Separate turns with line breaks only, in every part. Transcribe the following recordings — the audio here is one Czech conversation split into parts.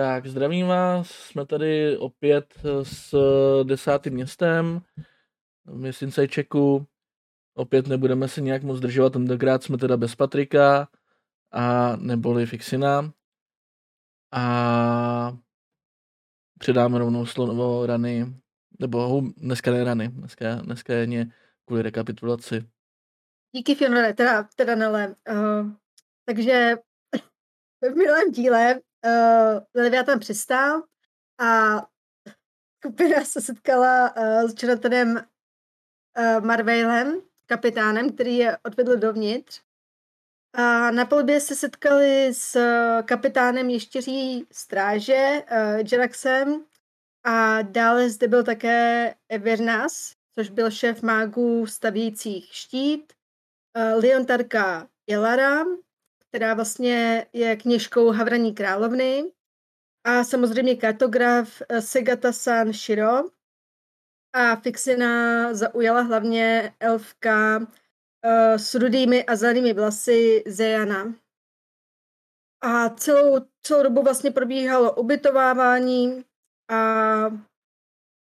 Tak, zdravím vás, jsme tady opět s desátým městem, se Čeku. Opět nebudeme se nějak moc zdržovat, tentokrát jsme teda bez Patrika a neboli Fixina. A předáme rovnou slovo rany, nebo dneska ne rany, dneska, dneska je ně kvůli rekapitulaci.
Díky Fionore, teda, teda Nele. Uh, takže v minulém díle uh, tam přistál a skupina se setkala uh, s Jonathanem uh, Marveilem, kapitánem, který je odvedl dovnitř. A na palubě se setkali s kapitánem ještěří stráže, uh, Jeraxem, a dále zde byl také Evernas, což byl šéf mágů stavících štít, uh, Leontarka Jelara, která vlastně je kněžkou Havraní královny a samozřejmě kartograf eh, Segata-san Shiro a Fixina zaujala hlavně elfka uh, s rudými a zelenými vlasy Zejana. A celou, celou dobu vlastně probíhalo ubytovávání a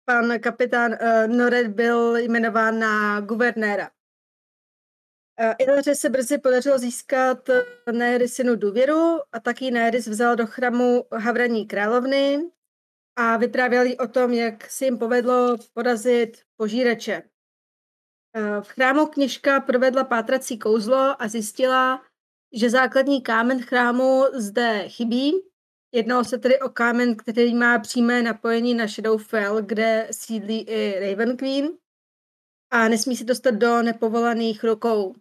pan kapitán uh, Nored byl jmenován na guvernéra. Eh, Ilaře se brzy podařilo získat eh, Nerisinu důvěru a taky Neris vzal do chramu Havraní královny a vyprávěli o tom, jak si jim povedlo porazit požíreče. Eh, v chrámu kněžka provedla pátrací kouzlo a zjistila, že základní kámen chrámu zde chybí. Jednalo se tedy o kámen, který má přímé napojení na Shadowfell, kde sídlí i Raven Queen a nesmí se dostat do nepovolaných rukou.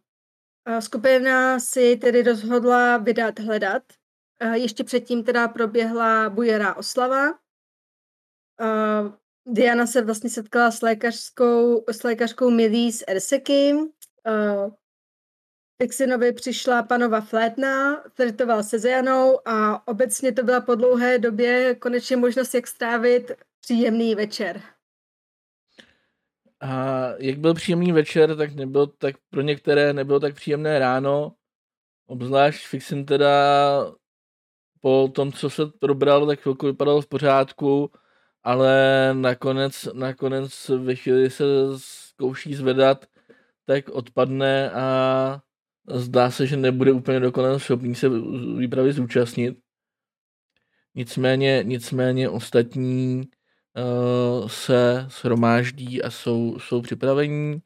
Skupina si tedy rozhodla vydat hledat. Ještě předtím teda proběhla bujerá oslava. Diana se vlastně setkala s lékařskou, s lékařkou Milí z Erseky. Fixinovi přišla panova Flétna, flirtoval se Zejanou a obecně to byla po dlouhé době konečně možnost, jak strávit příjemný večer.
A jak byl příjemný večer, tak nebyl tak pro některé nebylo tak příjemné ráno. Obzvlášť Fixin teda po tom, co se probral, tak chvilku vypadalo v pořádku, ale nakonec, nakonec ve chvíli se zkouší zvedat, tak odpadne a zdá se, že nebude úplně dokonale schopný se výpravy zúčastnit. Nicméně, nicméně ostatní se shromáždí a jsou, jsou připravení.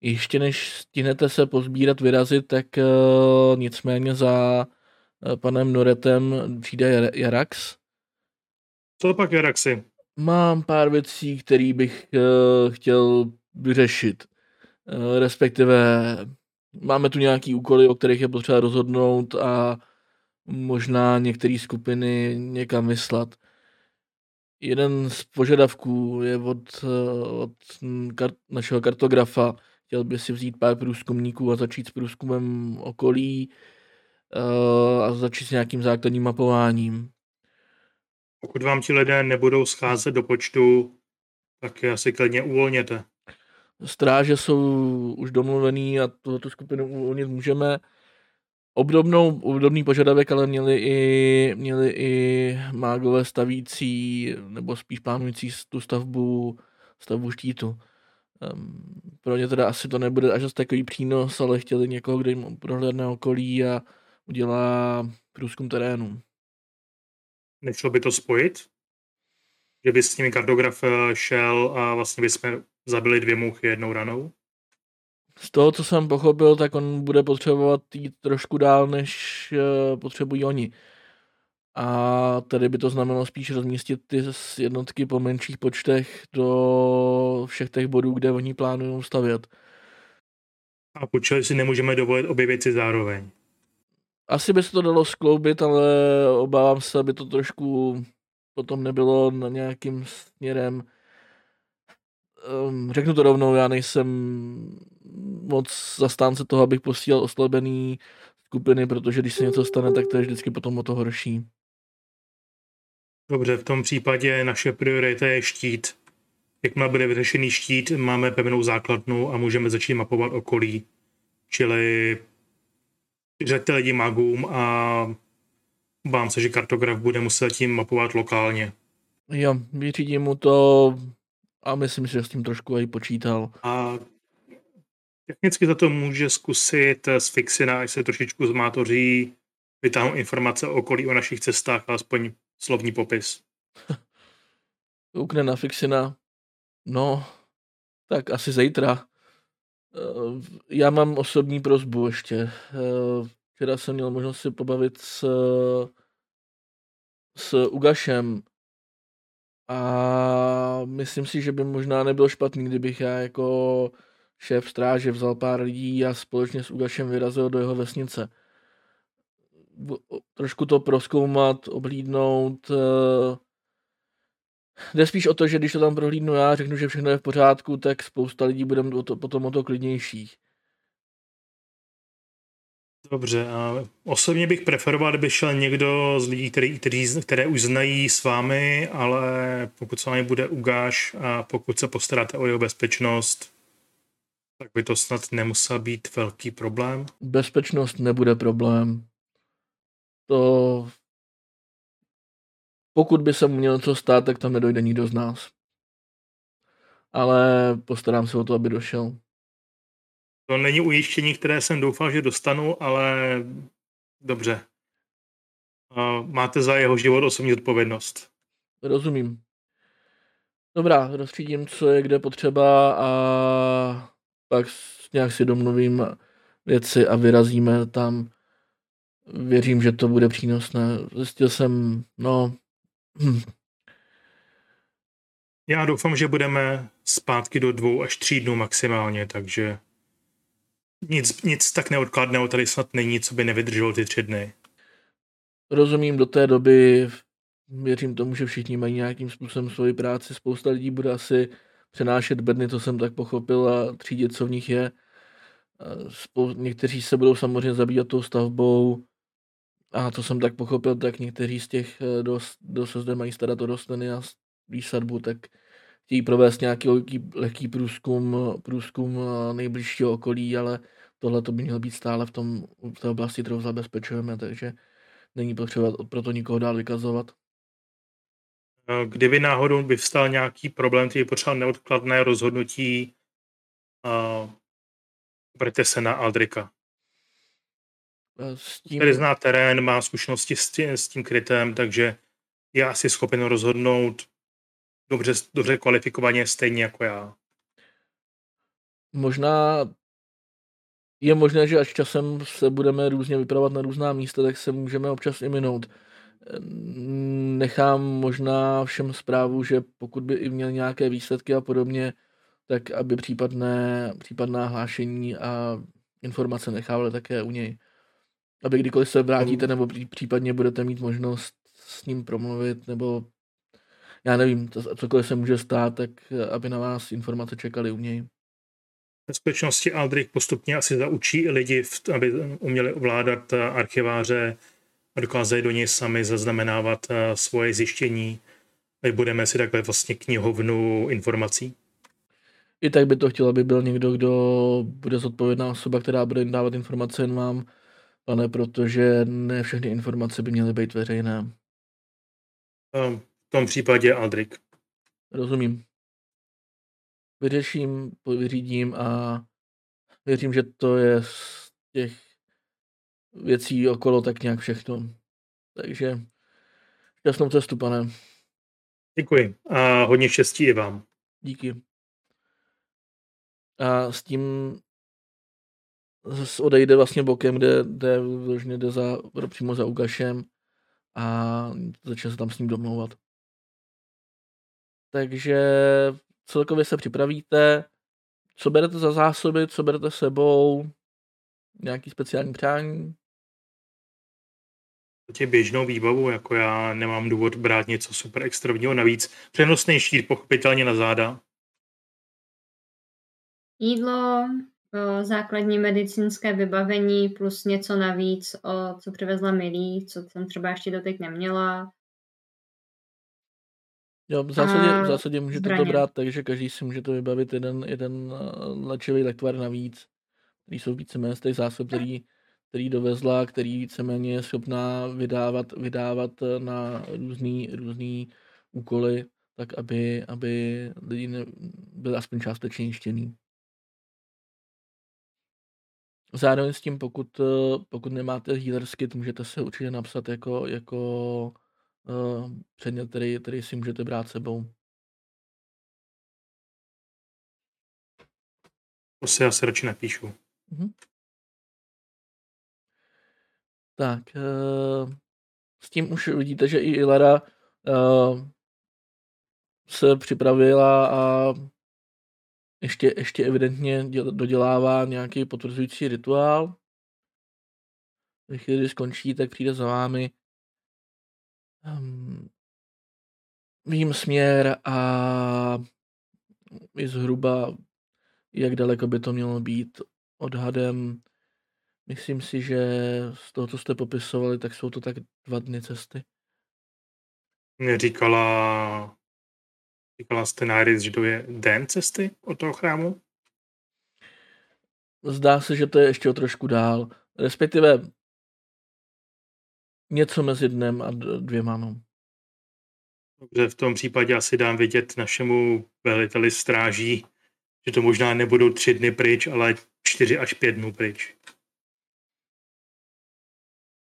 Ještě než stihnete se pozbírat, vyrazit, tak uh, nicméně za uh, panem Noretem přijde Jarax.
Co pak Jaraxy?
Mám pár věcí, které bych chtěl vyřešit. Respektive máme tu nějaký úkoly, o kterých je potřeba rozhodnout a možná některé skupiny někam vyslat. Jeden z požadavků je od, od kart, našeho kartografa. Chtěl by si vzít pár průzkumníků a začít s průzkumem okolí uh, a začít s nějakým základním mapováním.
Pokud vám ti lidé nebudou scházet do počtu, tak je asi klidně uvolněte.
Stráže jsou už domluvený a tuto skupinu uvolnit můžeme. Obdobnou, obdobný požadavek ale měli i, měli i mágové stavící, nebo spíš plánující tu stavbu, stavbu štítu. Um, pro ně teda asi to nebude až takový přínos, ale chtěli někoho, kdo jim prohlédne okolí a udělá průzkum terénu.
Nešlo by to spojit? Že by s nimi kartograf eh, šel a vlastně bychom zabili dvě muchy jednou ranou?
Z toho, co jsem pochopil, tak on bude potřebovat jít trošku dál, než uh, potřebují oni. A tady by to znamenalo spíš rozmístit ty jednotky po menších počtech do všech těch bodů, kde oni plánují stavět.
A počuli si nemůžeme dovolit obě věci zároveň.
Asi by se to dalo skloubit, ale obávám se, aby to trošku potom nebylo na nějakým směrem um, řeknu to rovnou, já nejsem moc zastánce toho, abych posílal oslabený skupiny, protože když se něco stane, tak to je vždycky potom o to horší.
Dobře, v tom případě naše priorita je štít. Jakmile bude vyřešený štít, máme pevnou základnu a můžeme začít mapovat okolí. Čili řeďte lidi magům a Bám se, že kartograf bude muset tím mapovat lokálně.
Jo, vyřídím mu to a myslím si, že s tím trošku i počítal.
A technicky za to může zkusit z Fixina, až se trošičku zmátoří, vytáhnout informace o okolí o našich cestách, alespoň slovní popis.
Koukne na Fixina. No, tak asi zítra. Eh, já mám osobní prozbu ještě. Eh, včera jsem měl možnost si pobavit s, s Ugašem a myslím si, že by možná nebylo špatný, kdybych já jako šéf stráže vzal pár lidí a společně s Ugašem vyrazil do jeho vesnice. Trošku to proskoumat, oblídnout, eh, Jde spíš o to, že když to tam prohlídnu já, řeknu, že všechno je v pořádku, tak spousta lidí bude o to, potom o to klidnějších.
Dobře, a osobně bych preferoval, kdyby šel někdo z lidí, který, který, které už znají s vámi, ale pokud s vámi bude ugáš a pokud se postaráte o jeho bezpečnost, tak by to snad nemusel být velký problém.
Bezpečnost nebude problém. To pokud by se mu mělo co stát, tak tam nedojde nikdo z nás. Ale postarám se o to, aby došel.
To není ujištění, které jsem doufal, že dostanu, ale dobře. Máte za jeho život osobní odpovědnost.
Rozumím. Dobrá, rozstřídím, co je kde potřeba a pak nějak si domluvím věci a vyrazíme tam. Věřím, že to bude přínosné. Zjistil jsem, no, Hmm.
Já doufám, že budeme zpátky do dvou až tří dnů maximálně, takže nic, nic tak neodkladného tady snad není, co by nevydrželo ty tři dny.
Rozumím, do té doby věřím tomu, že všichni mají nějakým způsobem svoji práci. Spousta lidí bude asi přenášet bedny, to jsem tak pochopil, a třídit, co v nich je. Někteří se budou samozřejmě zabývat tou stavbou, a to jsem tak pochopil, tak někteří z těch, kdo, kdo se zde mají starat o rostliny a výsadbu, tak chtějí provést nějaký lehký, lehký průzkum, průzkum nejbližšího okolí, ale tohle to by mělo být stále v, tom, v té oblasti, kterou zabezpečujeme, takže není potřeba proto nikoho dál vykazovat.
Kdyby náhodou by vstal nějaký problém, který potřeboval neodkladné rozhodnutí, uh, se na Aldrika. Eh, s tím... Který zná terén, má zkušenosti s tím, s tím krytem, takže je asi schopen rozhodnout dobře, dobře kvalifikovaně stejně jako já.
Možná je možné, že až časem se budeme různě vypravovat na různá místa, tak se můžeme občas i minout. Nechám možná všem zprávu, že pokud by i měl nějaké výsledky a podobně, tak aby případné, případná hlášení a informace nechávali také u něj aby kdykoliv se vrátíte, nebo případně budete mít možnost s ním promluvit, nebo já nevím, cokoliv se může stát, tak aby na vás informace čekali u něj.
V skutečnosti Aldrich postupně asi zaučí lidi, aby uměli ovládat eh, archiváře a dokázali do něj sami zaznamenávat eh, svoje zjištění. My budeme si takhle vlastně knihovnu informací.
I tak by to chtěl, aby byl někdo, kdo bude zodpovědná osoba, která bude dávat informace jen vám ale protože ne všechny informace by měly být veřejné.
V tom případě Aldrik.
Rozumím. Vyřeším, vyřídím a věřím, že to je z těch věcí okolo tak nějak všechno. Takže šťastnou cestu, pane.
Děkuji a hodně štěstí i vám.
Díky. A s tím odejde vlastně bokem, kde, kde vložně jde za, přímo za Ugašem a začne se tam s ním domlouvat. Takže celkově se připravíte, co berete za zásoby, co berete sebou, nějaký speciální přání?
Tě běžnou výbavu, jako já nemám důvod brát něco super extrovního navíc. Přenosný štít pochopitelně na záda.
Jídlo, základní medicínské vybavení plus něco navíc, o co přivezla Milí, co jsem třeba ještě doteď neměla.
Jo, v zásadě, v zásadě můžete zbraně. to brát takže každý si může to vybavit jeden, jeden léčivý lekvar navíc, který jsou více z těch zásob, který, který dovezla, který víceméně je schopná vydávat, vydávat na různý, různý úkoly, tak aby, aby lidi ne, byli aspoň částečně jištěný. Zároveň s tím, pokud, pokud nemáte healer kit, můžete se určitě napsat jako, jako uh, předmět, který, který si můžete brát sebou.
To si asi radši napíšu.
Mm-hmm. Tak, uh, s tím už vidíte, že i Ilara uh, se připravila a ještě, ještě evidentně děl, dodělává nějaký potvrzující rituál. Ve chvíli, skončí, tak přijde za vámi. Vím směr a i zhruba, jak daleko by to mělo být odhadem. Myslím si, že z toho, co jste popisovali, tak jsou to tak dva dny cesty.
Mě říkala Říkala jste Nairis, že to je den cesty od toho chrámu?
Zdá se, že to je ještě o trošku dál. Respektive něco mezi dnem a dvěma. No.
Dobře, v tom případě asi dám vidět našemu veliteli stráží, že to možná nebudou tři dny pryč, ale čtyři až pět dnů pryč.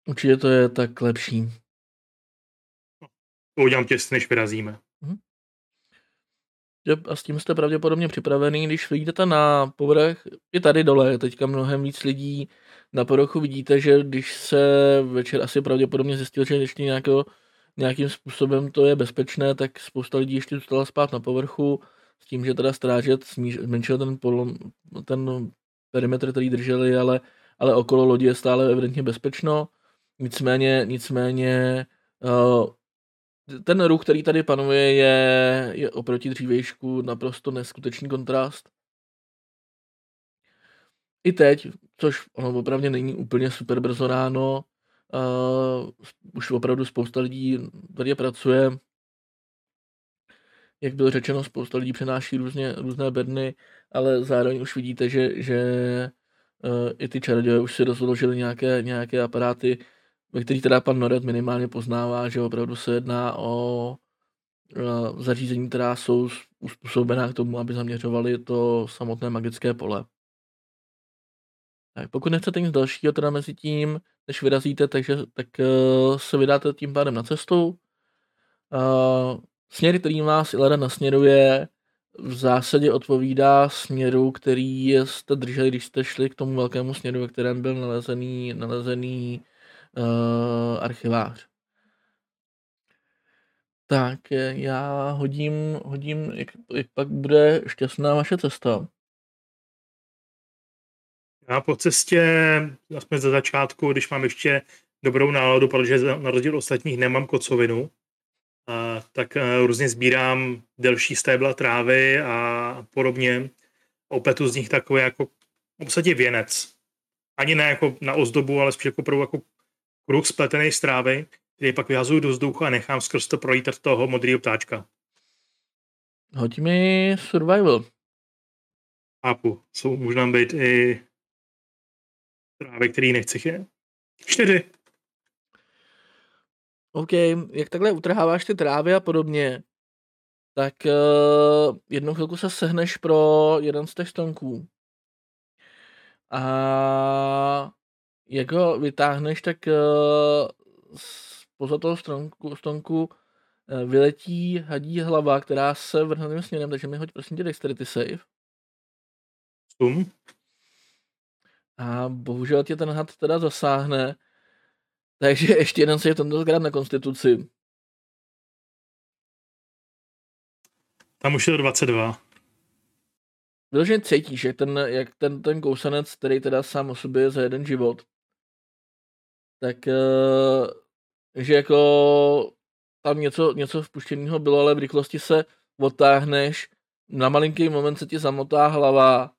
Určitě to je tak lepší.
To udělám těsně, než vyrazíme.
Že a s tím jste pravděpodobně připravený, když vyjdete na povrch, i tady dole je teďka mnohem víc lidí, na povrchu vidíte, že když se večer asi pravděpodobně zjistil, že ještě nějakého, nějakým způsobem to je bezpečné, tak spousta lidí ještě zůstala spát na povrchu, s tím, že teda strážet zmenšil ten, polom, ten perimetr, který drželi, ale, ale okolo lodi je stále evidentně bezpečno. Nicméně, nicméně uh, ten ruch, který tady panuje, je, je oproti dřívejšku naprosto neskutečný kontrast. I teď, což ono opravdu není úplně super brzo ráno, uh, už opravdu spousta lidí tady pracuje. Jak bylo řečeno, spousta lidí přenáší různě, různé bedny, ale zároveň už vidíte, že, že uh, i ty čaroděje už si rozložili nějaké, nějaké aparáty, ve kterých teda pan Noret minimálně poznává, že opravdu se jedná o e, zařízení, která jsou uspůsobená k tomu, aby zaměřovali to samotné magické pole. Tak pokud nechcete nic dalšího teda mezi tím, než vyrazíte, takže, tak uh, se vydáte tím pádem na cestu. Uh, směr, který vás Ilera nasměruje, v zásadě odpovídá směru, který jste drželi, když jste šli k tomu velkému směru, ve kterém byl nalezený, nalezený uh, archivář. Tak já hodím, hodím jak, jak pak bude šťastná vaše cesta.
Já po cestě, aspoň ze začátku, když mám ještě dobrou náladu, protože na rozdíl ostatních nemám kocovinu, a, tak a, různě sbírám delší stébla trávy a podobně. Opetu z nich takové jako v věnec. Ani ne jako na ozdobu, ale spíš jako, jako kruh spletený z trávy, který pak vyhazuju do vzduchu a nechám skrz to projít toho modrého ptáčka.
Hoď mi survival.
Chápu, jsou možná být i trávy, který nechci chyt. Čtyři.
OK, jak takhle utrháváš ty trávy a podobně, tak uh, jednou chvilku se sehneš pro jeden z těch stonků. A jak ho vytáhneš, tak uh, poza toho stronku, stonku uh, vyletí hadí hlava, která se vrhne tím směrem, takže mi hoď prosím tě dexterity save.
Um.
A bohužel tě ten had teda zasáhne, takže ještě jeden se je tentokrát na konstituci.
Tam už je to 22.
Vyloženě cítíš, jak ten, jak ten, ten kousanec, který teda sám o sobě je za jeden život, tak uh, že jako tam něco, něco vpuštěného bylo, ale v rychlosti se odtáhneš, na malinký moment se ti zamotá hlava,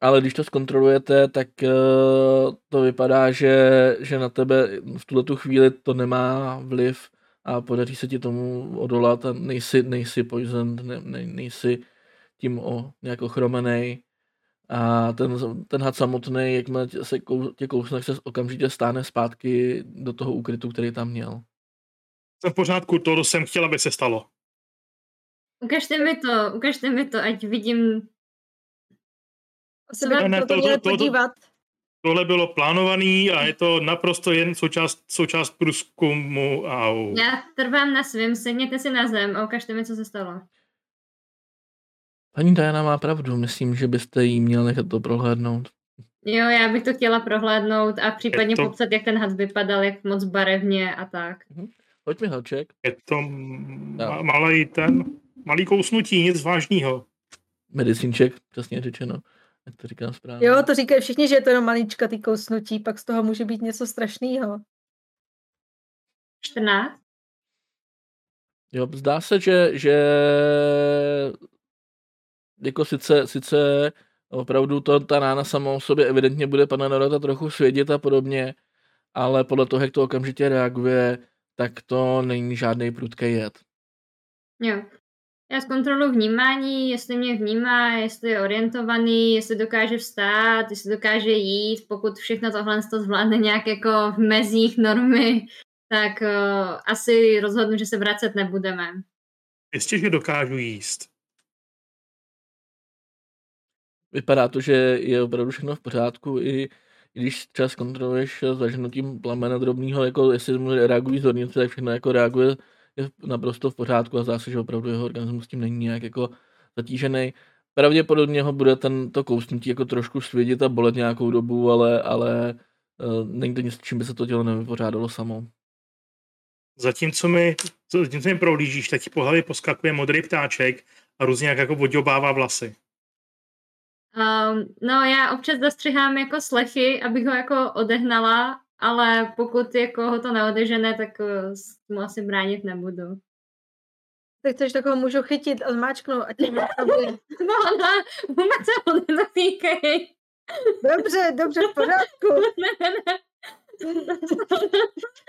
ale když to zkontrolujete, tak uh, to vypadá, že, že na tebe v tuto tu chvíli to nemá vliv a podaří se ti tomu odolat a nejsi, nejsi poisoned, ne, ne, nejsi tím o nějak ochromený A ten, ten had samotný, jakmile se kou, tě kousne, se okamžitě stáne zpátky do toho úkrytu, který tam měl.
Jsem v pořádku, to jsem chtěl, aby se stalo.
Ukažte mi to, ukažte mi to, ať vidím.
Co ne, ne, to, to, to, podívat.
Tohle bylo plánovaný a je to naprosto jen součást, součást průzkumu. Au.
Já trvám na svém, sedněte si na zem a ukažte mi, co se stalo.
Paní Diana má pravdu, myslím, že byste jí měl nechat to prohlédnout.
Jo, já bych to chtěla prohlédnout a případně to... popsat, jak ten had vypadal, jak moc barevně a tak.
Mhm. Pojď mi Helček.
Je to ma- malý ten, malý kousnutí, nic vážného.
Medicinček, přesně řečeno. Jak to říkám správně.
Jo, to říkají všichni, že je to jenom malička ty kousnutí, pak z toho může být něco strašného.
14?
Jo, zdá se, že, že jako sice, sice opravdu to, ta rána sama o sobě evidentně bude pana Norata trochu svědět a podobně, ale podle toho, jak to okamžitě reaguje, tak to není žádný prudký jed.
Jo. Já zkontroluji vnímání, jestli mě vnímá, jestli je orientovaný, jestli dokáže vstát, jestli dokáže jít. Pokud všechno tohle to zvládne nějak jako v mezích normy, tak uh, asi rozhodnu, že se vracet nebudeme.
Jistě, že dokážu jíst.
Vypadá to, že je opravdu všechno v pořádku, i, když třeba zkontroluješ zažnutím plamena drobného, jako jestli mu reagují zornice, tak všechno jako reaguje je naprosto v pořádku a zdá se, že opravdu jeho organismus tím není nějak jako zatížený. Pravděpodobně ho bude ten, to kousnutí jako trošku svědět a bolet nějakou dobu, ale, ale uh, není to nic, čím by se to tělo nevypořádalo samo.
Zatímco mi, zatímco mi prohlížíš, tak ti po hlavě poskakuje modrý ptáček a různě jak jako odjobává vlasy.
Um, no já občas dostřihám jako slechy, abych ho jako odehnala, ale pokud jako ho to neodežene, tak uh, mu asi bránit nebudu.
Tak chceš tak ho můžu chytit a zmáčknout a tím
no, no, vůbec se ho nedotýkej.
Dobře, dobře, v pořádku.
ne, ne, ne.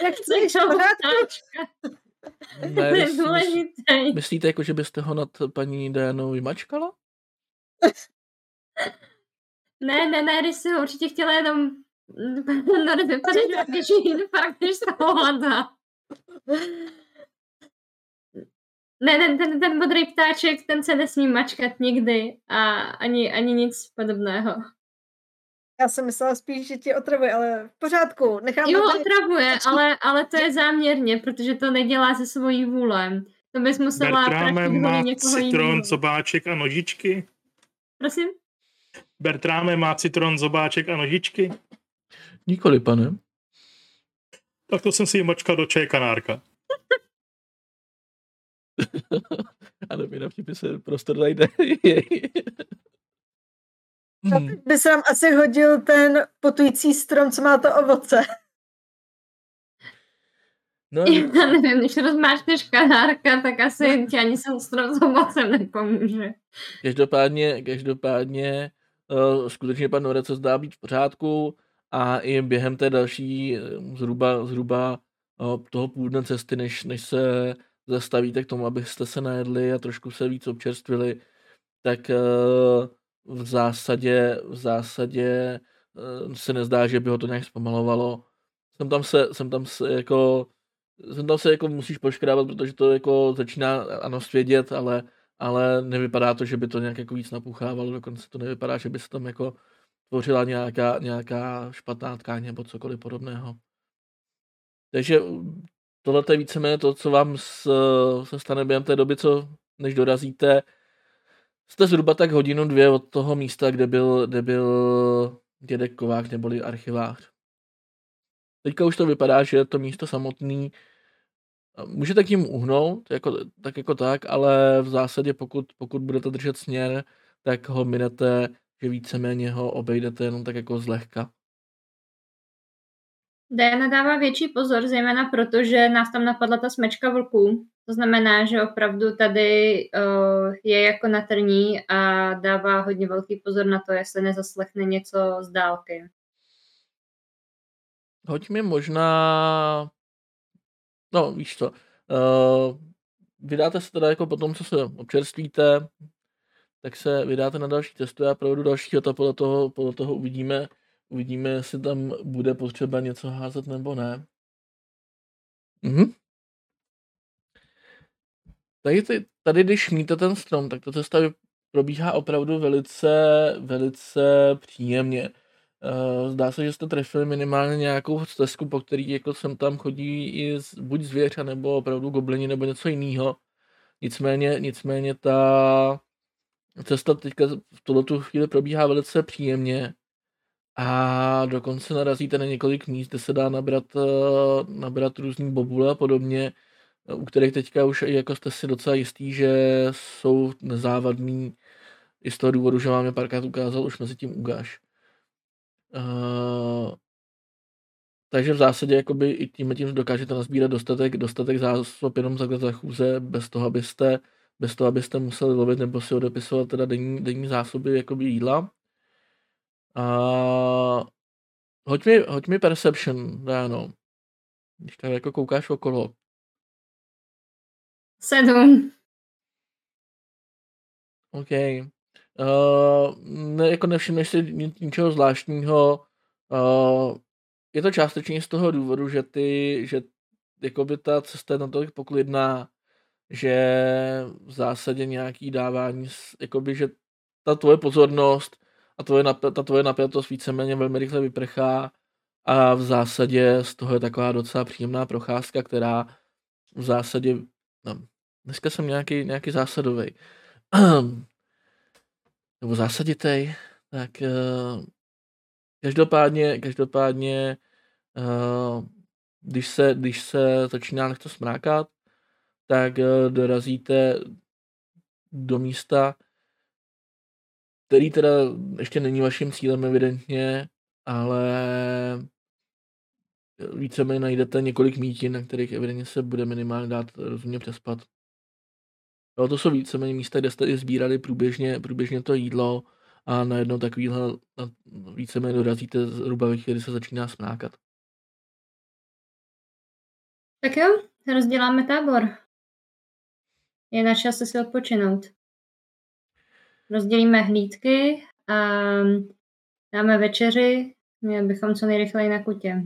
Jak chceš, v pořádku.
Ne, myslíte, myslíte, jako, že byste ho nad paní Dianou vymačkala?
Ne, ne, ne, když ho určitě chtěla jenom no, vypadá, že větší infarkt než z toho hlada. Ne, ten, ten, ten modrý ptáček, ten se nesmí mačkat nikdy a ani, ani nic podobného.
Já jsem myslela spíš, že ti otravuje, ale v pořádku. Nechám
jo, tady... otravuje, ale, ale to je záměrně, protože to nedělá se svojí vůlem. To bys musela
Bertráme má citron, jiného. zobáček a nožičky.
Prosím?
Bertráme má citron, zobáček a nožičky.
Nikoli, pane.
Tak to jsem si mačkal do čaje kanárka.
a nevím, na vtipy se prostor najde.
hmm. by se nám asi hodil ten potující strom, co má to ovoce.
No, já nevím, když rozmáčneš kanárka, tak asi ti ani jsem strom s ovocem nepomůže.
Každopádně, každopádně skutečně pan Norec se zdá být v pořádku a i během té další eh, zhruba, zhruba eh, toho půl dne cesty, než, než se zastavíte k tomu, abyste se najedli a trošku se víc občerstvili, tak eh, v zásadě, v zásadě se nezdá, že by ho to nějak zpomalovalo. Jsem tam se, jsem tam se jako, jsem tam se jako musíš poškrávat, protože to jako začíná ano svědět, ale, ale nevypadá to, že by to nějak jako víc napuchávalo, dokonce to nevypadá, že by se tam jako tvořila nějaká, nějaká špatná tkáň nebo cokoliv podobného. Takže tohle je víceméně to, co vám se stane během té doby, co než dorazíte. Jste zhruba tak hodinu, dvě od toho místa, kde byl, kde byl dědek Kovák neboli archivář. Teďka už to vypadá, že to místo samotný můžete k ním uhnout, jako, tak jako tak, ale v zásadě pokud, pokud budete držet směr, tak ho minete že víceméně ho obejdete jenom tak jako zlehka.
Diana dává větší pozor, zejména proto, že nás tam napadla ta smečka vlků. To znamená, že opravdu tady uh, je jako na trní a dává hodně velký pozor na to, jestli nezaslechne něco z dálky.
Hoď mi možná... No, víš co. Uh, vydáte se teda jako po tom, co se občerstvíte, tak se vydáte na další testu. Já provedu dalšího a podle toho, podle toho uvidíme, uvidíme, jestli tam bude potřeba něco házet nebo ne. Mhm. Tady, ty, tady, když míte ten strom, tak ta cesta probíhá opravdu velice, velice příjemně. Uh, zdá se, že jste trefili minimálně nějakou stezku, po který jako sem tam chodí i z, buď zvěř, nebo opravdu goblini, nebo něco jiného. Nicméně, nicméně ta cesta teďka v tuto chvíli probíhá velice příjemně a dokonce narazíte na několik míst, kde se dá nabrat, uh, nabrat různý bobule a podobně, u kterých teďka už jako jste si docela jistý, že jsou nezávadný i z toho důvodu, že vám je párkrát ukázal už mezi tím ugáš. Uh, takže v zásadě jakoby i tím tím dokážete nazbírat dostatek, dostatek zásob jenom za, za chůze, bez toho, abyste, bez toho, abyste museli lovit nebo si odepisovat teda denní, denní zásoby jakoby jídla. A hoď mi, hoď mi perception, ráno. Když tak jako koukáš okolo.
Sedm.
OK. Uh, ne, jako nevšimneš si ničeho zvláštního. Uh, je to částečně z toho důvodu, že ty, že jakoby ta cesta je natolik poklidná, že v zásadě nějaký dávání, jakoby, že ta tvoje pozornost a tvoje, ta tvoje napětost víceméně velmi rychle vyprchá a v zásadě z toho je taková docela příjemná procházka, která v zásadě, no, dneska jsem nějaký, nějaký zásadový nebo zásaditej, tak uh, každopádně, každopádně uh, když, se, když se začíná nechce smrákat, tak uh, dorazíte do místa, který teda ještě není vaším cílem evidentně, ale víceméně najdete několik mítin, na kterých evidentně se bude minimálně dát rozumně přespat. Jo, to jsou víceméně místa, kde jste i sbírali průběžně, průběžně to jídlo a najednou takovýhle víceméně dorazíte zhruba ve kdy se začíná smrákat.
Tak jo, rozděláme tábor. Je na čase si odpočinout. Rozdělíme hlídky a dáme večeři, měli bychom co nejrychleji na kutě.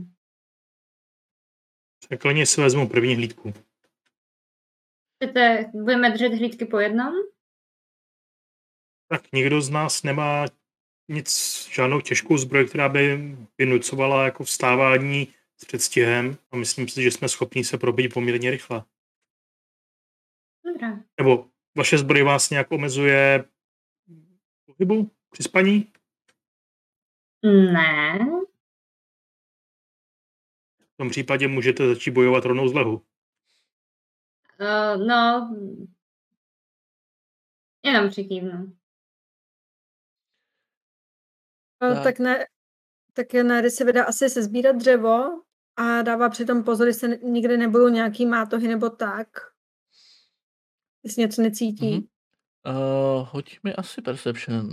Tak si vezmu první hlídku.
Chcete, budeme držet hlídky po jednom?
Tak nikdo z nás nemá nic, žádnou těžkou zbroj, která by vynucovala jako vstávání s předstihem a myslím si, že jsme schopni se probít poměrně rychle.
Dobrá.
Nebo vaše zbroj vás nějak omezuje pohybu při spaní?
Ne.
V tom případě můžete začít bojovat rovnou z lehu.
Uh, no, jenom přikývnu.
No, tak, ne, tak Nary se vydá asi se sbírat dřevo a dává přitom pozor, jestli nikdy nebudou nějaký mátohy nebo tak. Jestli něco necítí.
Mm-hmm. Uh, hoď mi asi Perception.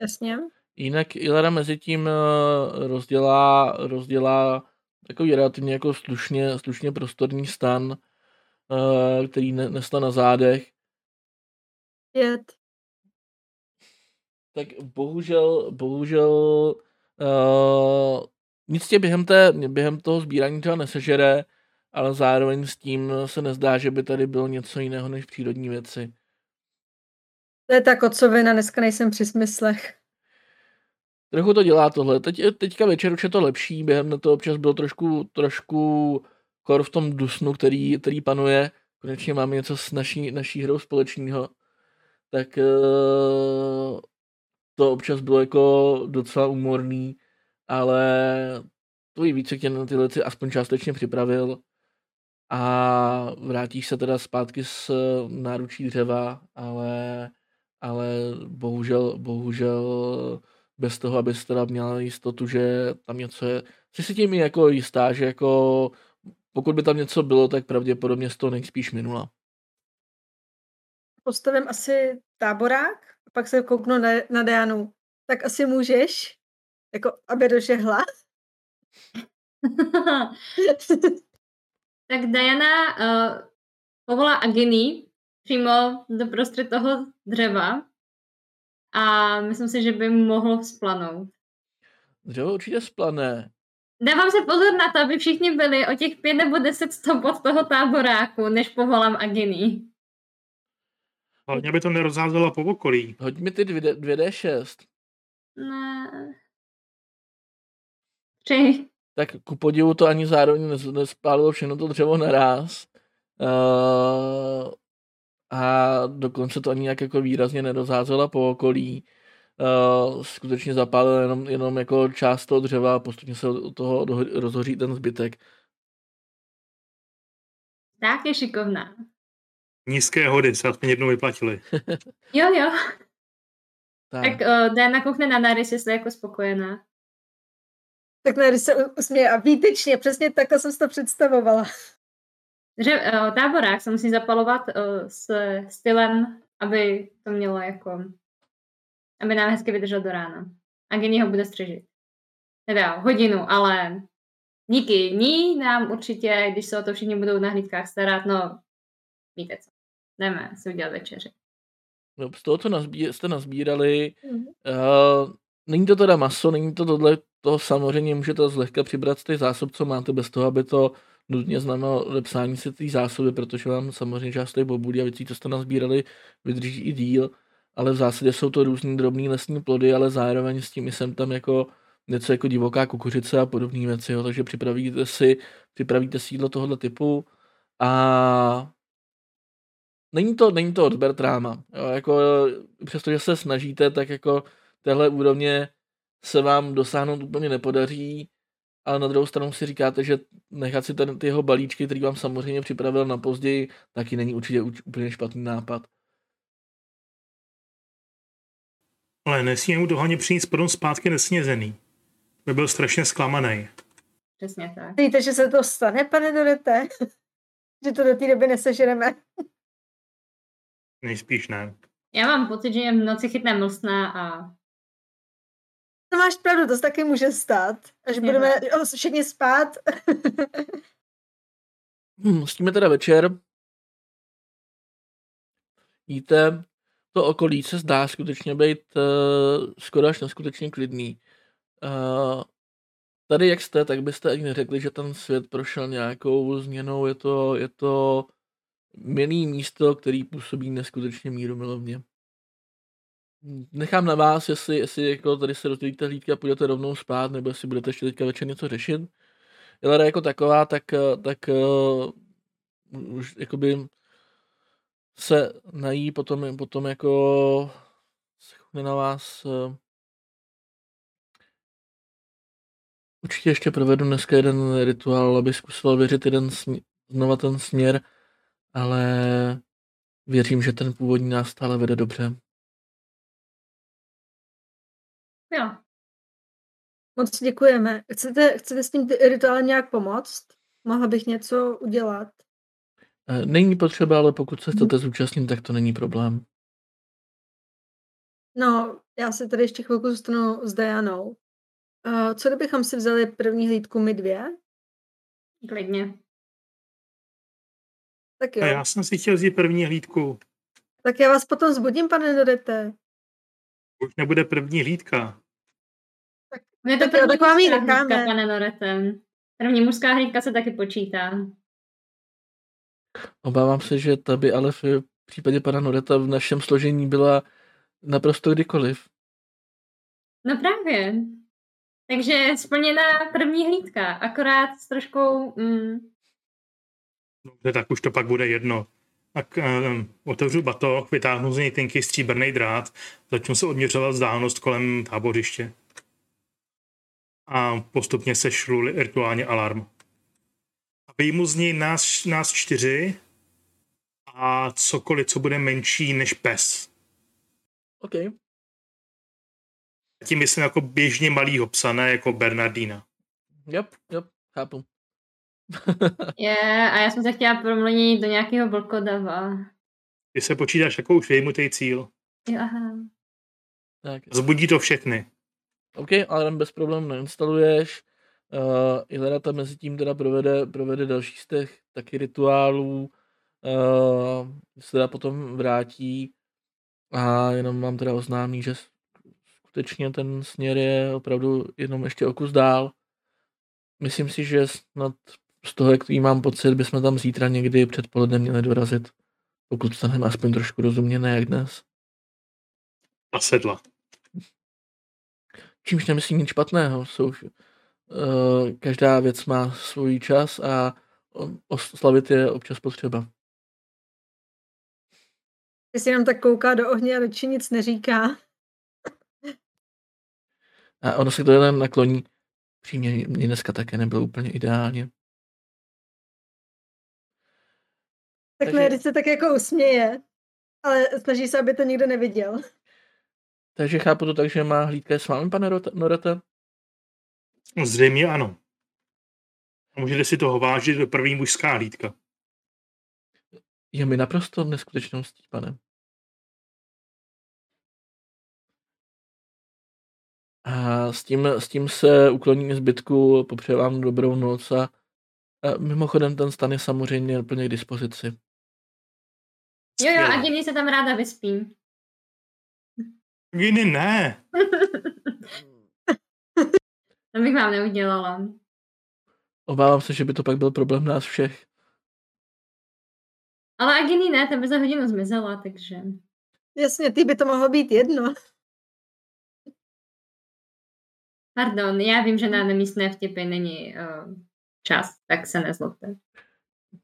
Jasně.
Jinak Ilara mezi tím uh, rozdělá, rozdělá takový relativně jako slušně, slušně prostorný stan, uh, který nesla na zádech.
Pět.
Tak bohužel, bohužel uh, nic tě během, té, během toho sbírání třeba nesežere, ale zároveň s tím se nezdá, že by tady bylo něco jiného než přírodní věci.
To je ta kocovina, dneska nejsem při smyslech.
Trochu to dělá tohle. Teď, teďka večer už je to lepší, během toho občas bylo trošku, trošku kor v tom dusnu, který, který panuje. Konečně máme něco s naší, naší hrou společného. Tak uh, to občas bylo jako docela umorný, ale tvůj výcvik tě na tyhle věci aspoň částečně připravil a vrátíš se teda zpátky s náručí dřeva, ale, ale bohužel, bohužel bez toho, abys teda měla jistotu, že tam něco je. Jsi si tím jako jistá, že jako pokud by tam něco bylo, tak pravděpodobně z toho nejspíš minula.
Postavím asi táborák a pak se kouknu na, na Dianu. Tak asi můžeš, jako aby došehla.
tak Diana uh, povolá Agini přímo do prostřed toho dřeva a myslím si, že by mohlo splanout.
Dřevo určitě splané.
Dávám se pozor na to, aby všichni byli o těch pět nebo deset stop od toho táboráku, než povolám Aginy.
Hlavně by to nerozházelo po okolí.
Hoď mi ty 2D6.
Ne. Tři.
Tak ku podivu to ani zároveň nespálilo všechno to dřevo naraz. Uh, a dokonce to ani nějak jako výrazně nerozházela po okolí. Uh, skutečně zapálil jenom, jenom jako část toho dřeva a postupně se od toho doho- rozhoří ten zbytek.
Tak je šikovná.
Nízké hody se aspoň jednou vyplatily.
Jo, jo.
Tak.
Tak uh, Diana koukne na Naris, jestli je jako spokojená.
Tak ne, když se usměje a výtečně, přesně takhle jsem si to představovala.
Že uh, táborák se musí zapalovat uh, s stylem, aby to mělo jako, aby nám hezky vydržel do rána. A Gini ho bude střežit. Teda hodinu, ale díky ní nám určitě, když se o to všichni budou na hlídkách starat, no víte co, jdeme si udělat večeři.
No, z toho, co nazbí, jste nazbírali,
Mhm.
uh, není to teda maso, není to tohle, to samozřejmě můžete zlehka přibrat z těch zásob, co máte, bez toho, aby to nutně znamenalo odepsání si té zásoby, protože vám samozřejmě část těch bobulí a věcí, co jste nazbírali, vydrží i díl, ale v zásadě jsou to různý drobný lesní plody, ale zároveň s tím jsem tam jako něco jako divoká kukuřice a podobné věci, jo, takže připravíte si, připravíte si jídlo tohoto typu a není to, není to od Bertráma. Jo, jako, přestože se snažíte, tak jako téhle úrovně se vám dosáhnout úplně nepodaří, ale na druhou stranu si říkáte, že nechat si ten, ty jeho balíčky, který vám samozřejmě připravil na později, taky není určitě úplně špatný nápad.
Ale nesmí mu dohaně přinést potom zpátky nesnězený. By byl strašně zklamaný.
Přesně tak.
Víte, že se to stane, pane Dorete? že to do té doby nesežereme.
Nejspíš ne.
Já mám pocit, že v noci chytne mlsna a
To máš pravdu, to se taky může stát. Až
Jo.
budeme o, všichni spát.
Hm, s tím je teda večer. Jíte, to okolí se zdá skutečně být uh, skoro až neskutečně klidný. Uh, tady jak jste, tak byste ani neřekli, že ten svět prošel nějakou změnou. Je to, je to milý místo, který působí neskutečně míru milovně. Nechám na vás, jestli, jestli jako tady se rozdělíte hlídky a půjdete rovnou spát, nebo jestli budete ještě teďka večer něco řešit. Jelera jako taková, tak, eh, tak uh, už jakoby se nají, potom, potom jako se chudne na vás. Uh, určitě ještě provedu dneska jeden rituál, aby zkusil věřit jeden smě- znova ten směr, ale věřím, že ten původní nás stále vede dobře.
jo.
Moc děkujeme. Chcete, chcete s tím rituálem nějak pomoct? Mohla bych něco udělat?
Eh, Není potřeba, ale pokud se chcete zúčastnit, tak to není problém.
No, já se tady ještě chvilku zůstanu s Dianou. Uh, co kdybychom si vzali první hlídku my dvě?
Klidně.
Tak jo.
A já jsem si chtěl vzít první hlídku.
Tak já vás potom zbudím, pane Dorete.
Už nebude první hlídka.
Je to
Tak
první
tak vám ji
mužská
necháme.
hlídka, pane Noretem. První mužská hlídka se taky počítá.
Obávám se, že ta by ale v případě pana Noreta v našem složení byla naprosto kdykoliv.
No právě. Takže splněná první hlídka, akorát s troškou... Mm,
Dobře, tak už to pak bude jedno. Tak um, otevřu batoh, vytáhnu z něj tenký stříbrný drát, začnu se odměřovat vzdálenost kolem tábořiště. A postupně se šlu rituálně alarm. Vyjmu z něj nás, nás čtyři a cokoliv, co bude menší než pes.
OK.
Tím myslím jako běžně malýho psa, ne jako Bernardína.
Yep, yep, chápu.
je, a já jsem se chtěla promluvit do nějakého vlkodava.
Ty se počítáš jako už vyjmutý cíl.
Jo, aha.
tak,
Zbudí to všechny.
OK, alarm bez problémů nainstaluješ. Uh, Ilera tam mezi tím teda provede, provede další z těch taky rituálů. Uh, se teda potom vrátí A jenom vám teda oznámí, že skutečně ten směr je opravdu jenom ještě o kus dál. Myslím si, že snad z toho, jaký mám pocit, bychom tam zítra někdy předpoledne měli dorazit. Pokud staneme aspoň trošku rozuměné, jak dnes.
A sedla.
Čímž nemyslím nic špatného. Jsou, každá věc má svůj čas a oslavit je občas potřeba.
Jestli jenom tak kouká do ohně a radši nic neříká.
A ono se to jen nakloní. Přímě mě dneska také nebylo úplně ideálně.
Tak Takže... se tak jako usměje, ale snaží se, aby to nikdo neviděl.
Takže chápu to tak, že má hlídka s vámi, pane Norata?
Zřejmě ano. A můžete si toho vážit do první mužská hlídka.
Je mi naprosto neskutečností, pane. A s tím, s tím se ukloním zbytku, popřeju vám dobrou noc a, a mimochodem ten stan je samozřejmě plně k dispozici.
Jo, jo, a Ginny se tam ráda vyspí.
Ginny ne.
to bych vám neudělala.
Obávám se, že by to pak byl problém nás všech.
Ale Aginy ne, ta by za hodinu zmizela, takže...
Jasně, ty by to mohlo být jedno.
Pardon, já vím, že na nemístné vtipy není uh, čas, tak se nezlobte.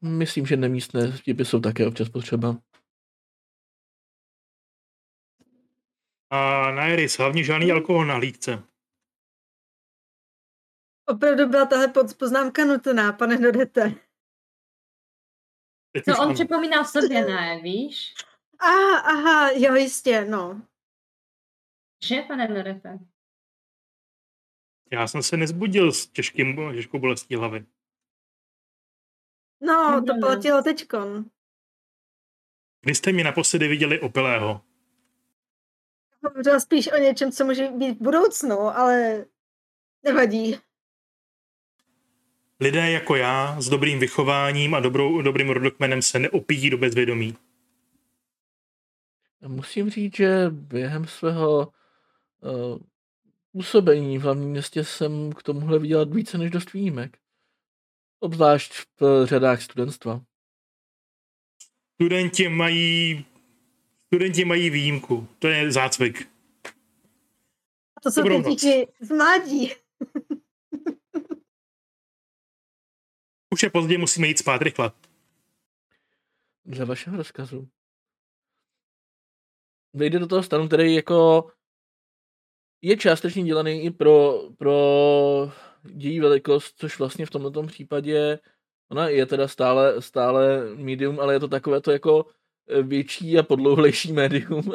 Myslím, že nemístné vtipy jsou také občas potřeba.
A na Iris, hlavně žádný alkohol na hlídce.
Opravdu byla tahle poznámka nutná, pane Dodete.
To on připomínal sobě, ne, víš?
Aha, aha, jo, jistě, no.
Že, pane Dodete?
Já jsem se nezbudil s těžkým, těžkou bolestí hlavy.
No, to platilo teďkon.
Kdy jste mi naposledy viděli opilého?
Hovořila spíš o něčem, co může být v budoucnu, ale nevadí.
Lidé jako já s dobrým vychováním a dobrou, dobrým rodokmenem se neopíjí do bezvědomí.
Musím říct, že během svého uh, působení v hlavním městě jsem k tomuhle viděl více než dost výjimek. Obzvlášť v řadách studentstva.
Studenti mají studenti mají výjimku. To je zácvik.
A to jsou ty díky z mládí.
Už je pozdě, musíme jít spát rychle.
Dle vašeho rozkazu. Vejde do toho stanu, který jako je částečně dělaný i pro, pro její velikost, což vlastně v tomto případě ona je teda stále, stále medium, ale je to takové to jako větší a podlouhlejší médium.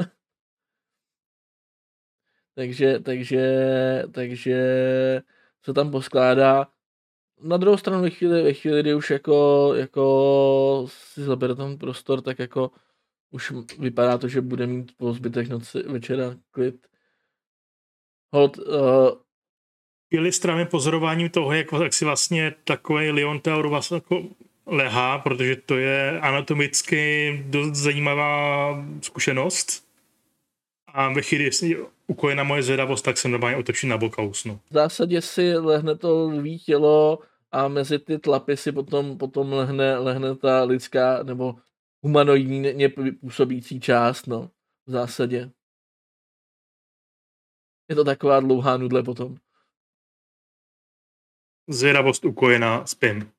takže, takže, takže se tam poskládá. Na druhou stranu ve chvíli, ve chvíli kdy už jako, jako si zabere ten prostor, tak jako už vypadá to, že bude mít po zbytek noci večera klid. Hold, uh,
Byli strany pozorováním toho, jak, jak si vlastně takový Leon Taur vlastně jako lehá, protože to je anatomicky dost zajímavá zkušenost. A ve chvíli, jestli ukojena moje zvědavost, tak se normálně otočí na bok a usnu.
V zásadě si lehne to lví tělo a mezi ty tlapy si potom, potom lehne, lehne ta lidská nebo humanoidní působící část, no, v zásadě. Je to taková dlouhá nudle potom.
Zvědavost ukojená, spím.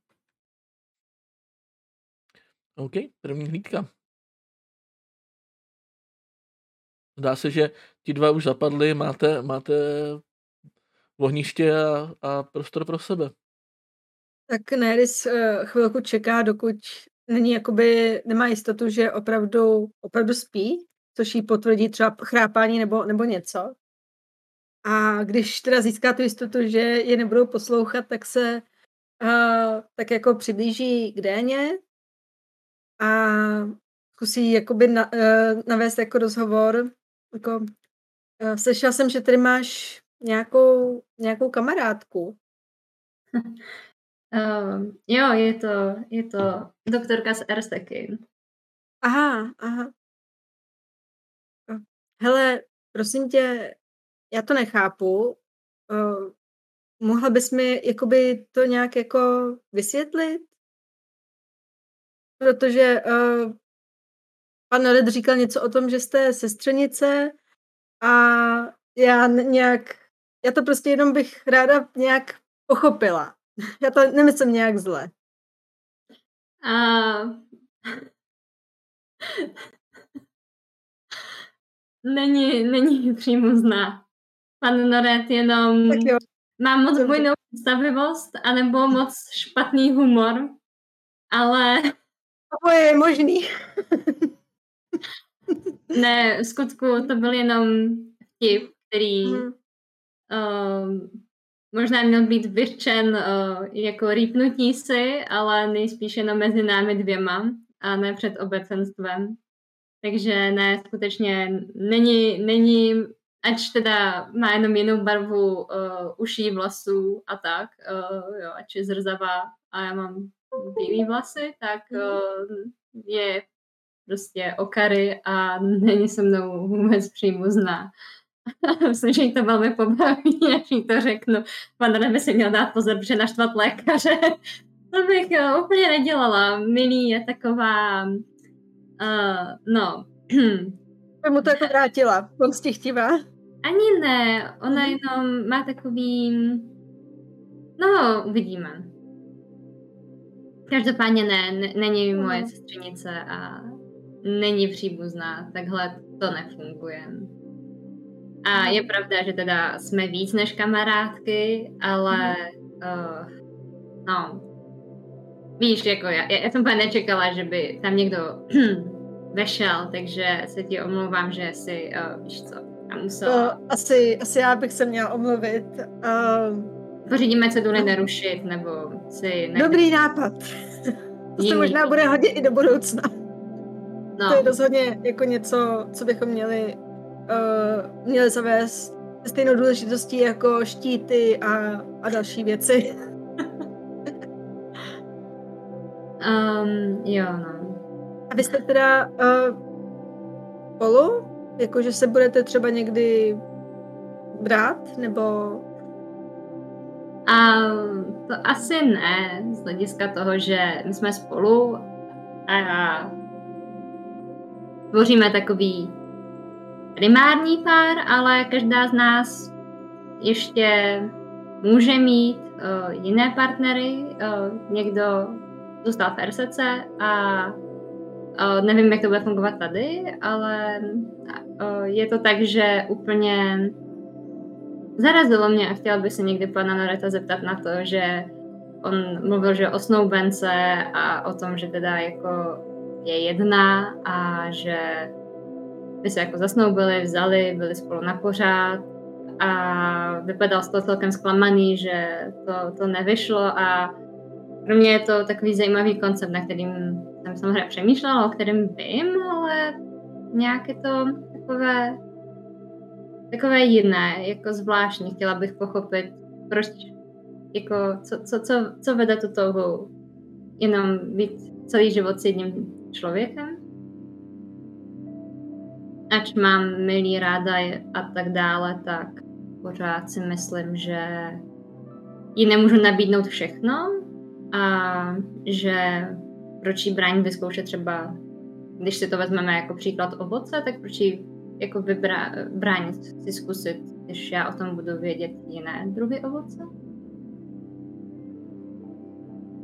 OK, první hlídka. Zdá se, že ti dva už zapadli, máte, máte ohniště a, a prostor pro sebe.
Tak Neris uh, chvilku čeká, dokud není jakoby, nemá jistotu, že opravdu, opravdu spí, což jí potvrdí třeba chrápání nebo, nebo něco. A když teda získá tu jistotu, že je nebudou poslouchat, tak se uh, tak jako přiblíží k Déně, a zkusí jakoby na, uh, navést jako rozhovor. Jako, uh, slyšela jsem, že tady máš nějakou, nějakou kamarádku.
Uh, jo, je to, je to doktorka z Ersteky.
Aha, aha. hele, prosím tě, já to nechápu, uh, mohla bys mi jakoby to nějak jako vysvětlit? Protože uh, pan Red říkal něco o tom, že jste sestřenice a já nějak, já to prostě jenom bych ráda nějak pochopila. Já to nemyslím nějak zle.
A... není, není přímo zná. Pan Noret jenom má moc bujnou představivost, anebo moc špatný humor, ale
Oboje je možný.
ne, v skutku to byl jenom vtip, který
Mhm.
uh, možná měl být vyřčen uh, jako rýpnutí si, ale nejspíš jenom mezi námi dvěma a ne před obecenstvem. Takže ne, skutečně není, není ač teda má jenom jinou barvu uh, uší, vlasů a tak, uh, jo, ač je zrzavá a já mám bílý vlasy, tak uh, je prostě okary a není se mnou vůbec příbuzná. Myslím, že jí to velmi pobaví, až jí to řeknu. Pan Rebe si měl dát pozor, protože naštvat lékaře. to bych uh, úplně nedělala. Milý je taková, uh, no,
Bych mu to jako vrátila. Pomstichtivá.
ani ne, ona jenom má takový, no, uvidíme. Každopádně ne, ne není moje
Mhm.
sestřenice a není příbuzná, takhle to nefunguje. A je pravda, že teda jsme víc než kamarádky, ale uh, no, víš, jako já, já jsem úplně nečekala, že by tam někdo vešel, takže se ti omlouvám, že si, uh, víš co, a musela,
To asi, asi já bych se měla omluvit. Uh,
pořídíme ceduly nerušit, nebo si... Ne...
dobrý nápad. To se možná bude hodit i do budoucna.
no.
To je rozhodně jako něco, co bychom měli, uh, měli zavést stejnou důležitostí jako štíty a, a další věci.
Um, jo, no.
A vy jste teda uh, spolu? Jakože se budete třeba někdy brát? Nebo...
A to asi ne, z hlediska toho, že my jsme spolu a tvoříme takový primární pár, ale každá z nás ještě může mít uh, jiné partnery. Uh, někdo zůstal v RSC a uh, nevím, jak to bude fungovat tady, ale uh, je to tak, že úplně zarazilo mě a chtěla bych se někdy pana Noreta zeptat na to, že on mluvil, že o snoubence a o tom, že teda jako je jedna a že by se jako zasnoubili, vzali, byli spolu na pořád a vypadal z toho celkem zklamaný, že to, to nevyšlo a pro mě je to takový zajímavý koncept, na kterým jsem samozřejmě přemýšlela, o kterém vím, ale nějak je to takové takové jiné, jako zvláštní. Chtěla bych pochopit, proč, jako, co, co, co, co vede tu touhu jenom být celý život s jedním člověkem. Ač mám milý ráda a tak dále, tak pořád si myslím, že jí nemůžu nabídnout všechno a že proč jí bránit vyzkoušet třeba, když si to vezmeme jako příklad ovoce, tak proč jí jako vybra, bránit si zkusit, když já o tom budu vědět jiné druhy ovoce?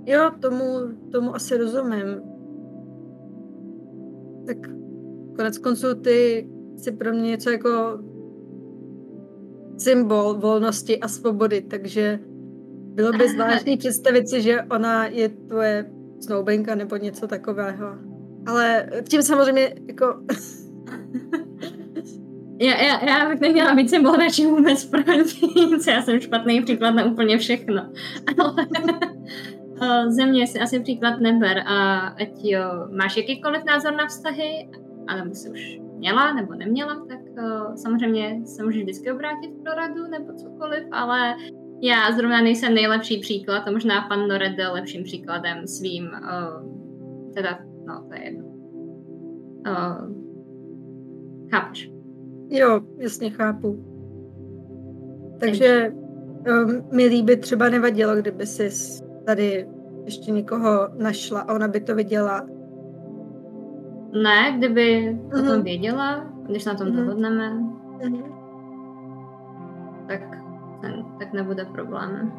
Jo, tomu, tomu asi rozumím. Tak konec konců ty jsi pro mě něco jako symbol volnosti a svobody, takže bylo by zvláštní představit si, že ona je tvoje snoubenka nebo něco takového. Ale tím samozřejmě jako
Já, já, já bych neměla být symbol radši vůbec pro já jsem špatný příklad na úplně všechno. Ale země si asi příklad neber a ať jo, máš jakýkoliv názor na vztahy, anebo si už měla nebo neměla, tak uh, samozřejmě se můžeš vždycky obrátit pro radu nebo cokoliv, ale já zrovna nejsem nejlepší příklad a možná pan Nored byl lepším příkladem svým, uh, teda, no to je jedno. Uh, chápeš?
Jo, jasně chápu. Takže um, mi líby třeba nevadilo, kdyby si tady ještě někoho našla a ona by to viděla.
Ne, kdyby mm-hmm. o tom mhm. věděla, když na tom mm-hmm. dohodneme, mm-hmm. tak, tak nebude problém.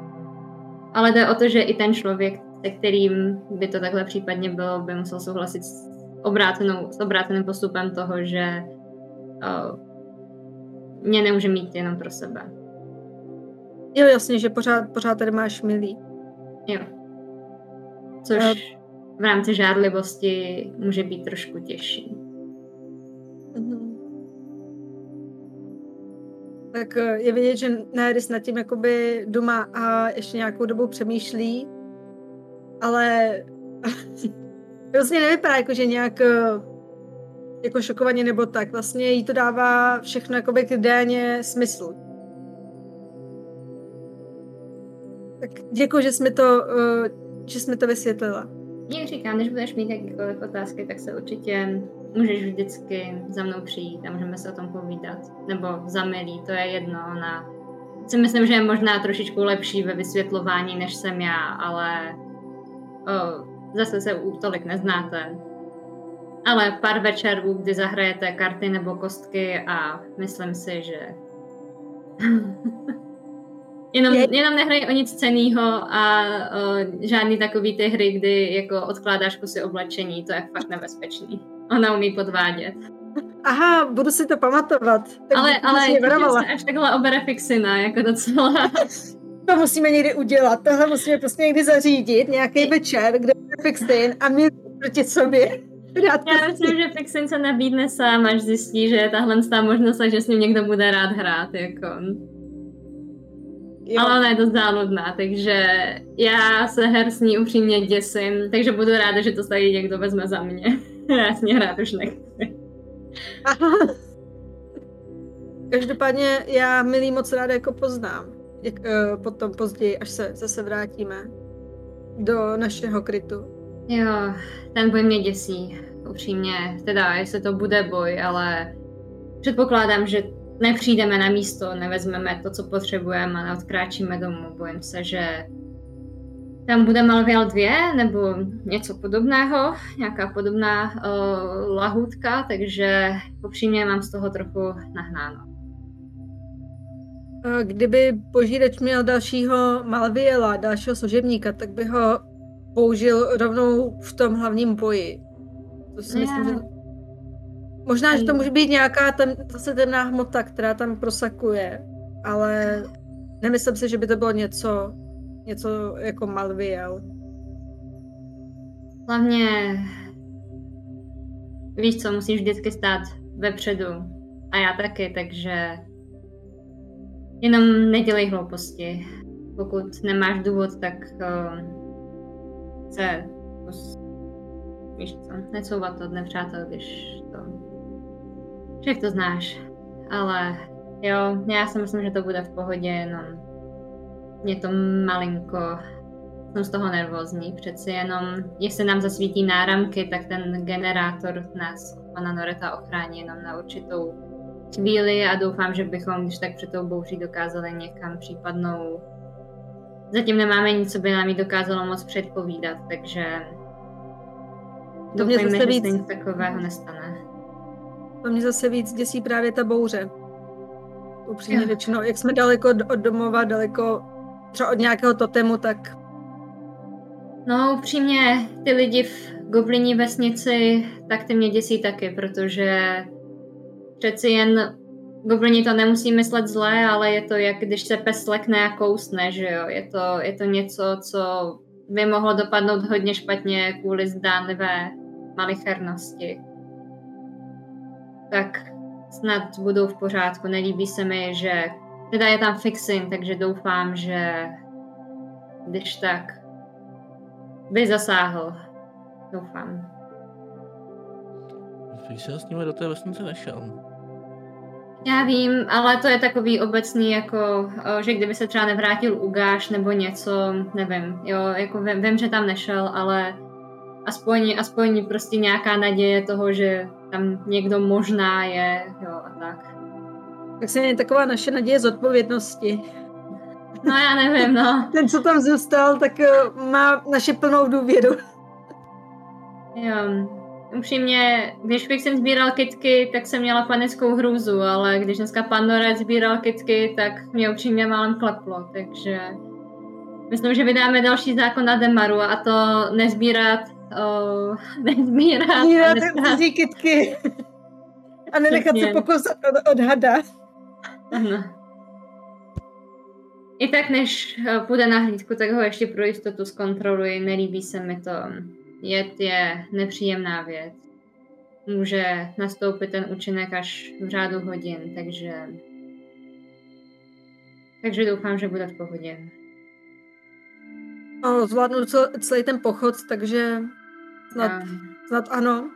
Ale jde o to, že i ten člověk, se kterým by to takhle případně bylo, by musel souhlasit s, obrácenou, s obráceným postupem toho, že uh, mě nemůže mít jenom pro sebe.
Jo, jasně, že pořád, pořád tady máš milý.
Jo. Což. V rámci žádlivosti může být trošku těžší.
Mhm. Tak eh, je vidět, že Nerys nad tím jakoby doma a ještě nějakou dobu přemýšlí, ale vlastně nevypadá jako, že nějak eh, jako šokovaně nebo tak. Vlastně jí to dává všechno jakoby k déně smysl. Tak děkuji, že jsme to, uh, že jsme to vysvětlila.
Jak říkám, když budeš mít jakékoliv otázky, tak se určitě můžeš vždycky za mnou přijít a můžeme se o tom povídat. Nebo za milý, to je jedno. Ona si myslím, že je možná trošičku lepší ve vysvětlování, než jsem já, ale o, zase se tolik neznáte. Ale pár večerů, kdy zahrajete karty nebo kostky a myslím si, že Jenom, je... jenom nehrají o nic cenýho a o, žádný takový ty hry, kdy jako odkládáš kusy oblečení, to je fakt nebezpečný. Ona umí podvádět.
Aha, budu si to pamatovat.
Tak ale ale se až takhle obere fixina, jako docela.
to musíme někdy udělat, tohle musíme prostě někdy zařídit, nějaký večer, kde bude fixin a my proti sobě.
Rád Já myslím, že Fixin se nabídne sám, až zjistí, že je tahle možnost a že s ním někdo bude rád hrát. Jako. Jo. Ale ona je dost záludná, takže já se her s ní upřímně děsím, takže budu ráda, že to tady někdo vezme za mě. já s ní hrát už nechci.
Každopádně já milý moc ráda jako poznám. Jak, uh, potom později, až se zase vrátíme do našeho krytu.
Jo, ten boj mě děsí, upřímně. Teda, jestli to bude boj, ale předpokládám, že nepřijdeme na místo, nevezmeme to, co potřebujeme a neodkráčíme domů. Bojím se, že tam bude Malvial 2 nebo něco podobného, nějaká podobná uh, lahůdka, takže upřímně mám z toho trochu nahnáno.
Kdyby požírač měl dalšího Malviela, dalšího služebníka, tak by ho použil rovnou v tom hlavním boji. To si myslím, že Možná, že to může být nějaká tem, zase temná hmota, která tam prosakuje, ale nemyslím si, že by to bylo něco, něco jako Malviel.
Hlavně víš co, musíš vždycky stát vepředu. A já taky, takže jenom nedělej hlouposti. Pokud nemáš důvod, tak uh, se víš co, necouvat to od nepřátel, když to však to znáš. Ale jo, já si myslím, že to bude v pohodě, jenom mě to malinko, jsem z toho nervózní, přeci jenom, jestli nám zasvítí náramky, tak ten generátor nás pana Noreta ochrání jenom na určitou chvíli a doufám, že bychom, když tak před tou bouří dokázali někam případnou Zatím nemáme nic, co by nám ji dokázalo moc předpovídat, takže doufejme, že víc... se nic takového nestane.
To mě zase víc děsí právě ta bouře. Upřímně řečeno, jak jsme daleko od domova, daleko třeba od nějakého totemu, tak...
No upřímně, ty lidi v gobliní vesnici, tak ty mě děsí taky, protože přeci jen goblini to nemusí myslet zlé, ale je to jak když se pes lekne a kousne, že jo. Je to, je to něco, co by mohlo dopadnout hodně špatně kvůli zdánlivé malichernosti tak snad budou v pořádku. Nelíbí se mi, že teda je tam fixing, takže doufám, že když tak by zasáhl. Doufám.
Fixing s nimi do té vesnice nešel.
Já vím, ale to je takový obecný, jako, že kdyby se třeba nevrátil Ugáš nebo něco, nevím, jo, jako vím, vím, že tam nešel, ale aspoň, aspoň prostě nějaká naděje toho, že tam někdo možná je, jo, a tak.
Tak se mě taková naše naděje z odpovědnosti.
No já nevím, no.
Ten, co tam zůstal, tak eh, má naše plnou důvěru.
Jo, upřímně, když bych sem sbíral kitky, tak jsem měla panickou hrůzu, ale když dneska pan Norec sbíral kitky, tak mě upřímně málem kleplo, takže myslím, že vydáme další zákon na Demaru a to nezbírat, nezbírat
Zbírat
a nesbírat.
cizí kytky. A nenechat se
Přesně.
pokousat od, od hada.
Ano. I tak, než eh, půjde na hlídku, tak ho ještě pro jistotu zkontroluji. Nelíbí se mi to. Jed je nepříjemná věc. Může nastoupit ten účinek až v řádu hodin, takže... Takže doufám, že bude v pohodě.
No, zvládnu cel, celý ten pochod, takže snad,
A,
snad ano.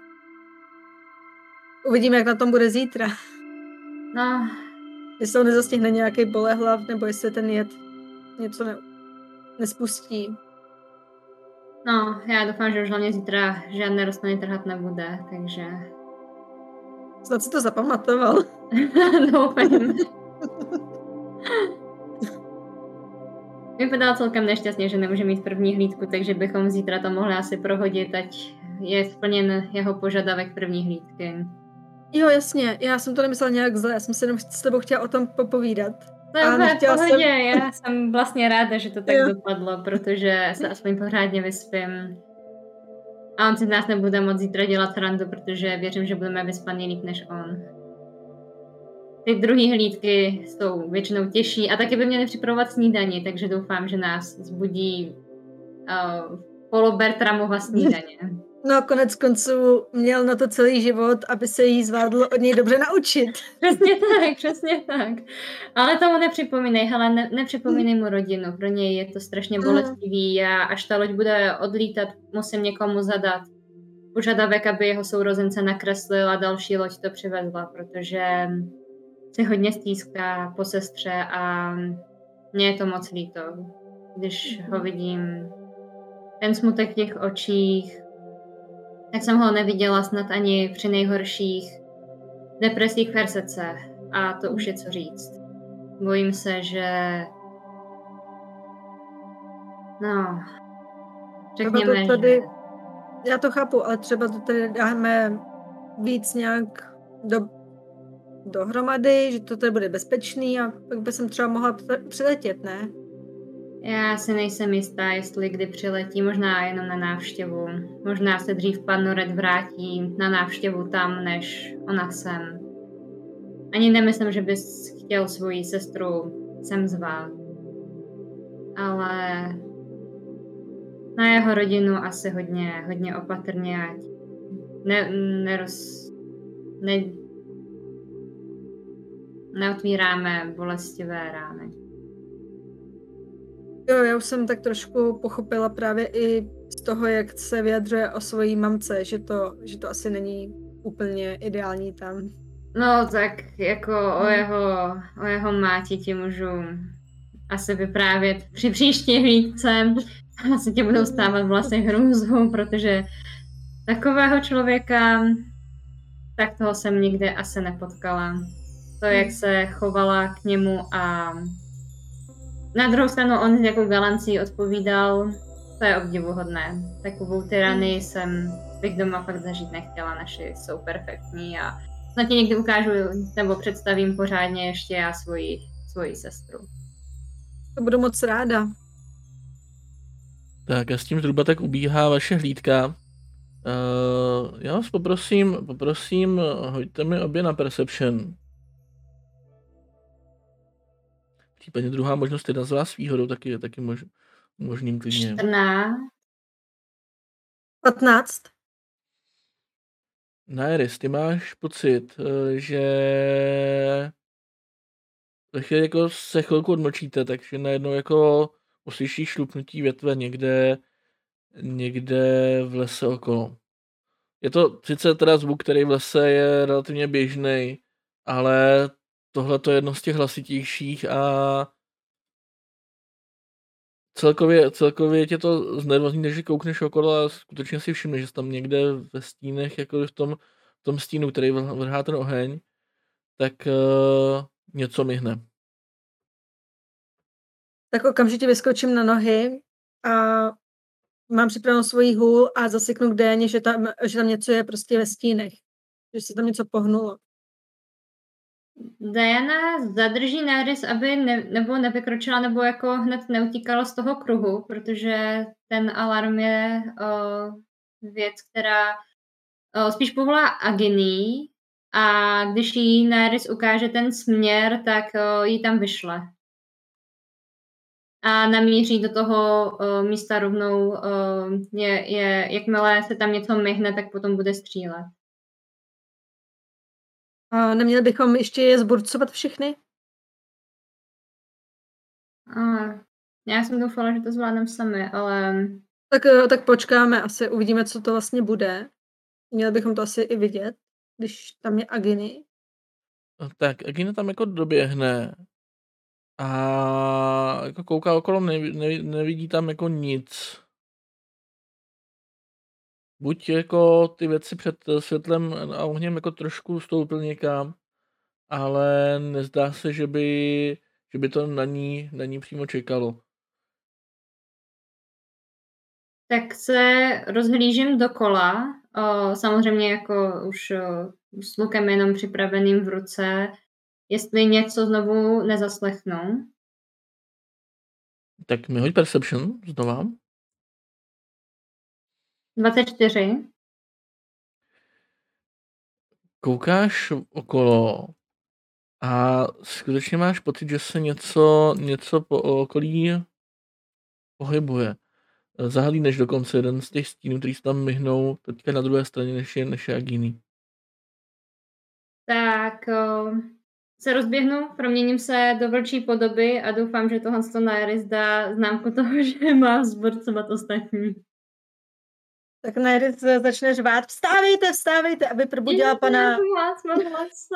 Uvidíme, jak na tom bude zítra.
no,
Jestli ho nezastihne nějaký bolehlav, nebo jestli ten jed něco ne, nespustí.
no, já doufám, že už hlavně zítra žádné rostliny trhat nebude, takže
Snad si to zapamatoval.
doufám. Vypadá celkem nešťastně, že nemůže mít první hlídku, takže bychom zítra to mohli asi prohodit, ať je splněn jeho požadavek první hlídky.
Jo, jasně, já jsem to nemyslela nějak zle, já jsem se jenom s tebou chtěla o tom popovídat.
Je
A nechtěla jsem-
pohodě, já jsem vlastně ráda, že to tak
Jo.
dopadlo, protože se aspoň pořádně vyspím. A on si z nás nebude moc zítra dělat srandu, protože věřím, že budeme vyspaný líp než on. Ty druhé hlídky jsou většinou těžší a taky by měli připravovat snídani, takže doufám, že nás zbudí uh, polo Bertramova snídaně.
No, konec konců měl na to celý život, aby se jí zvládlo od něj dobře naučit.
Přesně tak, přesně tak. Ale tomu nepřipomínej, hele, ne, nepřipomínej mu rodinu, pro něj je to strašně
Mm.
bolestivý a až ta loď bude odlítat, musím někomu zadat požadavek, aby jeho sourozence nakreslil a další loď to přivezla, protože si hodně stýská po sestře a mně je to moc líto, když ho vidím. Ten smutek v těch očích, tak jsem ho neviděla snad ani při nejhorších depresích Persece a to už je co říct. Bojím se, že... No... Řekněme,
to tady,
že...
já to chápu, ale třeba to tady dáme víc nějak do, dohromady, že to tady bude bezpečný a pak by jsem třeba mohla přiletět, ne?
Já si nejsem jistá, jestli kdy přiletí, možná jenom na návštěvu. Možná se dřív pan Noret vrátí na návštěvu tam, než ona sem. Ani nemyslím, že bys chtěl svoji sestru sem zvát. Ale na jeho rodinu asi hodně, hodně opatrně, ať ne, neroz, ne, neotvíráme bolestivé rány.
Jo, já už jsem tak trošku pochopila právě i z toho, jak se vyjadřuje o svojí mamce, že to, že to asi není úplně ideální tam.
No tak jako o jeho, o jeho máti ti můžu asi vyprávět při příští hlídce. Asi tě budou stávat vlasy hrůzou, protože takového člověka, tak toho jsem nikdy asi nepotkala. To, jak se chovala k němu a na druhou stranu on s jakou galancí odpovídal, to je obdivuhodné. Takovou tyranii jsem bych doma fakt zažít nechtěla, naši jsou perfektní a snad ti někdy ukážu nebo představím pořádně ještě já svoji, svoji sestru.
To budu moc ráda.
Tak a s tím zhruba tak ubíhá vaše hlídka. Uh, já vás poprosím, poprosím, hoďte mi obě na Perception. Případně druhá možnost jedna z vás výhodou taky je taky mož, možným klidně.
14.
15.
Nairis, ty máš pocit, eh, že ve chvíli jako se chvilku odmlčíte, takže najednou jako uslyšíš šlupnutí větve někde, někde v lese okolo. Je to sice teda zvuk, který v lese je relativně běžný, ale tohle to je jedno z těch hlasitějších a celkově, celkově tě to znervozní, než koukneš okolo a skutečně si všimneš, že tam někde ve stínech, jako v tom, v tom stínu, který vrhá ten oheň, tak uh, něco myhne.
Tak okamžitě vyskočím na nohy a mám připravenou svoji hůl a zaseknu k Déně, že tam, že tam něco je prostě ve stínech. Že se tam něco pohnulo.
Diana zadrží nárys, aby ne, nebo nevykročila, nebo jako hned neutíkala z toho kruhu, protože ten alarm je uh, věc, která uh, spíš povolá Agony a když jí Nárys ukáže ten směr, tak uh, jí tam vyšle. A namíří do toho uh, místa rovnou, uh, je, je, jakmile se tam něco myhne, tak potom bude střílet.
A neměli bychom ještě je zburcovat všechny?
A já jsem doufala, že to zvládneme sami, ale...
Tak, eh, tak počkáme, asi uvidíme, co to vlastně bude. Měli bychom to asi i vidět, když tam je Aginy.
No tak Agina tam jako doběhne a jako kouká okolo, nevidí, nevidí tam jako nic. Buď jako ty věci před světlem a ohněm jako trošku stoupil někam, ale nezdá se, že by, že by to na ní, na ní přímo čekalo.
Tak se rozhlížím dokola, o, samozřejmě jako už o, s lukem jenom připraveným v ruce, jestli něco znovu nezaslechnu.
Tak mi hoď Perception znova.
24.
Koukáš okolo a skutečně máš pocit, že se něco, něco po okolí pohybuje. Zahlídneš dokonce jeden z těch stínů, který se tam myhnou teďka na druhé straně, než je, než je Agini.
Tak o, se rozběhnu, proměním se do vlčí podoby a doufám, že tohle to Nairis dá známku toho, že má zborcovat ostatní.
Tak Nairis začne řvát, vstávejte, vstávejte, aby probudila pana...
Moc, moc, moc,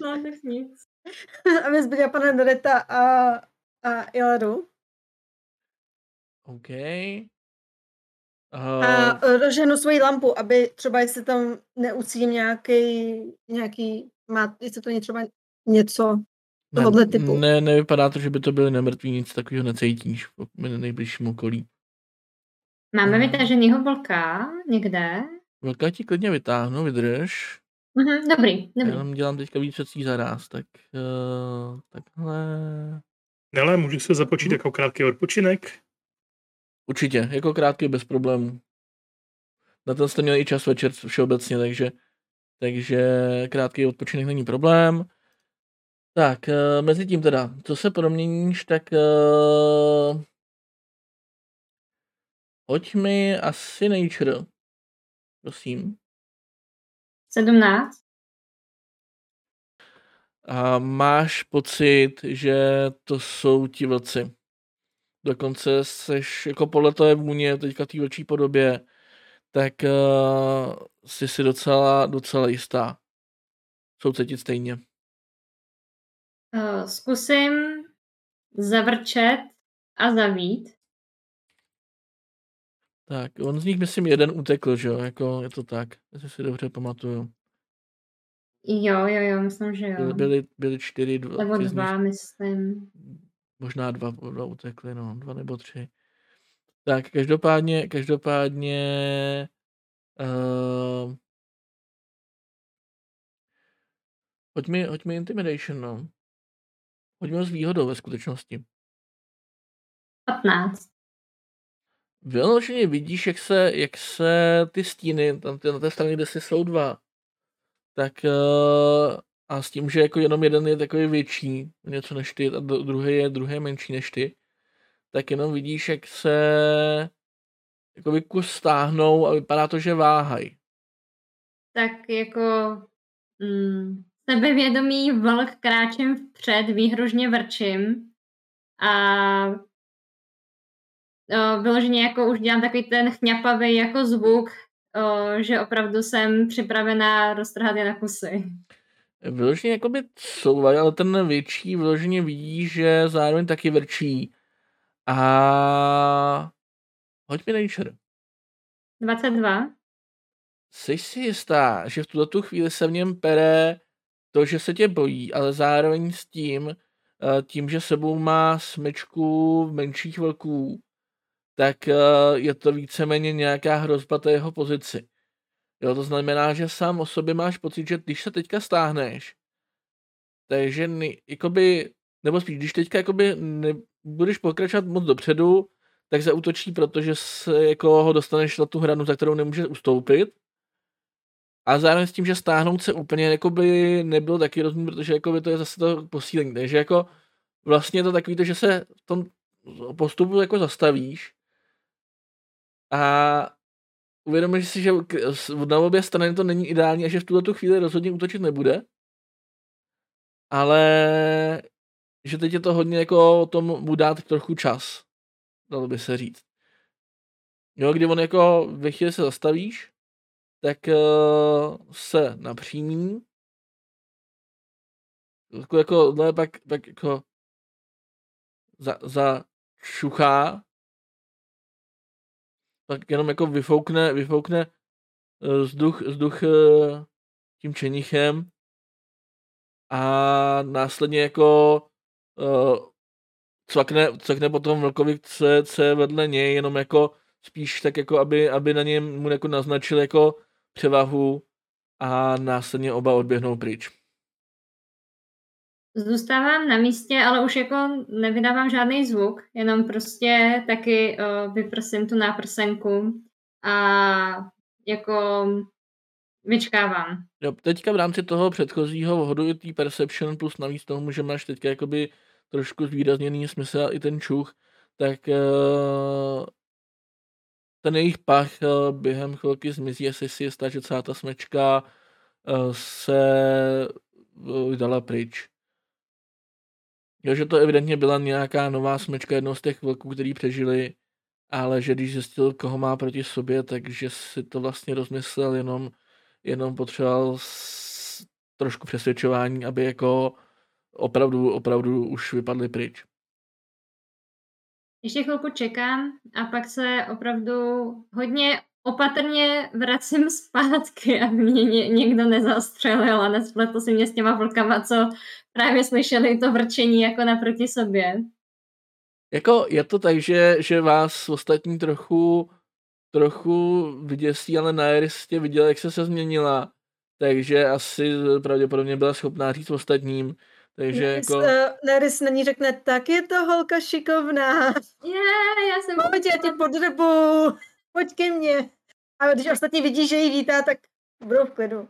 no, tak nic.
aby zbudila pana Doreta a, a Ilaru.
OK.
A
Uh,
rozženu svoji lampu, aby třeba jestli tam neucítím nějaký, nějaký, má, jestli to je třeba něco tohohle typu.
ne, nevypadá to, že by to byly nemrtví, nic takového necítíš v nejbližším okolí.
Máme vytaženýho vlka někde?
Velká ti klidně vytáhnu, vydrž.
Mhm, dobrý,
Já
dobrý.
jenom dělám teďka víc věcí za ráz, tak uh, takhle.
Nele, můžu se započít
Mhm.
jako krátký odpočinek?
Určitě, jako krátký bez problémů. Na to jste měli i čas večer všeobecně, takže, takže krátký odpočinek není problém. Tak, uh, mezi tím teda, co se proměníš, tak uh, hoď mi asi nature. Prosím.
17.
A máš pocit, že to jsou ti vlci. Dokonce seš, jako podle té vůně, teďka té vlčí podobě, tak uh, jsi si docela, docela jistá. Jsou cítit stejně.
Uh, zkusím zavrčet a zavít.
Tak, on z nich, myslím, jeden utekl, že jo, jako je to tak, jestli si dobře pamatuju.
Jo, jo, jo, myslím, že jo.
Byly, byly, čtyři, dva,
Nebo
nich,
dva, myslím.
možná dva, dva utekly, no, dva nebo tři. Tak, každopádně, každopádně, uh, hoď mi, hoď mi intimidation, no. Hoď mi ho s výhodou ve skutečnosti.
15.
Vyloženě vidíš, jak se, jak se ty stíny, tam ty, na té straně, kde si jsou dva, tak uh, a s tím, že jako jenom jeden je takový větší, něco než ty, a dru- druhý je, druhý je menší než ty, tak jenom vidíš, jak se jako kus stáhnou a vypadá to, že váhají.
Tak jako mm, sebevědomý vlk kráčím vpřed, výhružně vrčím a o, vyloženě jako už dělám takový ten chňapavý jako zvuk, o, že opravdu jsem připravená roztrhat je na kusy.
Vyloženě jakoby couvají, ale ten větší vyloženě vidí, že zároveň taky vrčí. A hoď mi nature.
22.
Jsi si jistá, že v tuto tu chvíli se v něm pere to, že se tě bojí, ale zároveň s tím, eh, tím, že sebou má smečku menších vlků, tak eh, je to víceméně nějaká hrozba té jeho pozici. Jo, to znamená, že sám o sobě máš pocit, že když se teďka stáhneš, takže ne, jakoby, nebo spíš, když teďka jakoby nebudeš pokračovat moc dopředu, tak zautočí, protože se jako ho dostaneš na tu hranu, za kterou nemůže ustoupit. A zároveň s tím, že stáhnout se úplně jakoby nebyl taky rozumný, protože jakoby to je zase to posílení. Takže jako vlastně je to takový to, že se v tom postupu jako zastavíš a uvědomíš si, že na obě strany to není ideální a že v tuto tu chvíli rozhodně útočit nebude. Ale že teď je to hodně jako o tom mu dát trochu čas, dalo by se říct. Jo, kdy on jako ve chvíli se zastavíš, tak uh, se napřímí, jako, jako, no, pak, pak jako za, za šuchá, tak jenom jako vyfoukne, vyfoukne uh, vzduch, vzduch uh, tím čenichem a následně jako uh, cvakne, cvakne potom vlkovi, co co je vedle něj, jenom jako spíš tak jako, aby, aby na něm mu jako naznačil jako převahu a následně oba odběhnou pryč.
Zůstávám na místě, ale už jako nevydávám žádný zvuk, jenom prostě taky uh, vyprosím tu náprsenku a jako vyčkávám.
Jo, teďka v rámci toho předchozího hodu té perception plus navíc tomu, že máš teďka jakoby trošku zvýrazněný smysl i ten čuch, tak uh, ten jejich pach uh, během chvilky zmizí, jestli si jistá, že celá ta smečka uh, se vydala pryč. Jo, že to evidentně byla nějaká nová smečka jednoho z těch vlků, který přežili, ale že když zjistil, koho má proti sobě, takže si to vlastně rozmyslel, jenom, jenom potřeboval s, trošku přesvědčování, aby jako opravdu, opravdu už vypadli pryč.
Ještě chvilku čekám a pak se opravdu hodně opatrně vracím zpátky, aby mě ně, někdo nezastřelil a nespletl si mě s těma vlkama, co právě slyšeli to vrčení jako naproti sobě.
Jako je to tak, že, že vás ostatní trochu trochu vyděsí, ale Naeris tě viděl, jak se se změnila, takže asi pravděpodobně byla schopná říct ostatním, takže Nerys, jako...
Uh, Nerys na ní řekne, tak je to holka šikovná.
Je, yeah, já jsem...
Pojď, já tě podrbu, pojď ke mně. A když ostatní vidí, že ji vítá, tak budou v klidu.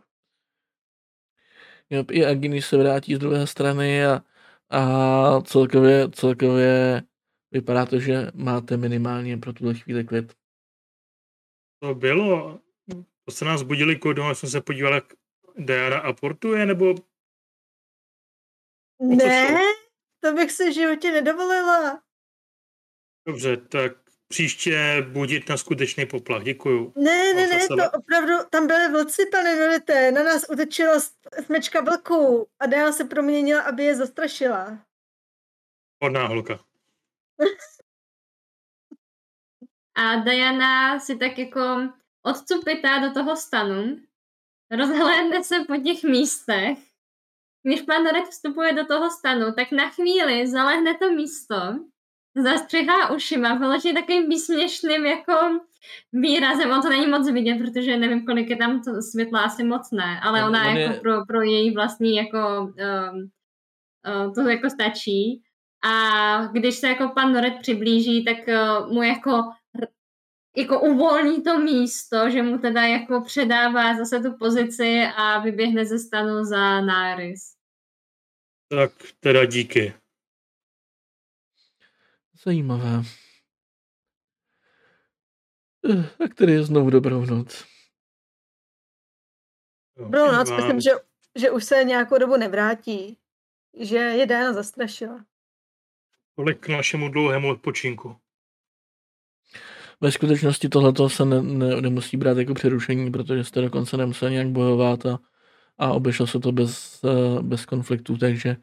Jo, i Agini se vrátí z druhé strany a, a celkově, celkově vypadá to, že máte minimálně pro tuhle chvíli klid.
To bylo, to se nás budili kodem, jsme se podívali, jak Diana aportuje, nebo
ne, to bych si v životě nedovolila.
Dobře, tak příště budit na skutečný poplach. Děkuju.
Ne, ne, ne, to opravdu, tam byly vlci, pane Norite. Na nás utečila smečka vlků a Diana se proměnila, aby je zastrašila.
Hodná holka.
a Diana si tak jako odcupitá do toho stanu, rozhlédne se po těch místech když pan Dorek vstupuje do toho stanu, tak na chvíli zalehne to místo, zastřihá ušima, vyloží takovým výsměšným jako výrazem, on to není moc vidět, protože nevím, kolik je tam to světla, asi moc ne, ale no, ona jako je... pro, pro její vlastní jako um, uh, to jako stačí. A když se jako pan Noret přiblíží, tak uh, mu jako jako uvolní to místo, že mu teda jako předává zase tu pozici a vyběhne ze stanu za Náris.
Tak teda díky.
Zajímavé. Tak tady je znovu dobrou noc.
Dobrou noc, myslím, že, že už se nějakou dobu nevrátí. Že je Diana zastrašila.
Tolik k našemu dlouhému odpočinku.
Ve skutečnosti tohle se ne, ne, nemusí brát jako přerušení, protože jste dokonce nemuseli nějak bojovat a a obešlo se to bez, eh, bez konfliktů, takže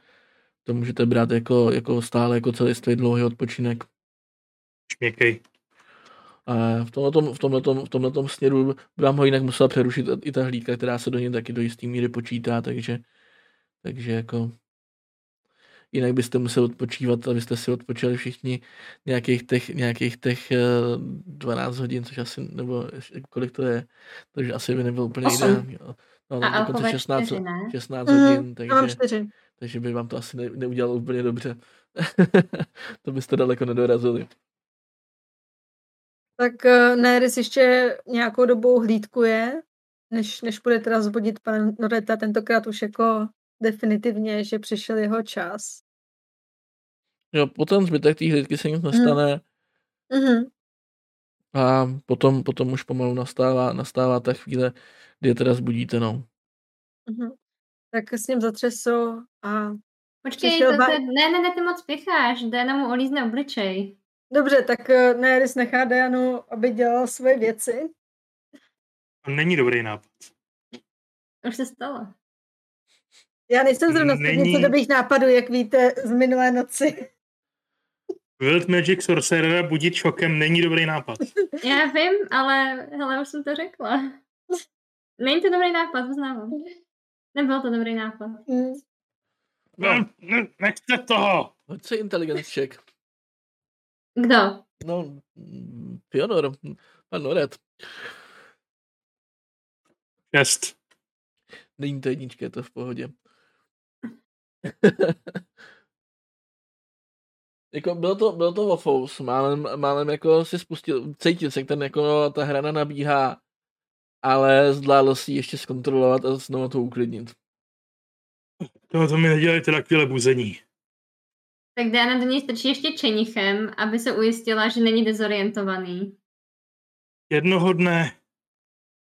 to můžete brát jako, jako stále jako celý dlouhý odpočinek.
Šměkej.
A v tomhletom, v tomhletom, v tomhletom směru vám ho jinak musela přerušit i ta hlídka, která se do něj taky do jisté míry počítá, takže, Takže jako jinak byste museli odpočívat, abyste si odpočili všichni nějakých těch, nějakých těch 12 hodin, což asi, nebo kolik to je, takže asi by nebylo úplně ideální.
No, a dokonce
16,
4, ne?
16 hodin,
Mm,
takže. Takže by vám to asi ne, neudělalo úplně dobře. to byste daleko nedorazili.
Tak uh, Neris ještě nějakou dobu hlídkuje, než, než bude teda zbudit pan Noreta, tentokrát už jako definitivně, že přišel jeho čas.
Jo, potom zbytek té hlídky se nic nestane
Mhm.
a potom, potom už pomalu nastává, nastává ta chvíle, kdy je teda zbudíte, no.
Mhm. Tak s ním zatřesou a
Počkej,
Přišel
to,
ba-
to, ne, ne, ne, ty moc spěcháš, Diana mu olízne obličej.
dobře, tak uh, Neris nechá Dianu, aby dělala svoje věci.
To není dobrý nápad.
Už se stalo.
Já nejsem zrovna
Není-
dobrých nápadů, jak víte, z minulé noci.
Wild Magic Sorcerera budit šokem není dobrý nápad.
Já vím, ale hele, už jsem to řekla. Není to dobrý nápad, uznávám. Nebyl to dobrý nápad.
Mm.
Ne, ne, nechte toho!
Hoď si intelligence check.
Kdo?
No, Fionor, pan Noret.
Šest.
Není to jednička, je to v pohodě. jako bylo to, bylo to waffles, málem, málem jako si spustil, cítil se, jak ten jako ta hrana nabíhá, ale zvládl si ji ještě zkontrolovat a znovu to uklidnit.
To, to mi nedělali teda chvíle buzení.
Tak Diana do něj strčí ještě čenichem, aby se ujistila, že není dezorientovaný.
Jednoho dne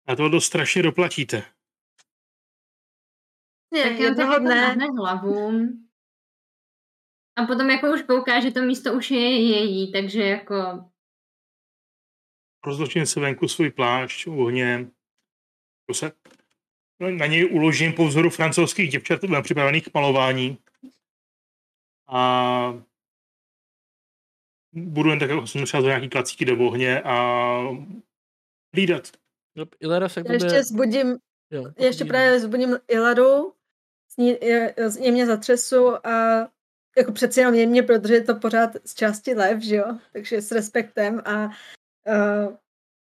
na to dost strašně doplatíte.
Ne,
Tak
jednoho dne.
hlavu. A potom jako už kouká, že to místo už je její, takže jako
Rozložím si venku svůj plášť u ohně. To se no, na něj uložím po vzoru francouzských děvčat připravených k malování. A budu jen tak jako jsem třeba nějaký klacíky do ohně a hlídat.
No, Ilera se tobě...
ještě zbudím,
Jo,
ještě právě zbudím Iladu, s ní, je, je mě zatřesu a jako přeci jenom jemně, protože je to pořád z části lev, že jo, takže s respektem a uh,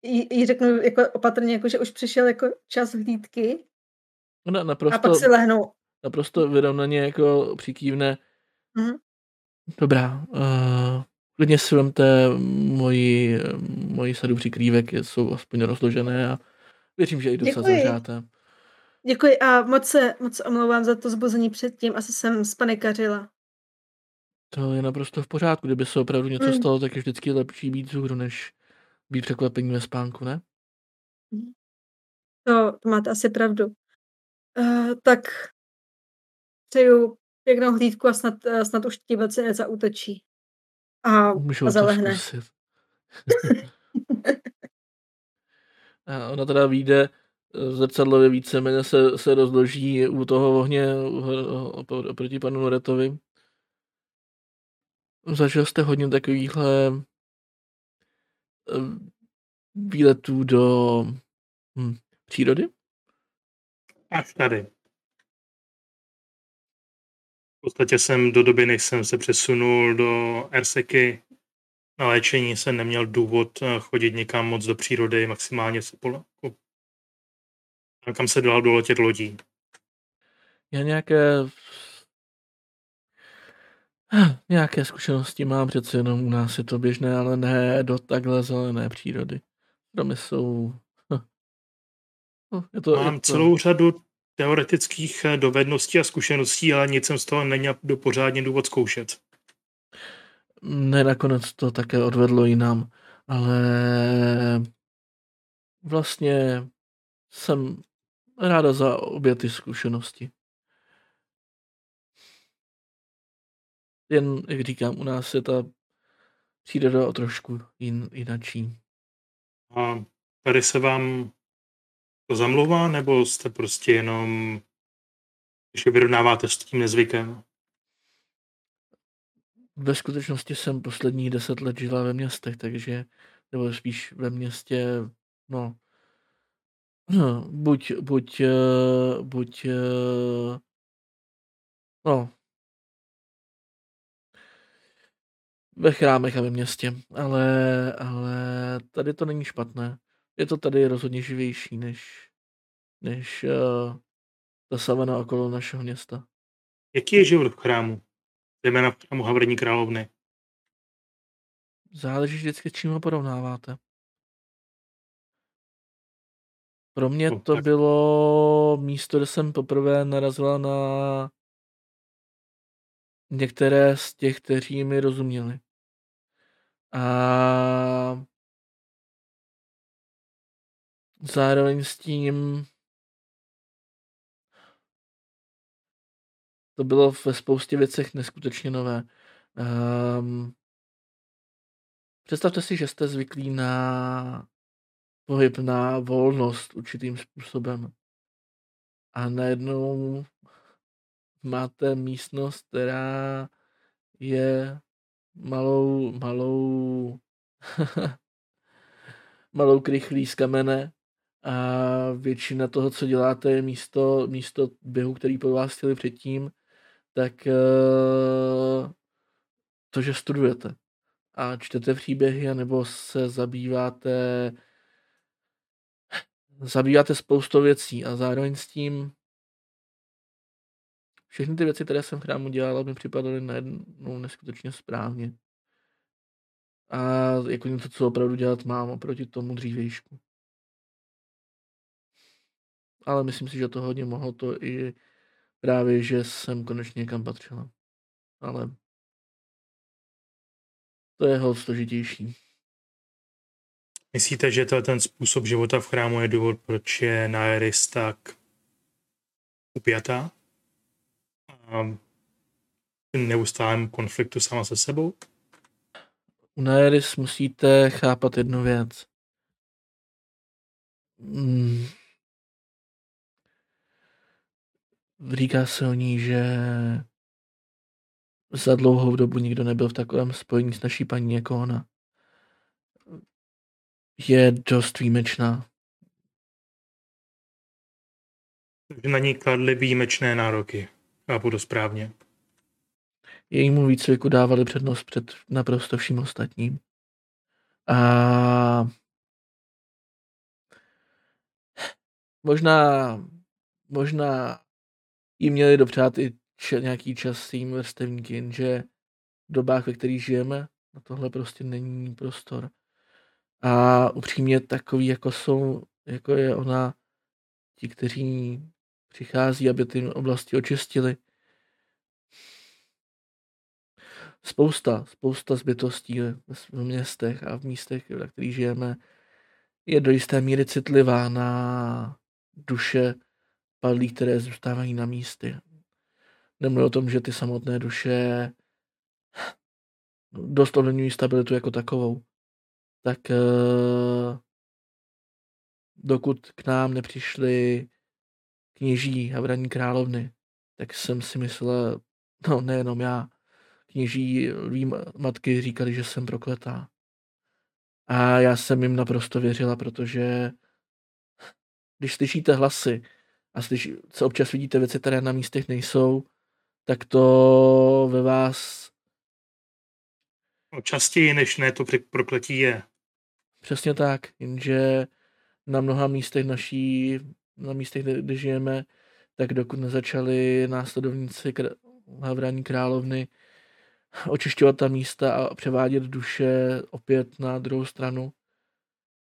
jí, jí řeknu jako opatrně, jako, že už přišel jako čas hlídky a
naprosto,
pak si lehnu.
naprosto vyrovnaně jako přikývne.
Mhm.
Dobrá, uh, klidně si vemte moji, moji sadu přikrývek, jsou aspoň rozložené a věřím, že i docela zahřáte.
Děkuji a moc se, moc se omlouvám za to zbuzení předtím, asi jsem spanikařila.
To je naprosto v pořádku, kdyby se opravdu něco
Mm.
stalo, tak je vždycky lepší být vzhůru, než být překvapení ve spánku, ne?
To, to máte asi pravdu. Uh, tak přeju pěknou hlídku a snad, uh, snad už ti vlci nezautočí. A,
Můžu
a zalehne.
a ona teda vyjde, eh, zrcadlově víceméně se, se rozloží u toho ohně oproti panu Noretovi. Zažil jste hodně takovýchhle výletů do hm, přírody?
Až tady. V podstatě jsem do doby, než jsem se přesunul do Erseky na léčení, jsem neměl důvod eh, chodit někam moc do přírody, maximálně se tam, kam se dalo doletět lodí.
Já nějaké nějaké zkušenosti mám, přece jenom u nás je to běžné, ale ne do takhle zelené přírody. Domy jsou... hm. Je to,
Mám
je to...
celou řadu teoretických eh, dovedností a zkušeností, ale nic jsem z toho neměl do pořádně důvod zkoušet.
Ne, nakonec to také odvedlo jinam, ale vlastně jsem ráda za obě ty zkušenosti. Jen, jak říkám, u nás je ta příroda o trošku jin, jinačí.
A tady se vám to zamlouvá, nebo jste prostě jenom, že vyrovnáváte s tím nezvykem?
Ve skutečnosti jsem posledních deset let žila ve městech, takže, nebo spíš ve městě, no, no buď, buď, eh, buď eh, No. Ve chrámech a ve městě, ale, ale tady to není špatné. Je to tady rozhodně živější než, než uh, ta savana okolo našeho města.
Jaký je život v chrámu? Zejména v chrámu Havrní královny.
Záleží vždycky, s čím ho porovnáváte. Pro mě
No,
to
tak.
bylo místo, kde jsem poprvé narazila na některé z těch, kteří mi rozuměli. A zároveň s tím to bylo ve spoustě věcech neskutečně nové. Um, představte si, že jste zvyklí na pohyb, na volnost určitým způsobem. A najednou máte místnost, která je malou, malou, malou krychlí z kamene a většina toho, co děláte, je místo, místo běhu, který po vás chtěli předtím, tak eh, to, že studujete. A čtete příběhy, nebo se zabýváte zabýváte spoustou věcí a zároveň s tím všechny ty věci, které jsem v chrámu dělal, mi připadaly najednou neskutečně správně. A jako něco, co opravdu dělat mám oproti tomu dřívejšku. Ale myslím si, že to hodně mohlo to i právě, že jsem konečně někam patřila. Ale to je hodně složitější.
Myslíte, že to ten způsob života v chrámu je důvod, proč je Naeris tak upjatá? V neustálém konfliktu sama se sebou?
U Naeris musíte chápat jednu věc. Mm. Říká se o ní, že za dlouhou dobu nikdo nebyl v takovém spojení s naší paní jako ona. Je dost výjimečná.
Takže na ní kladly výjimečné nároky. Chápu to správně.
Jejímu výcviku dávali přednost před naprosto vším ostatním. A možná, možná jí měli dopřát i č- nějaký čas s tím vrstevníky, jenže v dobách, ve kterých žijeme, na tohle prostě není prostor. A upřímně takový, jako jsou, jako je ona, ti, kteří přichází, aby ty oblasti očistili. Spousta, spousta zbytostí v městech a v místech, ve kterých žijeme, je do jisté míry citlivá na duše padlých, které zůstávají na místě. Nemluvím o tom, že ty samotné duše dost ovlivňují stabilitu jako takovou. Tak eh, dokud k nám nepřišli kněží a vraní královny, tak jsem si myslel, no nejenom já, kněží lví matky říkali, že jsem prokletá. A já jsem jim naprosto věřila, protože když slyšíte hlasy a slyší, co občas vidíte věci, které na místech nejsou, tak to ve vás
častěji, než ne, to prokletí je.
přesně tak, jenže na mnoha místech naší, na místech, kde, kde žijeme, tak dokud nezačali následovníci kr- Havrání královny očišťovat ta místa a převádět duše opět na druhou stranu,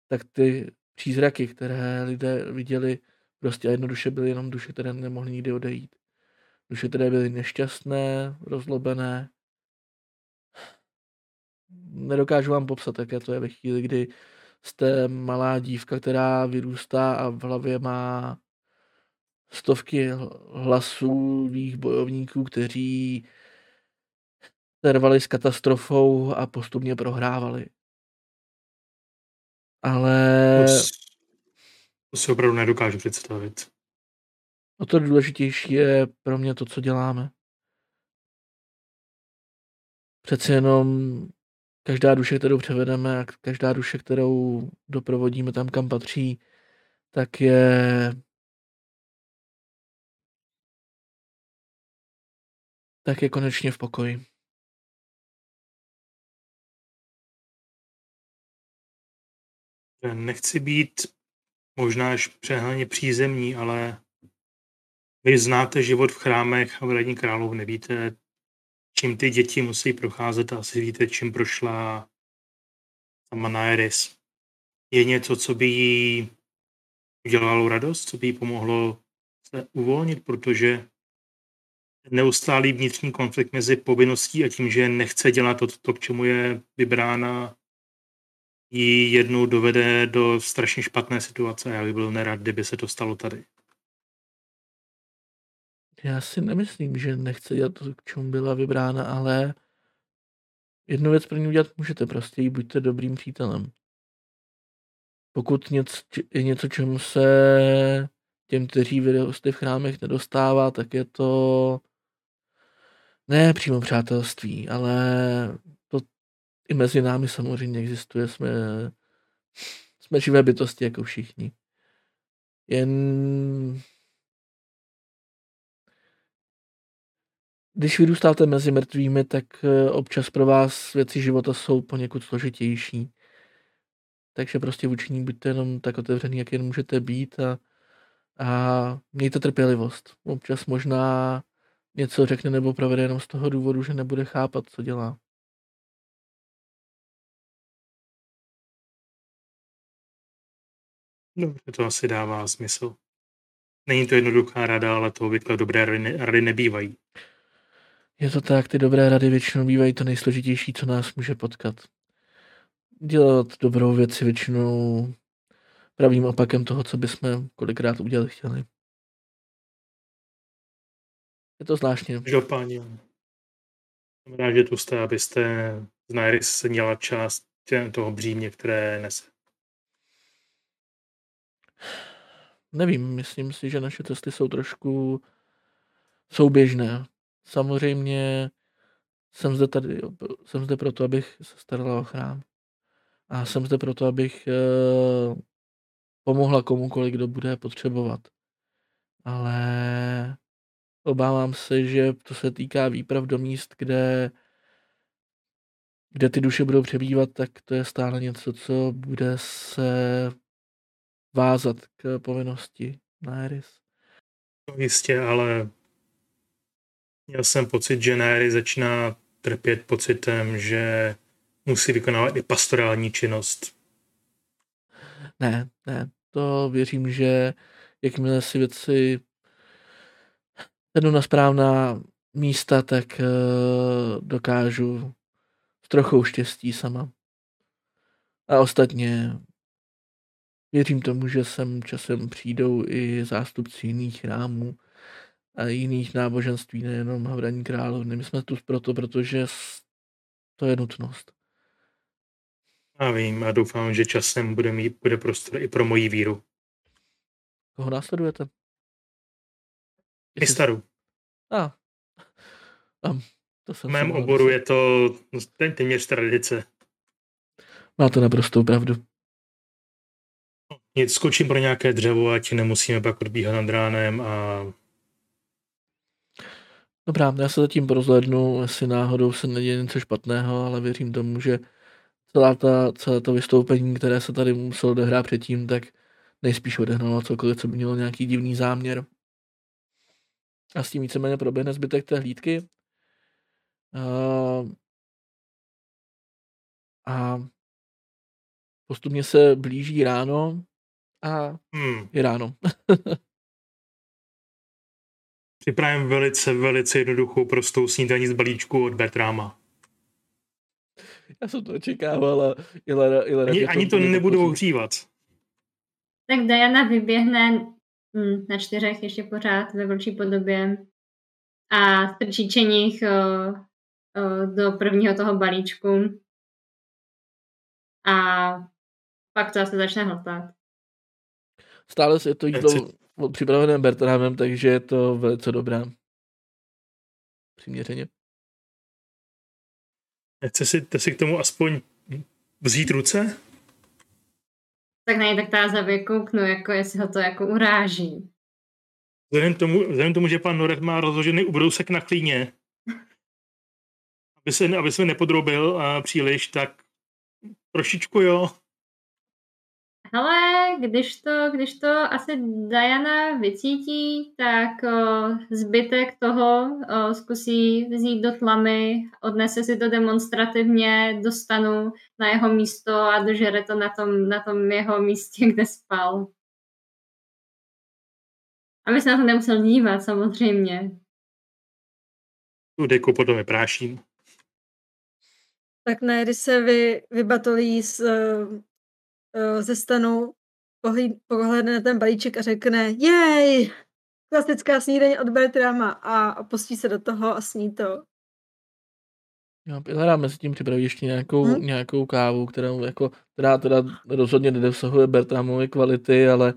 tak ty přízraky, které lidé viděli, prostě a jednoduše byly jenom duše, které nemohly nikdy odejít. Duše, které byly nešťastné, rozlobené. Nedokážu vám popsat, jaké to je ve chvíli, kdy jste malá dívka, která vyrůstá a v hlavě má stovky hlasů svých bojovníků, kteří se rvali s katastrofou a postupně prohrávali. Ale
To, si opravdu nedokážu představit.
o to důležitější je pro mě to, co děláme. Přeci jenom každá duše, kterou převedeme a každá duše, kterou doprovodíme tam, kam patří, tak je tak je konečně v pokoji.
Nechci být možná až přehnaně přízemní, ale vy znáte život v chrámech a v radní královny. Víte, čím ty děti musí procházet asi víte, čím prošla sama Naeris. Je něco, co by jí udělalo radost, co by jí pomohlo se uvolnit, protože neustálý vnitřní konflikt mezi povinností a tím, že nechce dělat to, to k čemu je vybrána, ji jednou dovede do strašně špatné situace. Já bych byl nerad, kdyby se to stalo tady.
Já si nemyslím, že nechce dělat to, k čemu byla vybrána, ale jednu věc pro ní udělat můžete prostě, buďte dobrým přítelem. Pokud něco, je něco, čemu se těm, kteří vyrostli v chrámech, nedostává, tak je to ne přímo přátelství, ale to i mezi námi samozřejmě existuje. Jsme, jsme živé bytosti jako všichni. Jen když vyrůstáte mezi mrtvými, tak eh, občas pro vás věci života jsou poněkud složitější. Takže prostě vůči ní buďte jenom tak otevřený, jak jen můžete být a, a mějte trpělivost. Občas možná něco řekne nebo provede jenom z toho důvodu, že nebude chápat, co dělá.
Dobře, to asi dává smysl. Není to jednoduchá rada, ale to obvykle dobré rady nebývají.
Je to tak, ty dobré rady většinou bývají to nejsložitější, co nás může potkat. Dělat dobrou věci většinou pravým opakem toho, co bychom kolikrát udělat chtěli. Je to zvláštně.
Každopádně. Jsem rád, že tu jste, abyste z Nairis měla část toho břímě, které nese.
Nevím, myslím si, že naše cesty jsou trošku souběžné. Samozřejmě jsem zde tady, jsem zde proto, abych se starala o chrám. A jsem zde proto, abych eh, pomohla komukoliv, kdo bude potřebovat. Ale obávám se, že to se týká výprav do míst, kde, kde ty duše budou přebývat, tak to je stále něco, co bude se vázat k povinnosti na Eris.
Jistě, ale Měl jsem pocit, že Nary začíná trpět pocitem, že musí vykonávat i pastorální činnost.
Ne, ne, to věřím, že jakmile si věci sednu na správná místa, tak uh, dokážu s trochou štěstí sama. A ostatně věřím tomu, že sem časem přijdou i zástupci jiných chrámů, a jiných náboženství, nejenom Havraní královny. My jsme tu proto, protože to je nutnost.
A vím a doufám, že časem bude, mít, bude prostor i pro moji víru.
Koho následujete?
Mistaru.
A. a
to jsem v mém oboru je to ten téměř tradice.
Máte naprostou pravdu.
Nic, skočím pro nějaké dřevo, ať nemusíme pak odbíhat nad ránem a
Dobrá, já se zatím porozhlednu, jestli náhodou se neděje něco špatného, ale věřím tomu, že celá ta, celé to vystoupení, které se tady muselo odehrát předtím, tak nejspíš odehnalo cokoliv, co by mělo nějaký divný záměr. A s tím víceméně proběhne zbytek té hlídky. A, a postupně se blíží ráno a hmm. je ráno.
Připravím velice, velice jednoduchou, prostou snídaní z balíčku od Bertráma.
Já jsem to očekával a Ilara, Ilara
ani, ani to nebudu ohřívat.
Tak Diana vyběhne hm, na čtyřech ještě pořád ve vlčí podobě a strčí čeních do prvního toho balíčku a pak to zase začne hltat.
Stále se to jídlo připraveném Bertramem, takže je to velice dobré. Přiměřeně.
Chce si, si k tomu aspoň vzít ruce?
Tak nej, tak ta zabě kouknu, jako jestli ho to jako uráží.
Vzhledem tomu, vzhledem tomu že pan Norek má rozložený ubrousek na klíně, aby se, aby se nepodrobil uh, příliš, tak trošičku jo.
Ale když to, když to asi Diana vycítí, tak o, zbytek toho o, zkusí vzít do tlamy, odnese si to demonstrativně, dostanu na jeho místo a dožere to na tom, na tom jeho místě, kde spal. Aby se na to nemusel dívat, samozřejmě.
Tu deku potom vypráším.
Tak ne, když se vy, vybatolí uh, ze stanu, pohledne na ten balíček a řekne jej, klasická snídaně od Bertrama a, pustí se do toho a sní to.
Jo, Pilara mezi tím připraví ještě nějakou, hmm? nějakou kávu, kterou jako, která teda rozhodně nedosahuje Bertramovy kvality, ale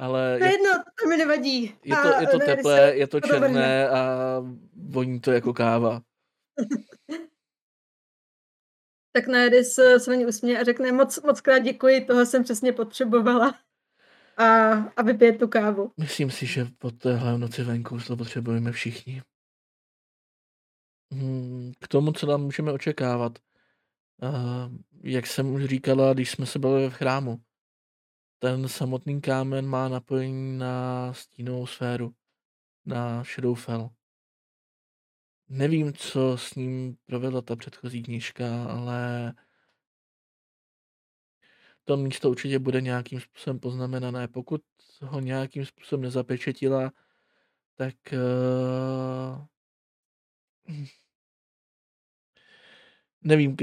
ale
to je jedno, to mi nevadí.
Je to, je to teplé, je to černé a voní to jako káva.
tak Najedis se ní usměje a řekne moc, moc krát děkuji, toho jsem přesně potřebovala. A, a vypije tu kávu.
Myslím si, že po téhle noci venku to potřebujeme všichni. Hmm, k tomu, co nám můžeme očekávat. Jak jsem už říkala, když jsme se bavili v chrámu, ten samotný kámen má napojení na stínovou sféru, na Shadowfell. Nevím, co s ním provedla ta předchozí knižka, ale to místo určitě bude nějakým způsobem poznamenané. Pokud ho nějakým způsobem nezapečetila, tak uh, nevím,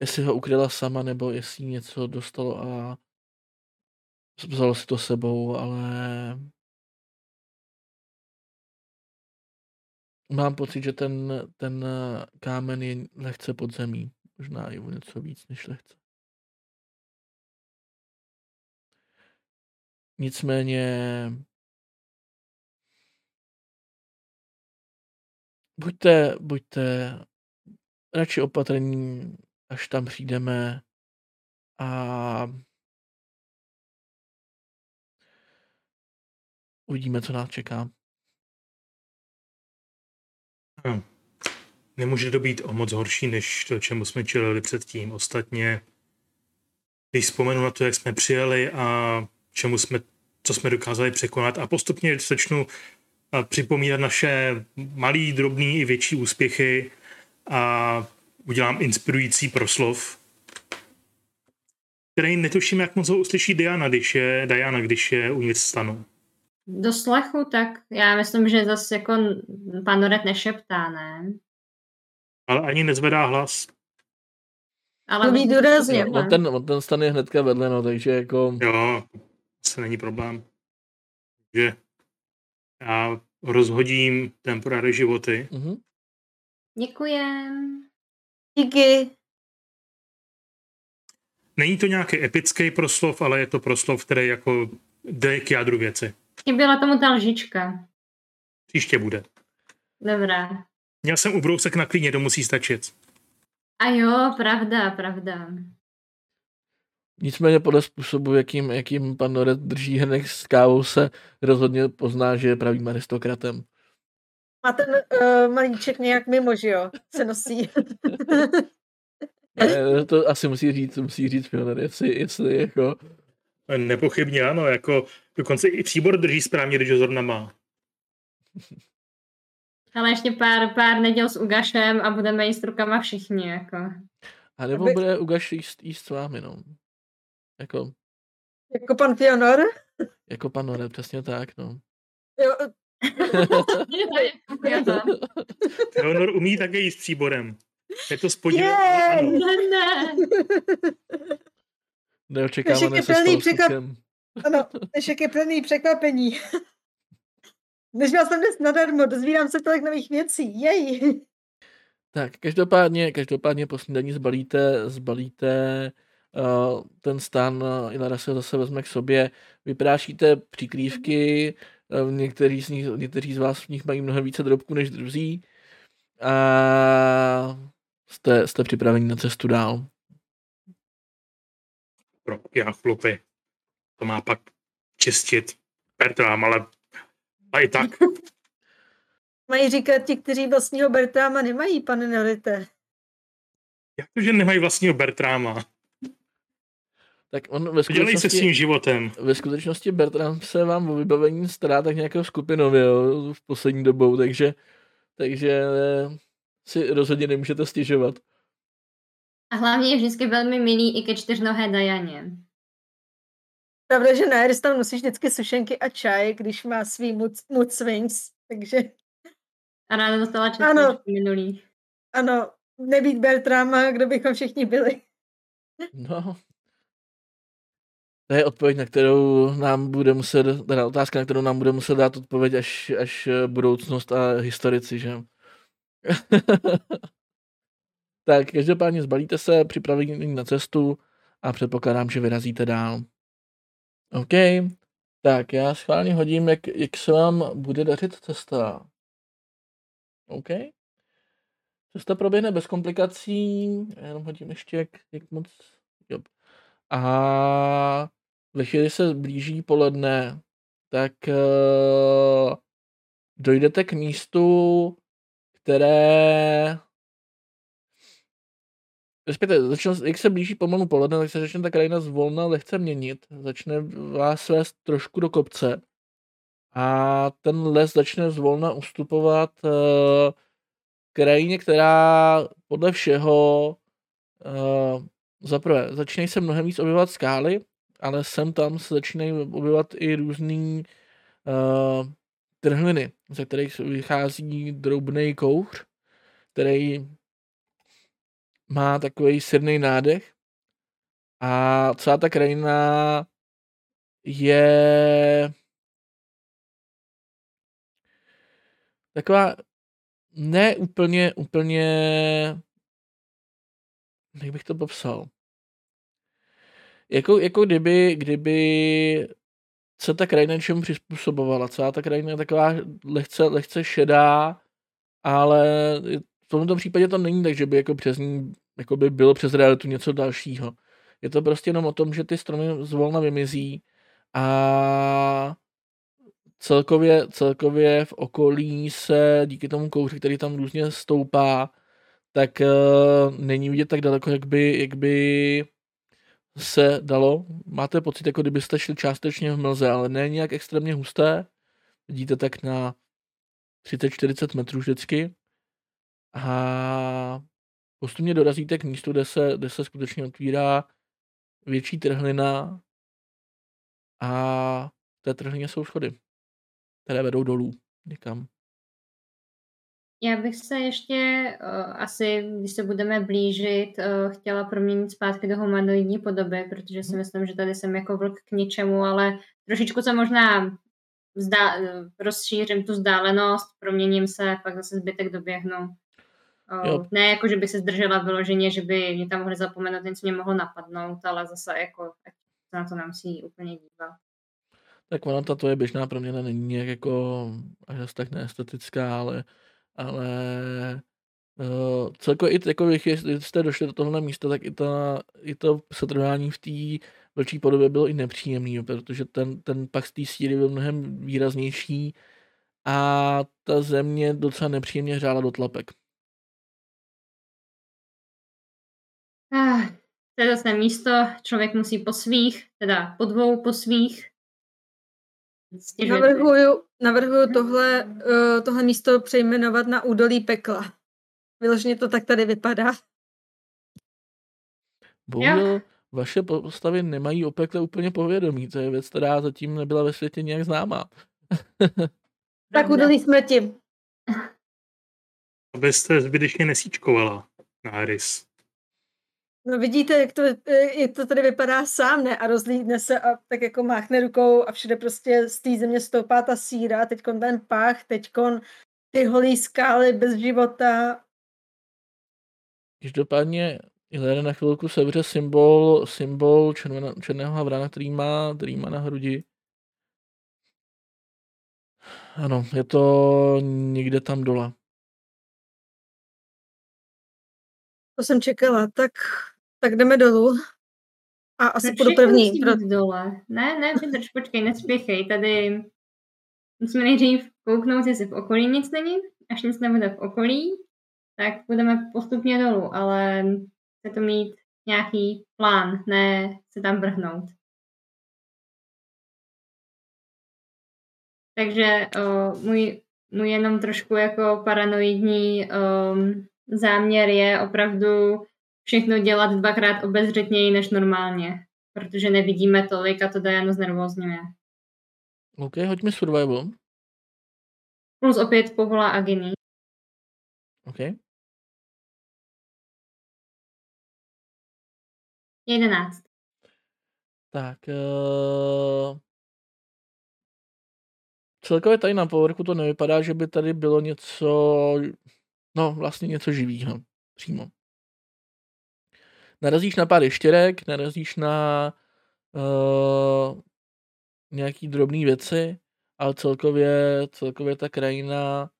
jestli ho ukryla sama, nebo jestli něco dostalo a vzalo si to sebou, ale Mám pocit, že ten, ten kámen je lehce pod zemí. Možná i o něco víc než lehce. Nicméně buďte, buďte radši opatrní, až tam přijdeme a uvidíme, co nás čeká.
Nemůže to být o moc horší, než to, čemu jsme čelili předtím. Ostatně, když vzpomenu na to, jak jsme přijeli a čemu jsme, co jsme dokázali překonat a postupně začnu připomínat naše malý, drobný i větší úspěchy a udělám inspirující proslov, který netuším, jak moc ho uslyší Diana, když je, Diana, když je uvnitř stanu
do slechu, tak já myslím, že zase jako pan Doret nešeptá, ne?
Ale ani nezvedá hlas.
Ale Mluví důrazně.
No, on, ten, on ten stan je hnedka vedle, no, takže jako...
Jo, se není problém. Takže já rozhodím temporary životy. Mm-hmm.
Děkujem.
Díky.
Není to nějaký epický proslov, ale je to proslov, který jako jde k jádru věci.
Chyběla tomu ta lžička.
Příště bude.
Dobrá.
Měl jsem ubrousek na klíně, to musí stačit.
A jo, pravda, pravda.
Nicméně podle způsobu, jakým, jakým pan Noret drží hrnek s kávou, se rozhodně pozná, že je pravým aristokratem.
A ten uh, malíček nějak mimo, že jo, se nosí.
ne, to asi musí říct, musí říct Pioner, jestli, jestli jako
Nepochybně ano, jako dokonce i příbor drží správně, když ho zrovna má.
Ale ještě pár, pár neděl s Ugašem a budeme jíst rukama všichni, jako.
A nebo Aby... bude Ugaš jíst, jíst s vámi, no. Jako...
Jako pan Fionor?
Jako pan Nore, přesně tak, no.
Jo.
Fionor umí také jíst příborem. Je to spodil.
Yeah! Ne, ne.
Neočekávané se plný překvap...
Ano, Dnešek je plný překvapení. Nežila jsem dnes nadarmo, dozvídám se tolik nových věcí, jej.
Tak, každopádně, každopádně po snídaní zbalíte, zbalíte uh, ten stan, uh, Ilara se zase vezme k sobě, vyprášíte přikrývky, uh, někteří, z nich, někteří z vás v nich mají mnohem více drobků než druzí a jste, jste připraveni na cestu dál
pro já chlupy. To má pak čistit Bertram, ale a i tak.
Mají říkat ti, kteří vlastního Bertráma nemají, pane Nelite.
Jak to, že nemají vlastního Bertráma?
Tak on ve
Dělej se s tím
skutečnosti,
životem.
ve skutečnosti Bertram se vám o vybavení stará tak nějakou skupinově jo, v poslední dobou, takže, takže eh, si rozhodně nemůžete stěžovat.
A hlavně je vždycky velmi milý i ke čtyřnohé Dajaně.
Pravda, že na Eris tam nosíš vždycky sušenky a čaj, když má svý mood, mood swings, takže
A ráda dostala
Ano.
četničky minulý.
ano, nebýt Bertrama, kdo bychom všichni byli.
No. To je odpověď, na kterou nám bude muset, teda otázka, na kterou nám bude muset dát odpověď až, až budoucnost a historici, že? tak, každopádně zbalíte se, připravení na cestu a předpokládám, že vyrazíte dál. OK, tak já schválně hodím, jak, jak se vám bude dařit cesta. OK. Cesta proběhne bez komplikací, já jenom hodím ještě, jak, jak moc, jo. A ve chvíli se blíží poledne, tak uh, dojdete k místu, které respektive, začne, jak se blíží pomalu poledne, tak se začne ta krajina zvolna lehce měnit. Začne vás vést trošku do kopce. A ten les začne zvolna ustupovat uh, krajině, která podle všeho uh, zaprvé začínají se mnohem víc objevovat skály, ale sem tam se začínají objevovat i různý uh, trhliny, ze kterých vychází drobný kouř, který má takový sirný nádech a celá ta krajina je taková ne úplně, úplně, jak bych to popsal, jako, jako kdyby, kdyby se ta krajina něčemu přizpůsobovala. Celá ta krajina je taková lehce, lehce šedá, ale v tomto případě to není tak, že by jako přes ní jako by bylo přes realitu něco dalšího. Je to prostě jenom o tom, že ty stromy zvolna vymizí a celkově, celkově v okolí se díky tomu kouři, který tam různě stoupá, tak uh, není vidět tak daleko, jak by, jak by se dalo. Máte pocit, jako kdybyste šli částečně v mlze, ale ne nějak extrémně husté. Vidíte tak na 30-40 metrů vždycky. A postupně dorazíte k místu, kde se, kde se skutečně otvírá větší trhlina a v té trhlině jsou schody, které vedou dolů někam.
Já bych se ještě uh, asi, když se budeme blížit, uh, chtěla proměnit zpátky do humanoidní podoby, protože si myslím, že tady jsem jako vlk k ničemu, ale trošičku se možná zdá, uh, rozšířím tu vzdálenost, proměním se, pak zase zbytek doběhnu.
Jo.
Uh, ne jako, že bych se zdržela vyloženě, že by mě tam mohli zapomenout, něco mě mohlo napadnout, ale zase jako ať se na to nemusí úplně dívat.
Tak ona ta tvoje běžná proměna není nějak jako až tak neestetická, ale, ale uh, celkově i jako když jste došli do tohle místa, tak i, ta, i to setrvání v té vlčí podobě bylo i nepříjemný, protože ten, ten pak z té síry byl mnohem výraznější a ta země docela nepříjemně hřála do tlapek.
Ah, to je zase místo, člověk musí po svých, teda po dvou po svých. Si.
Navrhuju, navrhuju tohle, uh, tohle místo přejmenovat na údolí pekla. Vyloženě to tak tady vypadá.
Bohužel vaše postavy nemají o pekle úplně povědomí, to je věc, která zatím nebyla ve světě nějak známá.
Tak údolí smrti.
Abyste zbytečně nesíčkovala na Aris.
No vidíte, jak to, eh, jak to tady vypadá sám, ne? A rozlídne se a tak jako máchne rukou a všude prostě z té země stoupá ta síra, teďkon ten pach, teďkon ty holý skály bez života.
Každopádně Ilere na chvilku sevře symbol, symbol červená, černého havrana, který má, který má na hrudi. Ano, je to někde tam dole.
To jsem čekala, tak, tak jdeme dolů. A asi půjdu první. Pro...
dole. Ne, ne, vydrž, počkej, nespěchej. Tady musíme nejdřív kouknout, jestli v okolí nic není. Až nic nebude v okolí, tak budeme postupně dolů, ale chce to mít nějaký plán, ne se tam vrhnout. Takže uh, můj, můj jenom trošku jako paranoidní um, záměr je opravdu všechno dělat dvakrát obezřetněji než normálně, protože nevidíme tolik a to Diana znervozňuje.
OK, hoďme survival.
Plus opět povolá Agini.
OK.
11.
Tak, uh, celkově tady na povrchu to nevypadá, že by tady bylo něco, no vlastně něco živého přímo. Narazíš na pár ještěrek, narazíš na uh, nějaký drobné věci, ale celkově, celkově ta krajina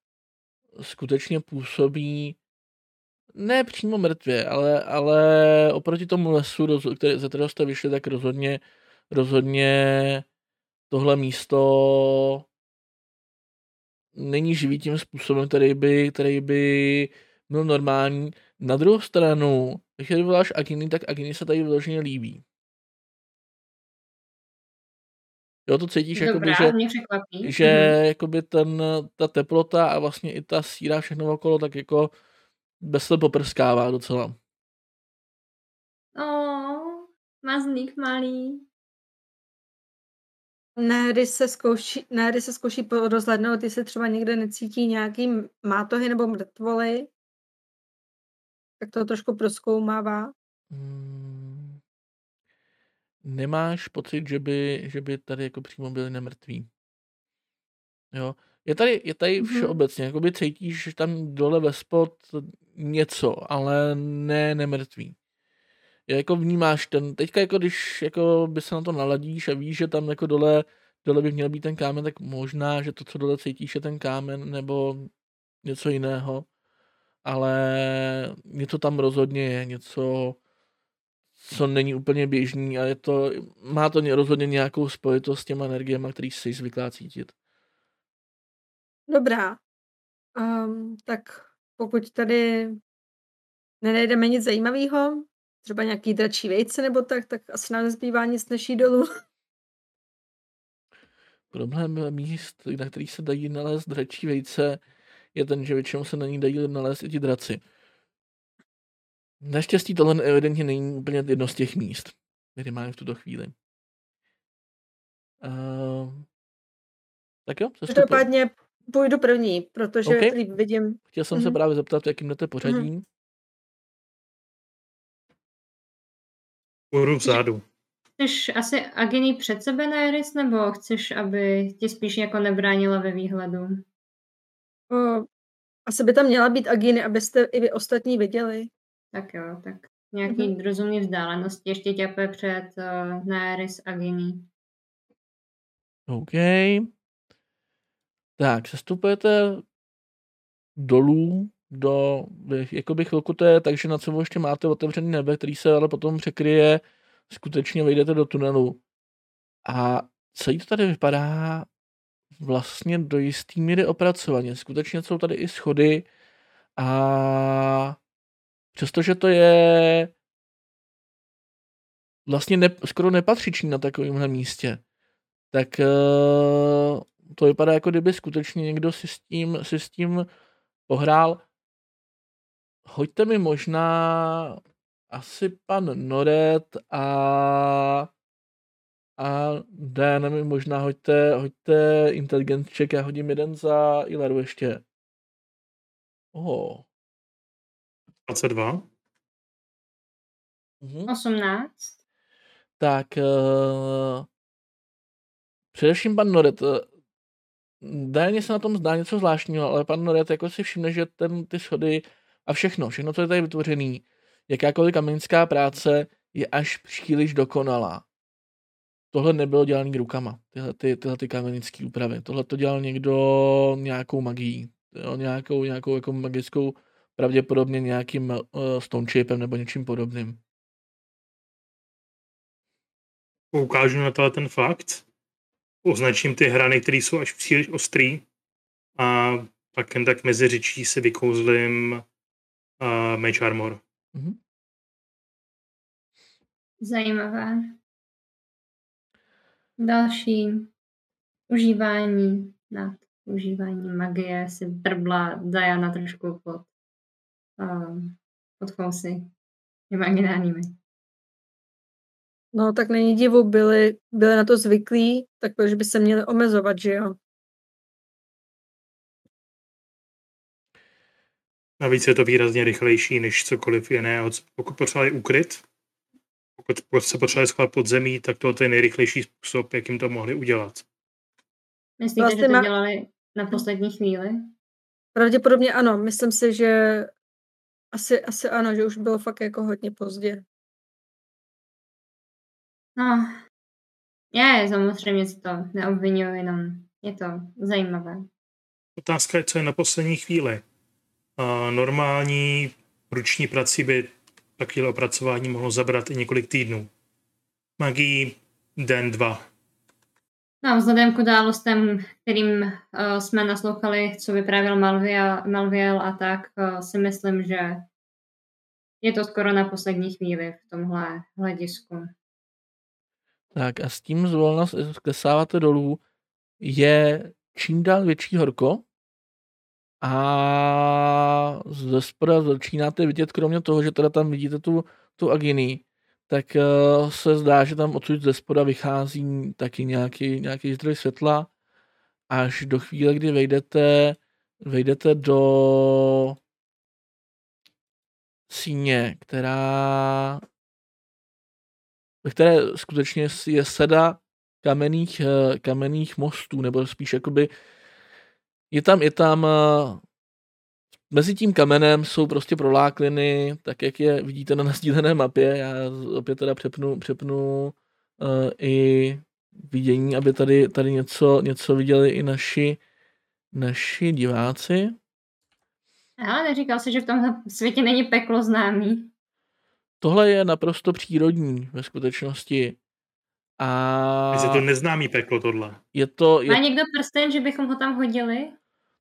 skutečně působí ne přímo mrtvě, ale, ale oproti tomu lesu, který, ze kterého jste vyšli, tak rozhodně, rozhodně tohle místo není živý tím způsobem, který by, který by byl normální. Na druhou stranu, když voláš Agini, tak Agini se tady vyloženě líbí. Jo, to cítíš,
Dobrá,
jakoby,
že,
že, mm-hmm. jakoby ten, ta teplota a vlastně i ta síra všechno okolo, tak jako bez toho poprskává docela.
Oh, mazlík malý.
Nehdy se zkouší, nehdy se zkouší rozhlednout, jestli třeba někde necítí nějaký mátohy nebo mrtvoly. Tak to trošku proskoumává.
Hmm. Nemáš pocit, že by, že by tady jako přímo byli nemrtví? Jo. Je tady, je tady mm-hmm. všeobecně, jako by cítíš, že tam dole ve spod něco, ale ne nemrtví. Jako vnímáš ten, teďka jako když jako by se na to naladíš a víš, že tam jako dole, dole by měl být ten kámen, tak možná, že to, co dole cítíš, je ten kámen nebo něco jiného. Ale něco tam rozhodně je, něco, co není úplně běžný a je to, má to rozhodně nějakou spojitost s těma energiemi, který jsi zvyklá cítit.
Dobrá. Um, tak pokud tady nenajdeme nic zajímavého, třeba nějaký dračí vejce nebo tak, tak asi nám nezbývá nic než dolů.
Problém míst, na kterých se dají nalézt dračí vejce, je ten, že většinou se na ní dají nalézt i ti draci. Naštěstí tohle evidentně není úplně jedno z těch míst, které máme v tuto chvíli. Uh, tak jo,
Každopádně půjdu první, protože okay. líp vidím.
Chtěl jsem mm-hmm. se mhm. právě zeptat, jakým jdete pořadí. Mm-hmm.
Půjdu vzadu.
Chceš asi Agini před sebe na Iris, nebo chceš, aby ti spíš jako nebránila ve výhledu?
O, asi by tam měla být Agini, abyste i vy ostatní viděli.
Tak jo, tak nějaký mm-hmm. rozumný vzdálenosti ještě ťape před uh, Naeris Agini.
OK. Tak, sestupujete dolů do, jakoby chvilku to je tak, že nad sebou ještě máte otevřený nebe, který se ale potom překryje, skutečně vejdete do tunelu. A celý to tady vypadá vlastně do jistý míry opracovaně. Skutečně jsou tady i schody a přestože to je vlastně ne, skoro nepatřičný na takovémhle místě, tak uh, to vypadá jako kdyby skutečně někdo si s tím, si s tím pohrál. Hoďte mi možná asi pan Noret a a Dan mi možná hoďte, hoďte intelligent check, já hodím jeden za Ilaru ještě. Oh.
22.
Mhm. 18.
Tak uh, především pan Noret, uh, Daně se na tom zdá něco zvláštního, ale pan Noret jako si všimne, že ten, ty schody a všechno, všechno, co je tady vytvořený, jakákoliv kamenická práce je až příliš dokonalá. Tohle nebylo dělané rukama, tyhle, ty, tyhle ty kamenické úpravy. Tohle to dělal někdo nějakou magií, jo, nějakou, nějakou jako magickou, pravděpodobně nějakým uh, stone shapem nebo něčím podobným.
Ukážu na tohle ten fakt. Označím ty hrany, které jsou až příliš ostrý a pak jen tak mezi řečí si vykouzlím uh, Mage Armor. Mm-hmm.
Zajímavé. Další užívání nad užívání magie si brbla Diana trošku pod, uh, pod fousy imaginárními.
No, tak není divu, byli, byli na to zvyklí, tak proč by se měli omezovat, že jo?
Navíc je to výrazně rychlejší než cokoliv jiného. Pokud potřebovali ukryt, pokud se potřebovali schovat pod zemí, tak to je nejrychlejší způsob, jakým to mohli udělat.
Myslíte, vlastně že to má... dělali na poslední chvíli?
Pravděpodobně ano. Myslím si, že asi, asi ano, že už bylo fakt jako hodně pozdě.
No, já je samozřejmě to neobvinuju, jenom je to zajímavé.
Otázka je, co je na poslední chvíli. A normální ruční prací by takové opracování mohlo zabrat i několik týdnů. Magii den, dva.
No, vzhledem k událostem, kterým uh, jsme naslouchali, co vyprávěl Malviel, Malviel a tak, uh, si myslím, že je to skoro na poslední chvíli v tomhle hledisku.
Tak a s tím zvolna klesáváte dolů, je čím dál větší horko a ze spoda začínáte vidět, kromě toho, že teda tam vidíte tu, tu aginy, tak uh, se zdá, že tam odsud ze spoda vychází taky nějaký, nějaký zdroj světla, až do chvíle, kdy vejdete, vejdete do síně, která ve které skutečně je seda kamenných, eh, kamenných mostů, nebo spíš jakoby je tam, je tam eh, mezi tím kamenem jsou prostě prolákliny, tak jak je vidíte na nasdílené mapě. Já opět teda přepnu, přepnu uh, i vidění, aby tady, tady něco, něco viděli i naši, naši diváci.
Ale neříkal si, že v tomhle světě není peklo známý.
Tohle je naprosto přírodní ve skutečnosti. A...
Je to neznámý peklo tohle.
Je to, je...
Má někdo prsten, že bychom ho tam hodili?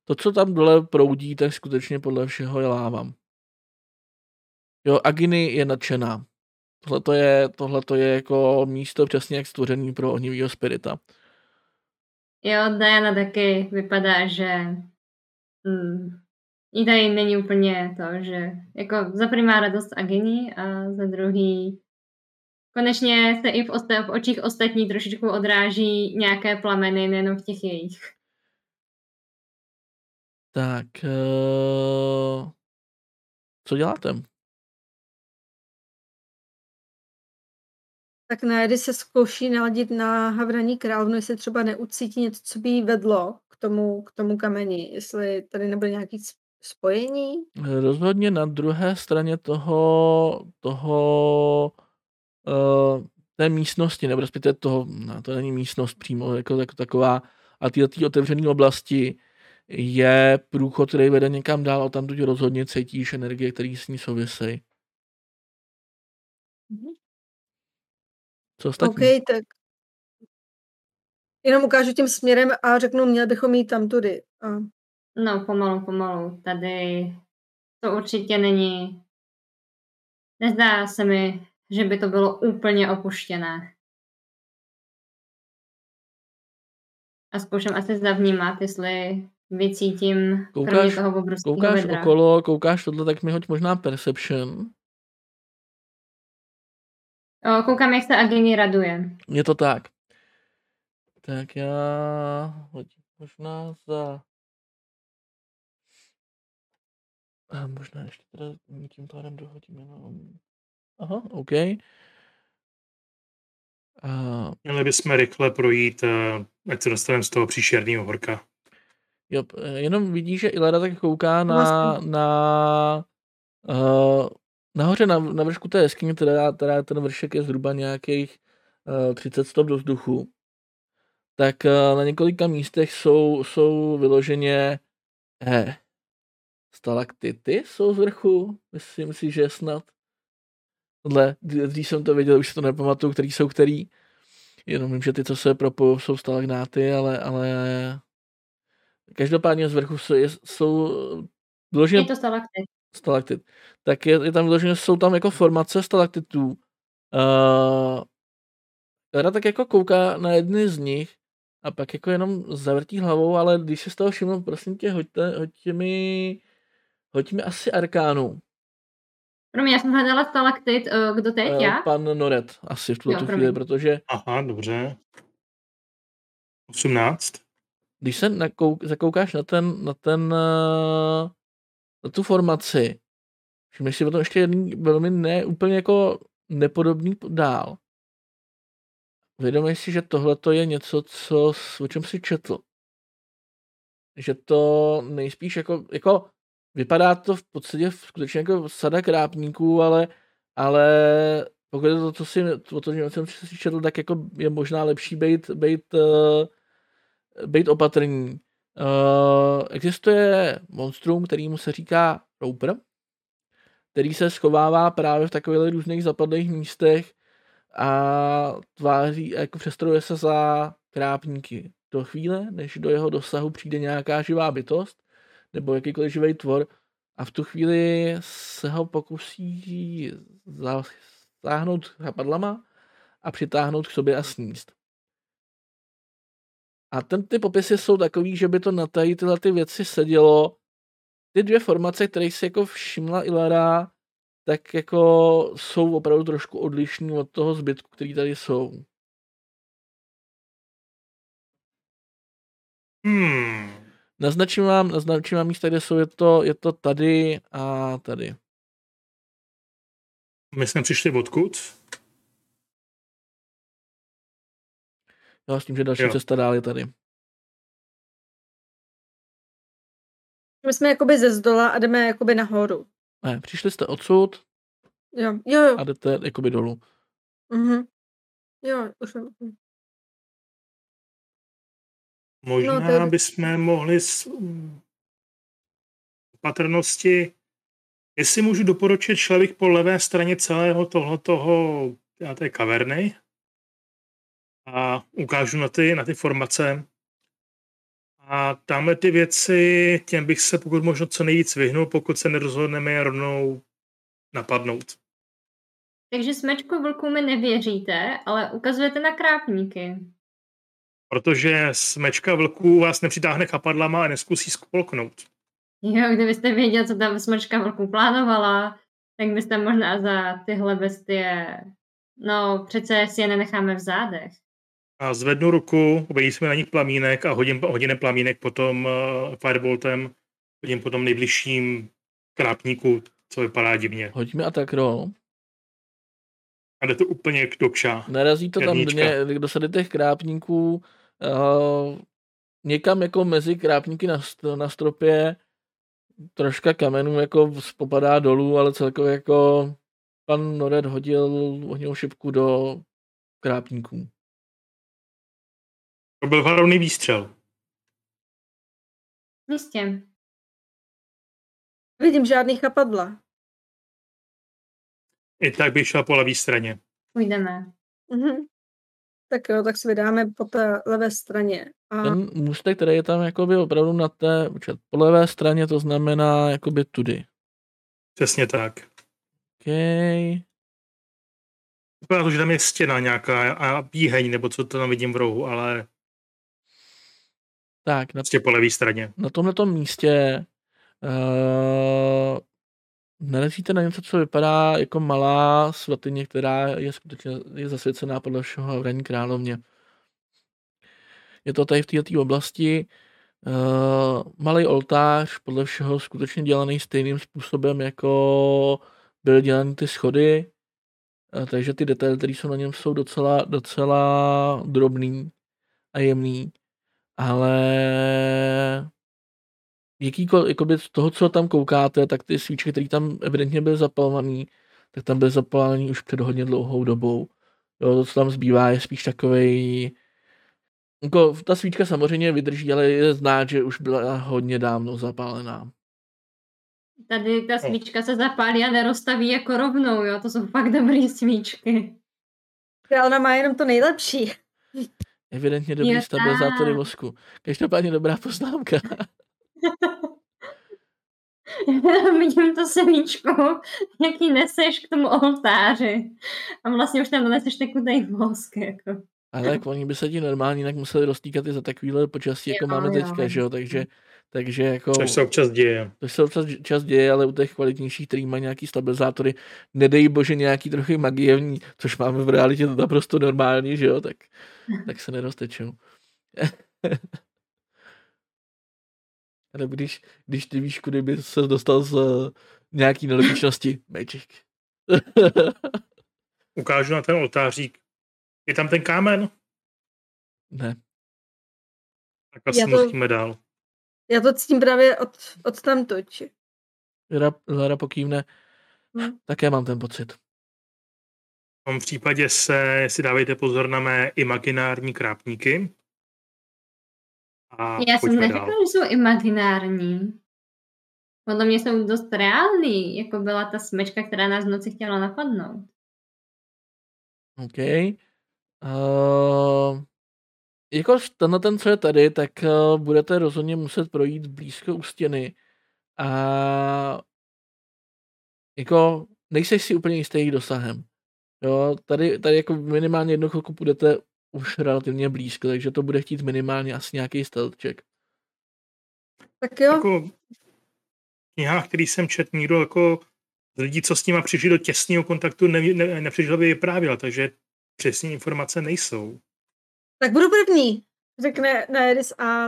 To, co tam dole proudí, tak skutečně podle všeho je láva. Jo, Aginy je nadšená. Tohle to je, tohleto je jako místo přesně jak stvořený pro ohnivýho spirita.
Jo, Diana taky vypadá, že hmm, i tady není úplně to, že jako za primá radost Agini a za druhý konečně se i v, osta- v očích ostatních trošičku odráží nějaké plameny, nejenom v těch jejich.
Tak, uh, co děláte?
Tak Naedy se zkouší naladit na havraní královnu, jestli třeba neucítí něco, co by jí vedlo k tomu, k tomu kameni, jestli tady nebude nějaký spojení.
Rozhodně na druhé straně toho, toho uh, té místnosti, nebo respektive toho, no, to není místnost přímo jako, jako taková, a ty otevřené oblasti je průchod, který vede někam dál a tam tu rozhodně cítíš energie, který s ní souvisejí.
Mhm.
Co ostatní?
OK, tak jenom ukážu tím směrem a řeknu, měli bychom jít tam tudy. A...
No, pomalu, pomalu. Tady to určitě není... Nezdá se mi, že by to bylo úplně opuštěné. A zkouším asi zavnímat, jestli vycítím, koukáš, kromě toho
koukáš vedra. okolo, koukáš tohle, tak mi hoď možná Perception.
O, koukám, jak se Agini raduje.
Je to tak. Tak já hodím možná za... A možná ještě teda tím pádem dohodím jenom... Aha, OK.
A... Měli bychom rychle projít, eh, ať se dostaneme z toho příšerného horka.
Jo, jenom vidíš, že Ilada tak kouká na, vlastně. na uh, nahoře na, na vršku té jeskyně, teda, teda ten vršek je zhruba nějakých uh, 30 stop do vzduchu, tak uh, na několika místech jsou, jsou vyloženě eh, stalaktity jsou z vrchu, myslím si, že snad. Tohle, když jsem to věděl, už to nepamatuju, který jsou který. Jenom vím, že ty, co se propojují, jsou stalagnáty, ale, ale Každopádně z vrchu jsou, jsou
vyloženě... Je to stalaktit.
Stalaktit. Tak je, je tam vyloženě, jsou tam jako formace stalaktitů Uh, Kara tak jako kouká na jedny z nich a pak jako jenom zavrtí hlavou, ale když se z toho všimnu, prosím tě, hoďte, hoďte mi, hoď mi asi arkánu.
Pro mě, já jsem hledala stalaktit, uh, kdo teď,
Uh,
já?
Pan Noret asi v tuto
Jo,
chvíli,
promiň.
protože
Aha, dobře. 18.
když se nakouk, zakoukáš na ten, na ten, uh, na tu formaci, všimneš si potom ještě jedný velmi ne, úplně jako nepodobný dál. Uvědomíš si, že tohle je něco, co, o čem si četl. Že to nejspíš jako, jako vypadá to v podstatě skutečně jako sada krápníků, ale, ale pokud je to, co si, o to, o čem si četl, tak jako je možná lepší být, být, uh, být opatrný. Uh, existuje monstrum, kterýmu se říká Roper, který se schovává právě v takových různých zapadlých místech a tváří, jako přestrojuje se za krápníky. Do chvíle, než do jeho dosahu přijde nějaká živá bytost nebo jakýkoliv živý tvor a v tu chvíli se ho pokusí zasáhnout chapadlama a přitáhnout k sobě a sníst. A ten, ty popisy jsou takový, že by to na tady tyhle ty věci sedělo. Ty dvě formace, které si jako všimla Ilara, tak jako jsou opravdu trošku odlišný od toho zbytku, který tady jsou.
Hmm.
Naznačím vám, naznačím vám místa, kde jsou, je to, je to tady a tady.
My jsme přišli odkud?
Jo, s tím, že další
Jo.
cesta dál je tady.
My jsme jakoby ze zdola a jdeme jakoby nahoru.
Ne, přišli jste odsud
Jo, jo, jo.
a jdete jakoby dolů.
Mhm. Jo, už jsem.
Možná
No, je-
bychom mohli s patrnosti, jestli můžu doporučit, šel bych po levé straně celého tohoto já té kaverny a ukážu na ty, na ty formace. A tamhle ty věci, těm bych se pokud možno co nejvíc vyhnul, pokud se nerozhodneme je rovnou napadnout.
Takže smečku vlků mi nevěříte, ale ukazujete na krápníky.
Protože smečka vlků vás nepřitáhne chapadlama a neskusí spolknout.
Jo, kdybyste věděl, co tam smečka vlků plánovala, tak byste možná za tyhle bestie... No, přece si je nenecháme v zádech.
A zvednu ruku, obejím na nich plamínek a hodím, hodím plamínek potom uh, fireboltem, hodím potom nejbližším krápníku, co vypadá divně.
Hoďme a tak roll.
A jde to úplně k dokša.
Narazí to tam
Jednička.
dně, do sady těch krápníků uh, někam jako mezi krápníky na, na stropě troška kamenů jako popadá dolů, ale celkově jako pan Noret hodil ohňovou šipku do krápníků.
To byl varovný výstřel.
Jistě.
Vidím žádný chapadla.
I tak bych šel po levé straně.
Půjdeme.
Mhm. Tak jo, tak se vydáme po té levé straně. A
Ten můstek, který je tam jakoby opravdu na té, počkat, po levé straně, to znamená jakoby tudy.
Přesně tak.
Okay.
Vypadá to, že tam je stěna nějaká a píheň, nebo co to tam vidím v rohu, ale
Tak, na,
prostě po levé straně.
na tomhle místě uh, narazíte na něco, co vypadá jako malá svatyně, která je skutečně je zasvěcená podle všeho v královně. Je to tady v této oblasti uh, malý oltář, podle všeho skutečně dělaný stejným způsobem, jako byly dělané ty schody, uh, takže ty detaily, které jsou na něm, jsou docela, docela drobný a jemný, ale jakýkoliv, jakoby z toho, co tam koukáte, tak ty svíčky, které tam evidentně byly zapalované, tak tam byly zapálený už před hodně dlouhou dobou. Jo, to, co tam zbývá, je spíš takovej... Jako, ta svíčka samozřejmě vydrží, ale je znát, že už byla hodně dávno zapálená.
Tady ta svíčka se zapálí a neroztaví jako rovnou, jo. To jsou fakt dobrý svíčky.
královna má jenom to nejlepší.
Evidentně dobrý
Jo,
stabilizátory
tak.
vosku. Každopádně dobrá poznámka.
vidím to semíčko, jaký neseš k tomu oltáři. A vlastně už tam doneseš tekutej vosk, jako.
Ale jak oni by se ti normálně jinak museli roztýkat i za takovýhle počasí, jako
Jo,
máme
jo.
teďka, že jo, takže, takže jako...
Což se občas děje.
To se občas čas děje, ale u těch kvalitnějších, který mají nějaký stabilizátory, nedej bože nějaký trochu magievní, což máme v realitě to naprosto normální, že jo, tak, tak se neroztečou. Ale když, když ty víš, kudy by se dostal z uh, nějaký nelogičnosti, Magic.
Ukážu na ten oltářík. Je tam ten kámen?
ne.
Tak asi
to-
musíme dál.
Já to cítím právě od, od tamtoč.
Lara, Lara pokývne.
Hm.
Také mám ten pocit.
V tom případě se si dávejte pozor na mé imaginární krápníky. A
Já jsem neřekla,
dál.
že jsou imaginární. Podle mě jsou dost reální, jako byla ta smečka, která nás v noci chtěla napadnout.
OK. Uh, jako tenhle ten, co je tady, tak uh, budete rozhodně muset projít blízko u stěny. A jako nejseš si úplně jistý jejich dosahem. Jo, tady, tady jako minimálně jednu chvilku budete už relativně blízko, takže to bude chtít minimálně asi nějaký stealth check.
Tak jo,
Jako v knihách, který jsem čet, nikdo jako z lidí, co s nima přišli do těsného kontaktu, ne, ne, nepřišel, aby vyprávěl, takže přesné informace nejsou.
Tak budu první, řekne Naeris a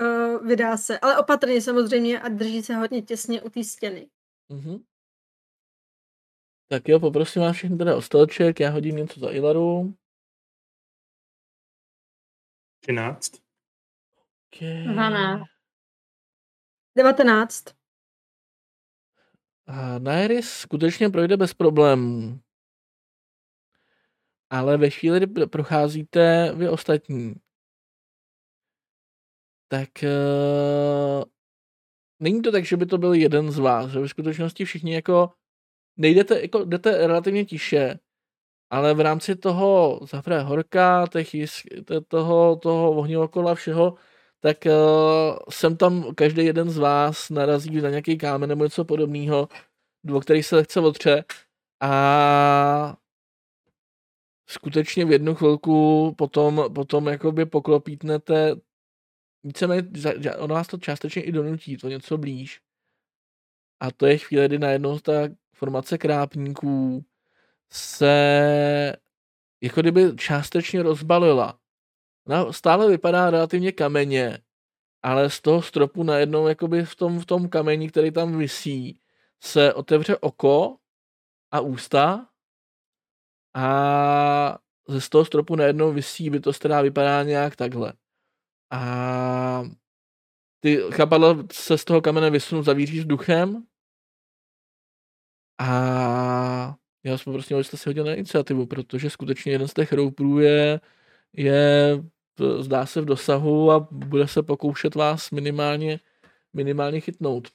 uh, vydá se. Ale opatrně samozřejmě a drží se hodně těsně u té stěny.
Mhm. Tak jo, poprosím vás všechny teda o check, já hodím něco za Ilaru.
13.
Okay.
Dvanáct.
19.
A Nairis skutečně projde bez problémů. Ale ve chvíli, kdy pr- procházíte vy ostatní, tak uh, není to tak, že by to byl jeden z vás. Že ve skutečnosti všichni jako nejdete, jako jdete relativně tiše, ale v rámci toho Zafra horka, těch, jis- te- toho, toho ohňokola všeho, tak uh, sem tam každý jeden z vás narazí na nějaký kámen nebo něco podobného, o který se lehce otře a skutečně v jednu chvilku potom, potom jakoby poklopítnete víceméně, ono vás to částečně i donutí, to něco blíž. A to je chvíle, kdy najednou ta formace krápníků se jako kdyby částečně rozbalila. Ona stále vypadá relativně kameně, ale z toho stropu najednou jakoby v tom, v tom kameni, který tam visí, se otevře oko a ústa a ze z toho stropu najednou visí bytost, která vypadá nějak takhle. A ty chapadla se z toho kamene vysunou, zavíří vzduchem a já vás poprosím, abyste si hodili na iniciativu, protože skutečně jeden z těch rouprů je, je zdá se v dosahu a bude se pokoušet vás minimálně, minimálně chytnout.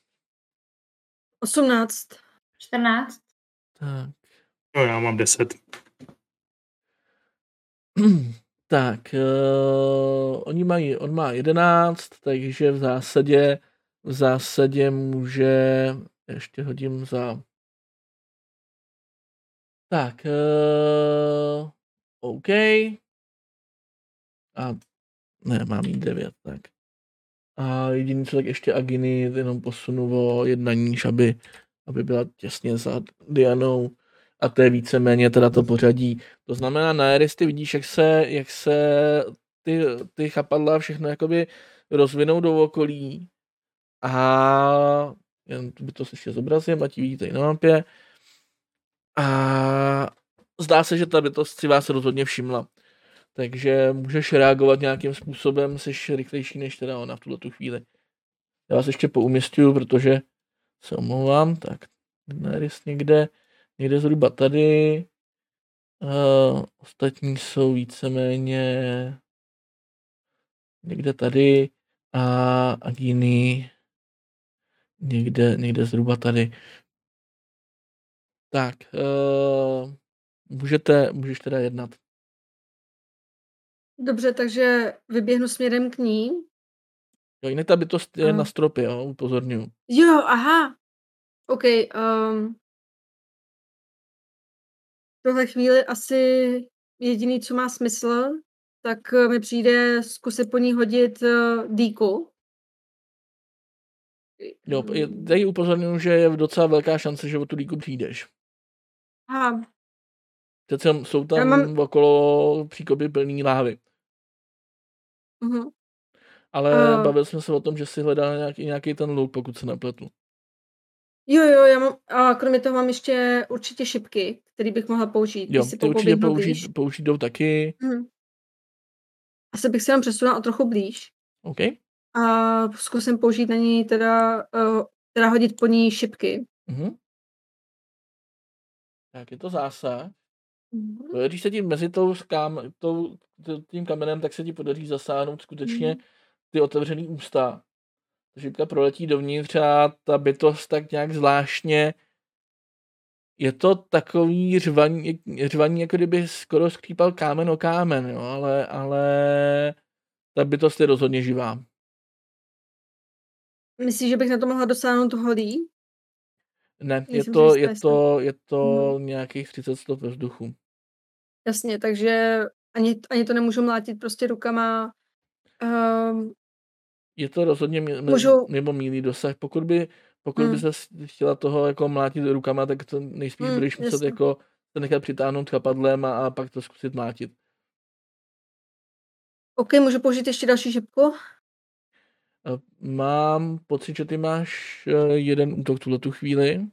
18.
14.
Tak.
No já mám 10.
tak, uh, oni mají, on má 11, takže v zásadě, v zásadě může, ještě hodím za, tak, uh, OK, a ne, mám jí 9, tak. A jediný co, tak ještě Aginy jenom posunu o jedna níž, aby, aby byla těsně za Dianou a to je víceméně teda to pořadí. To znamená, na Eris ty vidíš, jak se, jak se ty, ty chapadla všechno jakoby rozvinou do okolí a jen by to ještě zobrazím, ať ji vidíte i na mapě. A zdá se, že ta bytost si vás rozhodně všimla. Takže můžeš reagovat nějakým způsobem, jsi rychlejší než teda ona v tuhle tu chvíli. Já vás ještě poumistuju, protože se omlouvám, tak Daenerys někde, někde zhruba tady. Uh, ostatní jsou víceméně někde tady a Agini někde, někde zhruba tady. Tak, uh, můžete, můžeš teda jednat.
Dobře, takže vyběhnu směrem k ní.
Jo, jinak ta bytost je
Ano.
na stropě, jo, upozorňuji.
Jo, aha. OK. Um, tohle chvíli asi jediný, co má smysl, tak eh, mi přijde zkusit po ní hodit uh, díku.
Jo, tady upozorňuji, že je docela velká šance, že o tu díku přijdeš.
Aha,
Přece jenom jsou
Já
tam
mám-
okolo příkopy plný lávy.
uh-huh.
Ale
A-
bavili jsme se o tom, že si hledal nějaký, nějaký ten luk, pokud se nepletu.
Jo, jo, já mám, a kromě toho mám ještě určitě šipky, který bych mohla použít.
Jo, ty určitě použít, použít jdou taky.
Mhm. Asi bych se jenom přesunula o trochu blíž
OK.
a zkusím použít na ní teda, uh, teda hodit po ní šipky.
Mhm. Tak je to zásah.
Mhm.
Když se ti mezi tou, skám, tou, tím kamenem, tak se ti podaří zasáhnout skutečně
Mhm.
ty otevřený ústa. Ta šipka proletí dovnitř a ta bytost tak nějak zvláštně je to takový řvaní, řvaní jako kdyby skoro skřípal kámen o kámen, jo, ale, ale ta bytost je rozhodně živá.
Myslíš, že bych na to mohla dosáhnout holí?
Ne, je
Nejsem si
to, je to, je to
Mhm.
nějakých 30 stop ve vzduchu.
Jasně, takže ani, ani to nemůžu mlátit prostě rukama. Um,
Je to rozhodně mi- mi-
Můžu-
mimo mílý dosah. Pokud by, pokud by
Hmm.
se chtěla toho jako mlátit rukama, tak to nejspíš
Hmm,
budeš muset jako se nechat přitáhnout chapadlem a, a pak to zkusit mlátit.
OK, můžu použít ještě další šipku?
A Mám pocit, že ty máš eh, jeden útok tuhle tu chvíli.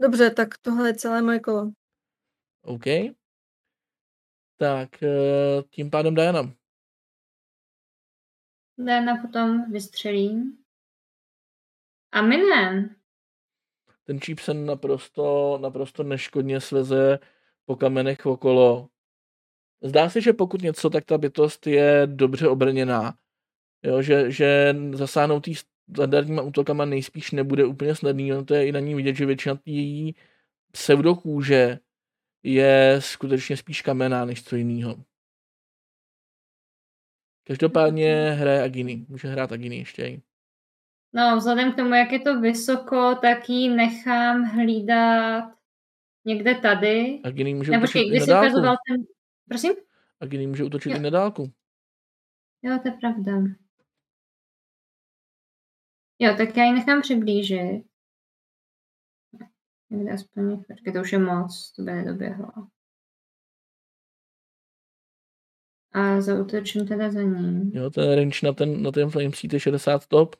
Dobře, tak tohle je celé moje kolo.
OK. Tak eh, tím pádem Diana.
Diana potom vystřelí. A mine.
Ten číp se naprosto, naprosto neškodně sveze po kamenech okolo. Zdá se, že pokud něco, tak ta bytost je dobře obrněná. Jo, že, že zasáhnout tý standardníma útokama nejspíš nebude úplně snadný. No to je i na ní vidět, že většina její pseudokůže je skutečně spíš kamená, než co jiného. Každopádně hraje Agini. Může hrát Agini ještě.
No, vzhledem k tomu, jak je to vysoko, tak ji nechám hlídat někde tady.
Agini může
Nebo počkej,
i
když
dálku.
ukazoval ten... Prosím?
Agini může útočit
Jo.
i na dálku.
Jo, to je pravda. Jo, tak já ji nechám přiblížit. Někde aspoň, počkej, to už je moc, to by nedoběhlo. A zautočím teda za ním.
Jo, ten range na ten, na ten flame je 60 stop.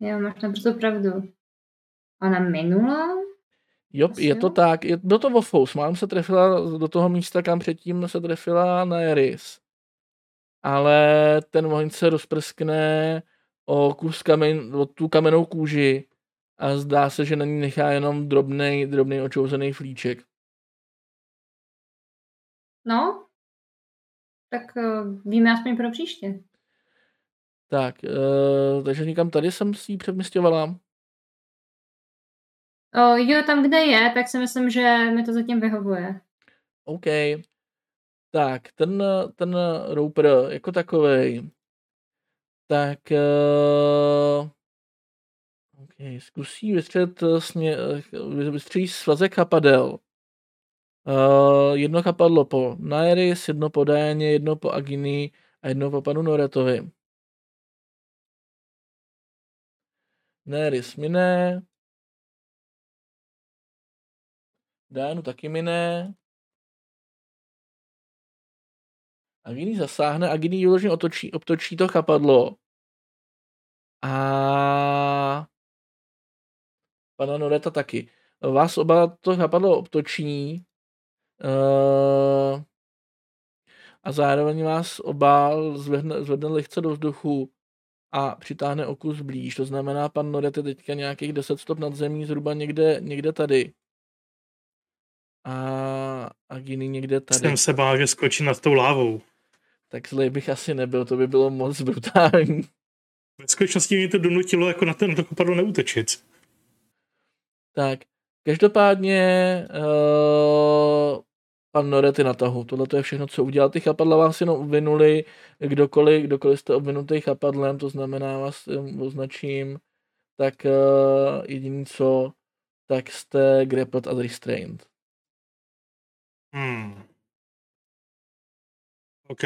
Jo, máš naprosto pravdu. Ona minula?
Jo,
Asi
je to
jo.
tak. Je, byl to Wofous. Mám se trefila do toho místa, kam předtím se trefila na Eris. Ale ten oheň se rozprskne o kus kamen, o tu kamennou kůži a zdá se, že na ní nechá jenom drobný, drobný očouzený flíček.
No, tak uh, víme aspoň pro příště.
Tak, uh, takže někam tady jsem si ji přemysťovala.
O, jo, tam, kde je, tak si myslím, že mi to zatím vyhovuje.
OK. Tak, ten, ten Roper jako takovej, tak uh, OK, zkusí vystřelit eh, smě, eh, vystřelí svazek chapadel. Uh, jedno chapadlo po Naeris, jedno po Dianě, jedno po Agini a jedno po panu Noretovi. Naeris mine. Dianu taky mine. Agini zasáhne, Agini vyloženě otočí, obtočí to chapadlo. A pana Noreta taky. Vás oba to chapadlo obtočí uh, a zároveň vás oba zvedne, zvedne lehce do vzduchu a přitáhne o kus blíž. To znamená, pan Noret je teďka nějakých 10 stop nad zemí, zhruba někde, někde tady. A Agini někde tady.
Jsem se bál, že skočím nad tou lávou.
Tak zlej bych asi nebyl, to by bylo moc brutální.
Ve skutečnosti mě to donutilo jako na ten na to kopadlo neútočit.
Tak, každopádně uh, pan Noret je na tahu. Tohle to je všechno, co udělal. Ty chapadla vás jenom uvinuli, kdokoliv, kdokoliv jste obvinutý chapadlem, to znamená vás um, označím tak uh, jediný co, tak jste grappled a restrained.
Hmm. OK.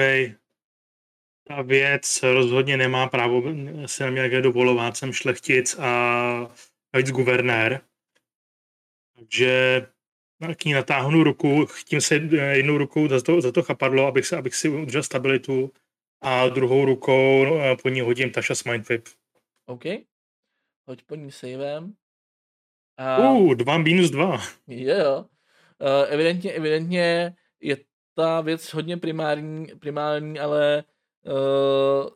Ta věc rozhodně nemá právo se na mě dovolovat. Jsem šlechtic a navíc guvernér. Takže k ní natáhnu ruku, chytím se jednou rukou za to, za to chapadlo, abych, se, abych si udržel stabilitu a druhou rukou no, po ní hodím Tasha's Mind Whip.
OK. Hoď po ní savem.
A... Uh, dva minus dva.
Jo, jo. Uh, evidentně, evidentně je ta věc hodně primární, primární ale uh,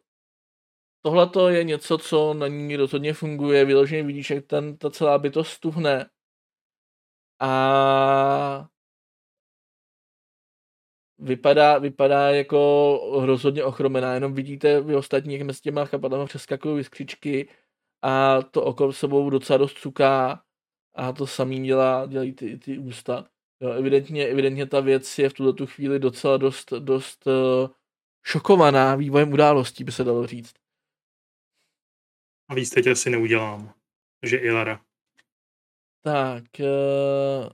tohle je něco, co na ní rozhodně funguje. Vyloženě vidíš, jak ten, ta celá bytost tuhne. A vypadá, vypadá jako rozhodně ochromená, jenom vidíte vy ostatní, jak mezi těma chapadama přeskakují vyskřičky a to oko sebou docela dost cuká a to samý dělá, dělají ty, ty ústa. Jo, evidentně, evidentně ta věc je v tuto tu chvíli docela dost, dost uh, šokovaná vývojem událostí, by se dalo říct.
A víc teď asi neudělám, že Ilara.
Tak, uh,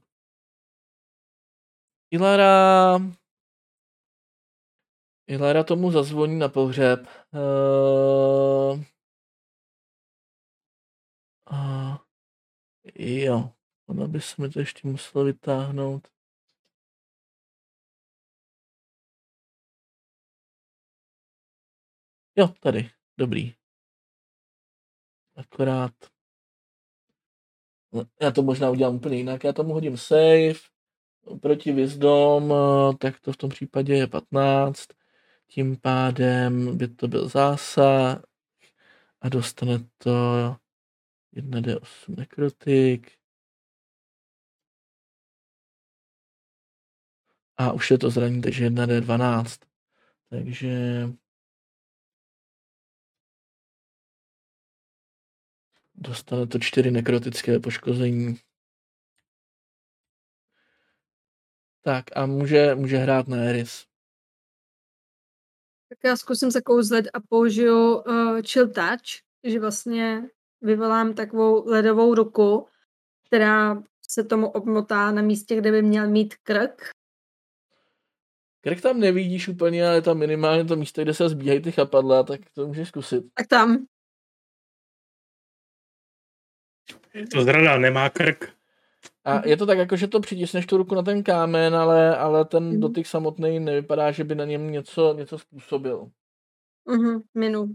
Ilara Ilara tomu zazvoní na pohřeb. Uh, uh, jo, ona by se mi to ještě musela vytáhnout. Jo, tady, dobrý. Akorát. No, já to možná udělám úplně jinak. Já tomu hodím save proti Wisdom, eh, tak to v tom případě je 15. Tím pádem by to byl zásah a dostane to 1d8 nekrotik. A už je to zraní, takže 1d12. Takže dostane to 4 nekrotické poškození. Tak a může, může hrát na Eris.
Tak já zkusím zakouzlet a použiju uh, chill touch, že vlastně vyvolám takovou ledovou ruku, která se tomu obmotá na místě, kde by měl mít krk.
Krk tam nevidíš úplně, ale tam minimálně to místo, kde se zbíhají ty chapadla, tak to můžeš zkusit.
Tak tam.
To zrada, nemá krk.
A je to tak, jako že to přitisneš tu ruku na ten kámen, ale, ale ten mm. dotyk samotný nevypadá, že by na něm něco, něco způsobil.
Mhm, minu.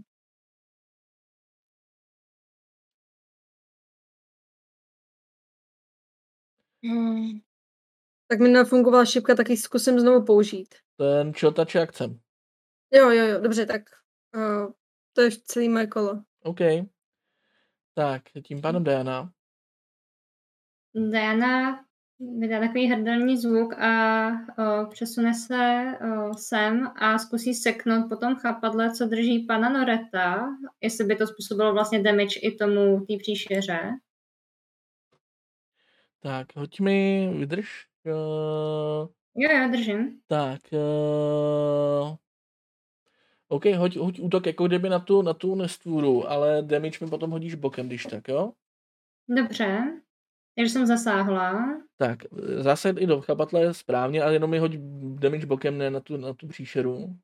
Hmm. Tak mi nefungovala šipka, tak ji zkusím znovu použít.
Ten čotač akcem.
Jo, jo, jo, dobře, tak uh, to je celý moje kolo.
OK. Tak, tím pádem Diana.
Diana vydá takový hrdelní zvuk a o, přesune se o, sem a zkusí seknout potom chápadle, co drží pana Noreta, jestli by to způsobilo vlastně damage i tomu té příšeře.
Tak, hoď mi, vydrž. Uh...
Jo, jo, držím.
Tak, uh... OK, hoď, hoď útok jako kdyby na tu, na tu nestvůru, ale damage mi potom hodíš bokem, když tak, jo?
Dobře. Takže jsem zasáhla.
Tak, zase i do chapatle správně, ale jenom mi hoď damage bokem, ne na tu, na tu příšeru.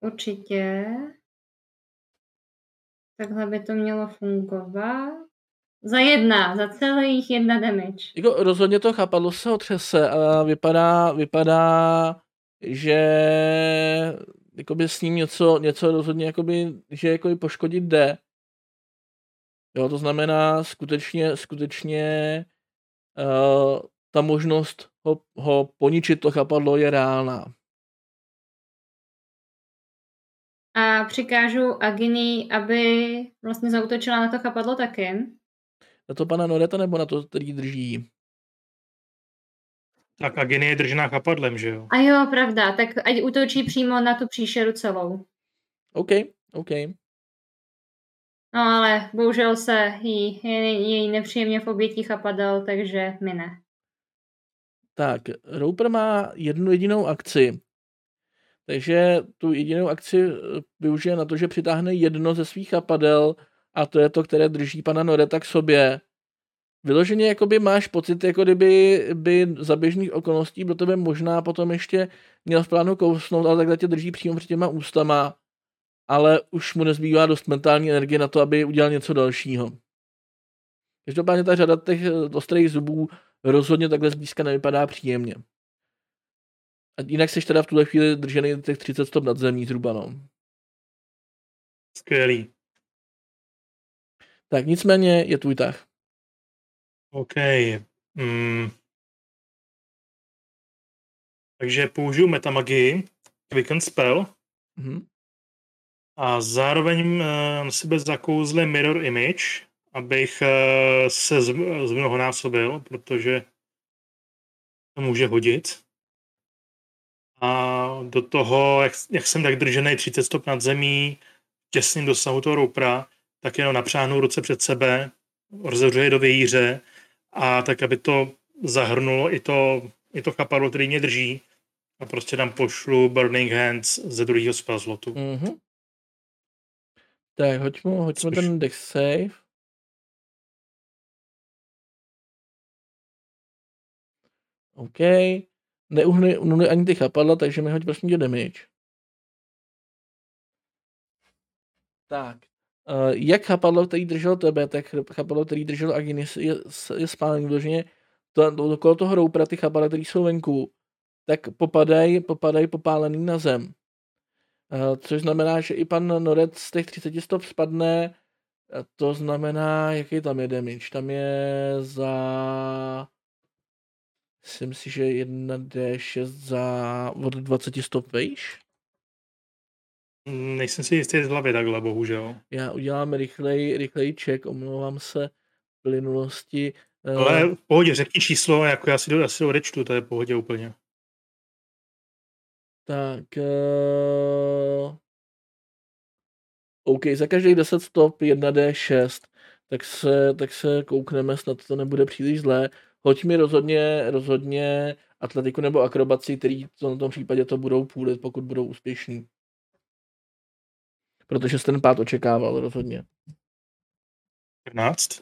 Určitě. Takhle by to mělo fungovat. Za jedna, za celých jedna damage.
Jako rozhodně to chapadlo se otřese a vypadá, vypadá, že jakoby s ním něco, něco rozhodně, jakoby, že jakoby poškodit jde. Jo, to znamená skutečně, skutečně uh, ta možnost ho, ho poničit, to chapadlo, je reálná.
A přikážu Agini, aby vlastně zautočila na to chapadlo taky.
Na to pana Noreta nebo na to, který drží?
Tak Agini je držená chapadlem, že jo?
A jo, pravda, tak ať útočí přímo na tu příšeru celou.
OK, OK.
No ale bohužel se jí, její nepříjemně v obětí chapadel, takže mine.
Tak, Roper má jednu jedinou akci. Takže tu jedinou akci využije na to, že přitáhne jedno ze svých chapadel a to je to, které drží pana Noreta k sobě. Vyloženě jakoby máš pocit, jako kdyby by za běžných okolností do tebe možná potom ještě měl v plánu kousnout, ale takhle tě drží přímo před těma ústama, ale už mu nezbývá dost mentální energie na to, aby udělal něco dalšího. Každopádně ta řada těch eh, ostrých zubů rozhodně takhle zblízka nevypadá příjemně. A jinak jsi teda v tuhle chvíli držený těch 30 stop nad zemí zhruba, no.
Skvělý.
Tak nicméně je tvůj tah.
OK. Mm. Takže použiju metamagii, Quicken Spell,
Mhm.
a zároveň uh, na sebe zakouzlím Mirror Image, abych uh, se z, zmnohonásobil, protože to může hodit. A do toho, jak, jak jsem tak držený 30 stop nad zemí, těsným dosahu toho roupra, tak jenom napřáhnu ruce před sebe, rozevřu je do vějíře a tak, aby to zahrnulo i to, i to chapadlo, který mě drží a prostě tam pošlu Burning Hands ze druhého spell slotu.
Mhm. Tak, hoď mu, hoď mu ten dex save. OK. Neuhnuli uhnuli ani ty chapadla, takže mi hoď prosím tě damage. Tak. Uh, jak chapadlo, který držel tebe, tak chapadlo, který držel Aginis, je, je spálený vloženě to, to, okolo toho roupra, ty chapadla, které jsou venku, tak popadají popadají popálený na zem. Uh, což znamená, že i pan Norec z těch 30 stop spadne, a to znamená, jaký tam je damage? Tam je za... Myslím si, že 1d6 za od 20 stop vejš.
Nejsem si jistý z hlavy takhle, bohužel.
Já udělám rychlej, rychlej check, omlouvám se plynulosti. Eh,
Ale v pohodě, řekni číslo, jako já si, já si odečtu, to je v pohodě úplně.
Tak. Uh... OK, za každých 10 stop 1d6, tak se, tak se koukneme, snad to nebude příliš zlé. Hoď mi rozhodně, rozhodně atletiku nebo akrobaci, který to na tom případě to budou půlit, pokud budou úspěšní. Protože jsi ten pád očekával rozhodně.
14?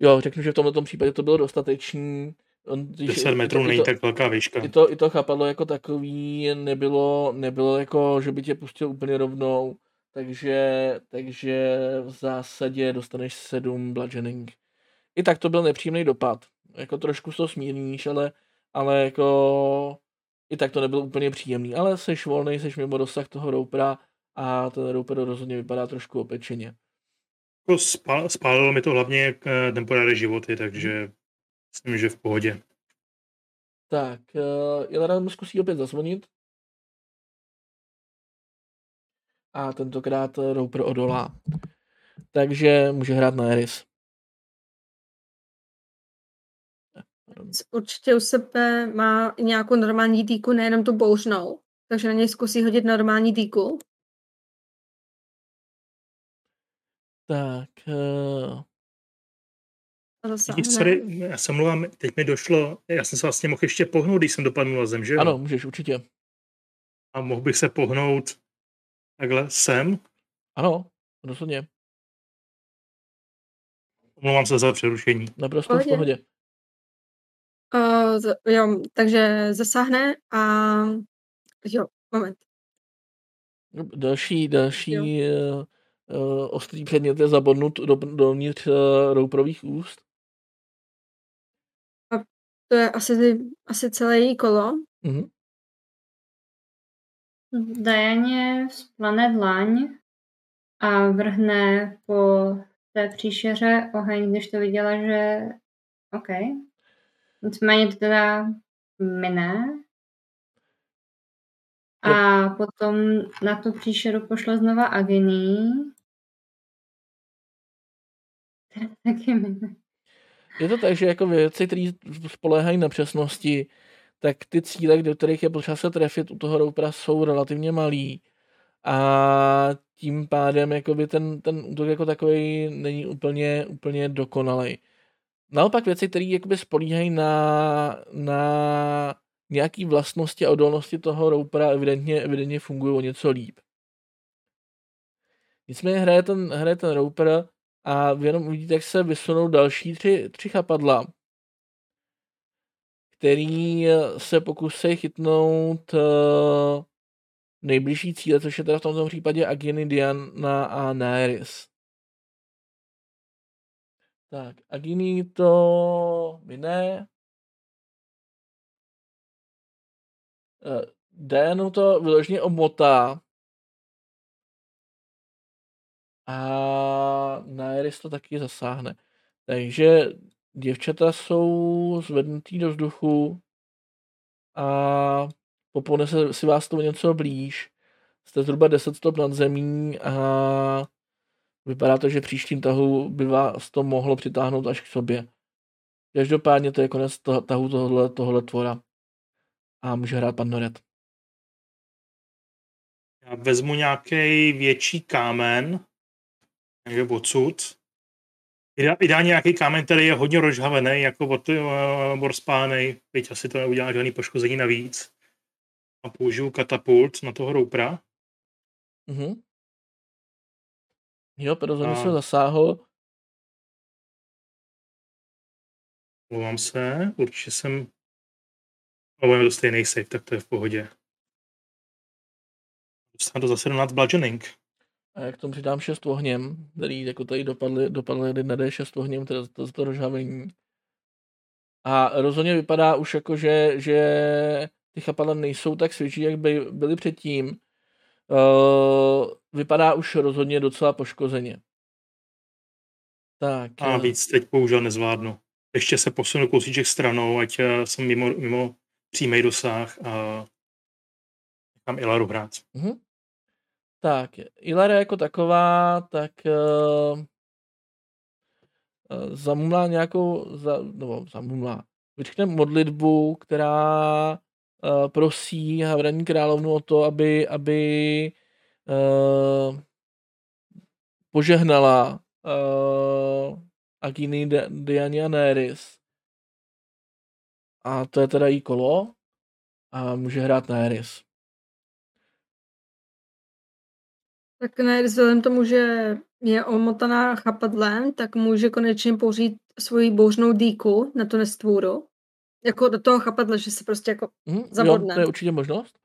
Jo, řeknu, že v tomto případě to bylo dostatečný. On, když-
10
i
metrů není tak velká výška.
I to, I to chápadlo jako takový, nebylo, nebylo jako, že by tě pustil úplně rovnou, takže, takže v zásadě dostaneš 7 bludgeoning. I tak to byl nepříjemný dopad. Jako trošku to smírníš, ale, ale jako i tak to nebylo úplně příjemný. Ale seš volný, seš mimo dosah toho roupra a ten rouper rozhodně vypadá trošku opečeně.
Spál, spálilo mi to hlavně eh, temporary životy, takže myslím, že v pohodě.
Tak, uh, mu zkusí opět zazvonit. A tentokrát Roper odolá. Takže může hrát na Eris.
Určitě u sebe má nějakou normální týku, nejenom tu bouřnou. Takže na něj zkusí hodit normální týku.
Tak, uh,
Vidíš, sorry, já se mluvám, teď mi došlo, já jsem se vlastně mohl ještě pohnout, když jsem dopadnul na zem, že jo?
ano, můžeš určitě.
A mohl bych se pohnout takhle sem.
Ano, rozhodně.
Omlouvám se za přerušení.
Naprosto v
Pohodě. Uh, z, jo, takže zasáhne a jo, moment.
Další, další uh, uh, ostrý předmět je zabodnut do, dovnitř uh, Rouperových úst.
To je asi, asi celé její kolo.
Mhm.
Dajaně vzplane dlaň a vrhne po té příšeře oheň, když to viděla, že OK. Nicméně to teda mine. A potom na tu příšeru pošle znova Agony. Taky mine.
Je to tak, že jako věci, které spoléhají na přesnosti, tak ty cíle, do kterých je potřeba se trefit u toho roupera, jsou relativně malý. A tím pádem jakoby ten, ten útok jako takový není úplně, úplně dokonalý. Naopak věci, které jakoby spolíhají na, na nějaký vlastnosti a odolnosti toho roupera, evidentně, evidentně fungují o něco líp. Nicméně hraje ten, hraje ten Roper a vy jenom uvidíte, jak se vysunou další tři, tři chapadla, který se pokusí chytnout uh, nejbližší cíle, což je teda v tomto případě Aginy, Diana a Naeris. Tak, Agini to mine. Uh, Dianu to vyloženě omotá. A Naeris to taky zasáhne. Takže děvčata jsou zvednutý do vzduchu a popone se si vás to něco blíž. Jste zhruba 10 stop nad zemí a vypadá to, že příštím tahu by vás to mohlo přitáhnout až k sobě. Každopádně to je konec tahu tohle, tohle tvora. A může hrát pan Noret.
Já vezmu nějaký větší kámen, někde odsud. Ideálně nějaký kámen, který je hodně rozhavený, jako od borspánej, byť asi to neudělá žádný poškození navíc. A použiju katapult na toho roupra.
Mhm. Jo, rozhodně a... se zasáhl.
Mluvám se, určitě jsem... Ale budeme to stejný save, tak to je v pohodě. Dostanu to za 17 bludgeoning.
A jak tomu přidám 6 ohněm, který jako tady dopadly, dopadly 1 D6 ohněm, teda to, to rozhavení. A rozhodně vypadá už jako, že, že ty chapadla nejsou tak svěží, jak by, byly předtím. Uh, vypadá už rozhodně docela poškozeně. Tak.
A víc teď použil nezvládnu. Ještě se posunu kousíček stranou, ať eh, jsem mimo, mimo přímý dosah a nechám Ilaru hrát.
Mm-hmm. Tak, Ilara jako taková, tak uh, zamumlá nějakou, za, nebo zamumlá, vyčkne modlitbu, která uh, prosí Havraní královnu o to, aby, aby uh, požehnala uh, Agini Diania Neris. A to je teda jí kolo a může hrát Neris.
Tak ne, vzhledem tomu, že je omotaná chapadlem, tak může konečně použít svoji bouřnou dýku na tu nestvůru. Jako do toho chapadla, že se prostě jako
mm,
zabodne.
Jo, to je určitě možnost.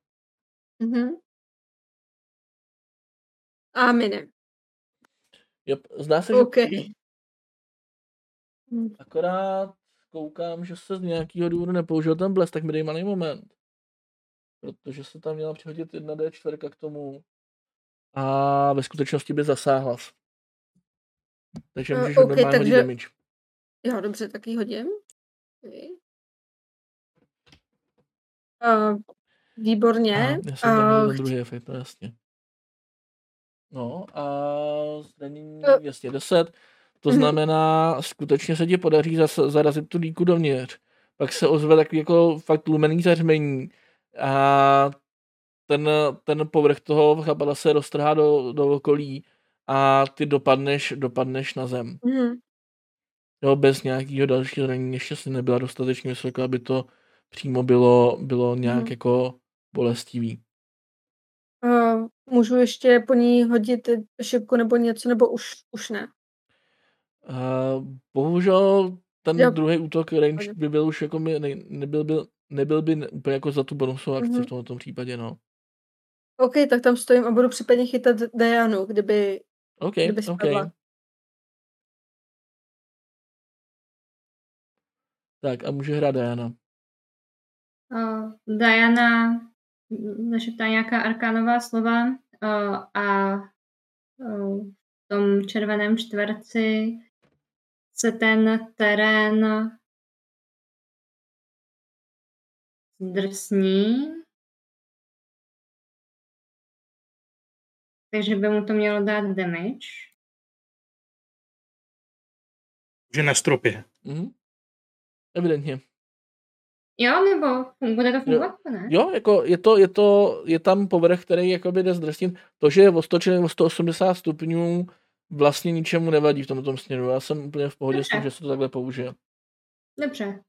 Mhm. A my ne.
Jo, zdá se,
okay.
že... Akorát koukám, že se z nějakého důvodu nepoužil ten blesk, tak mi dej malý moment. Protože se tam měla přihodit jedna D4 k tomu a ve skutečnosti by zasáhla. Takže můžeš uh, okay, normálně takže... hodit damage.
Jo, dobře, tak ji hodím. Okay. Uh, výborně. Aha,
já jsem tam uh, druhý efekt, no jasně. No a zranění, uh, jasně, 10. To uh, znamená, skutečně se ti podaří zas, zarazit tu díku dovnitř. Pak se ozve takový jako fakt lumený zařmení a ten, ten povrch toho chapadla se roztrhá do, do okolí a ty dopadneš, dopadneš na zem.
Mm.
Jo, bez nějakého dalšího zranění ještě si nebyla dostatečně vysoká, aby to přímo bylo, bylo nějak mm. jako bolestivý.
Uh, můžu ještě po ní hodit šipku nebo něco, nebo už, už ne?
Uh, bohužel ten jo. druhý útok range by byl už jako mi, ne, nebyl, byl, nebyl by úplně jako za tu bonusovou akci mm-hmm. v tomto případě, no.
OK, tak tam stojím a budu případně chytat Dianu, kdyby,
OK,
kdyby
spadla. OK. Tak a může hrát Diana.
Uh, Diana našeptá nějaká arkánová slova uh, a uh, v tom červeném čtverci se ten terén zdrsní Takže by mu to mělo dát damage.
Že na stropě.
Mhm. Evidentně.
Jo, nebo bude to fungovat,
jo.
ne?
Jo, jako je to, je to, je tam povrch, který jakoby jde zdrsnit. To, že je ostočený o 180 stupňů, vlastně ničemu nevadí v tomto směru. Já jsem úplně v pohodě Dobře. s tím, že se to takhle použije.
Dobře.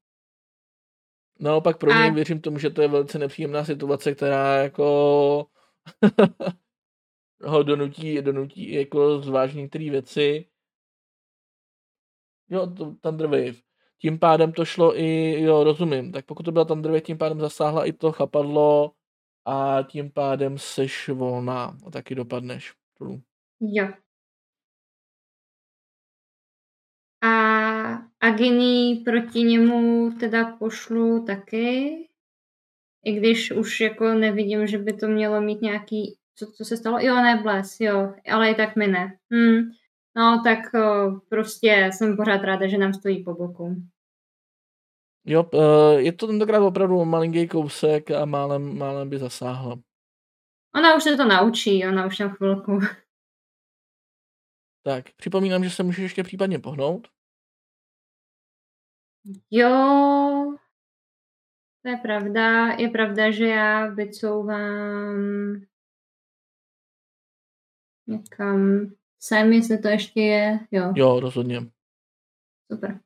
Naopak pro mě A... věřím tomu, že to je velice nepříjemná situace, která jako ho donutí, donutí jako zvážit některé věci. Jo, to, Thunder Wave. Tím pádem to šlo i, jo, rozumím, tak pokud to byla Thunder Wave, tím pádem zasáhla i to chapadlo a tím pádem seš volná a taky dopadneš.
Jo. A Agini proti němu teda pošlu taky, i když už jako nevidím, že by to mělo mít nějaký, co, co se stalo? Jo, ne, bles, jo, ale i tak mi ne. Hm. No, tak o, prostě jsem pořád ráda, že nám stojí po boku.
Jo, e, je to tentokrát opravdu malinký kousek a málem, málem by zasáhla.
Ona už se to naučí, ona už na chvilku.
Tak, připomínám, že se můžeš ještě případně pohnout.
Jo, to je pravda. Je pravda, že já vycouvám někam sem, jestli to ještě je. Jo,
Jo, rozhodně.
super.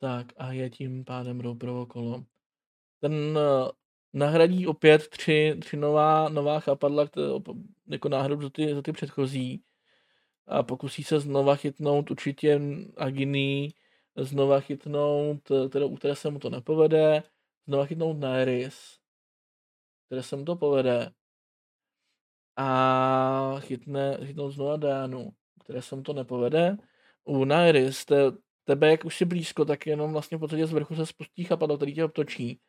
Tak a je tím pádem Roperovo kolo. Ten eh, nahradí opět tři, tři nová, nová op- jako náhradu za ty, za ty předchozí. A pokusí se znova chytnout určitě Agini, znova chytnout, eh, teda, u které se mu to nepovede, znova chytnout Nairis, které se mu to povede. A chytne, chytnout znova Dianu, které se mu to nepovede. U Nairis, te, tebe, jak už si blízko, tak jenom vlastně v podstatě z vrchu se spustí chapadlo, který tě obtočí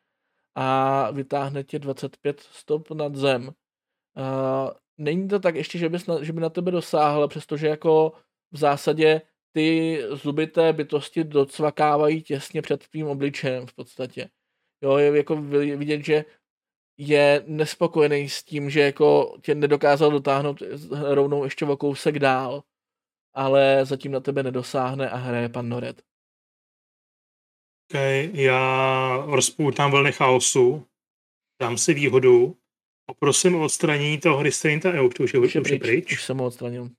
a vytáhne tě 25 stop nad zem. Uh, není to tak ještě, že, bys na, že by na tebe dosáhl, přestože jako v zásadě ty zubité bytosti docvakávají těsně před tvým obličejem v podstatě. Jo, je jako vi- vidět, že je nespokojený s tím, že jako tě nedokázal dotáhnout rovnou ještě o kousek dál, ale zatím na tebe nedosáhne a hraje pan Noret.
Okay, já rozpoutám vlny chaosu, dám si výhodu, poprosím o odstranění toho Restrainta Euk, to už je, už je pryč,
Už jsem ho odstranil.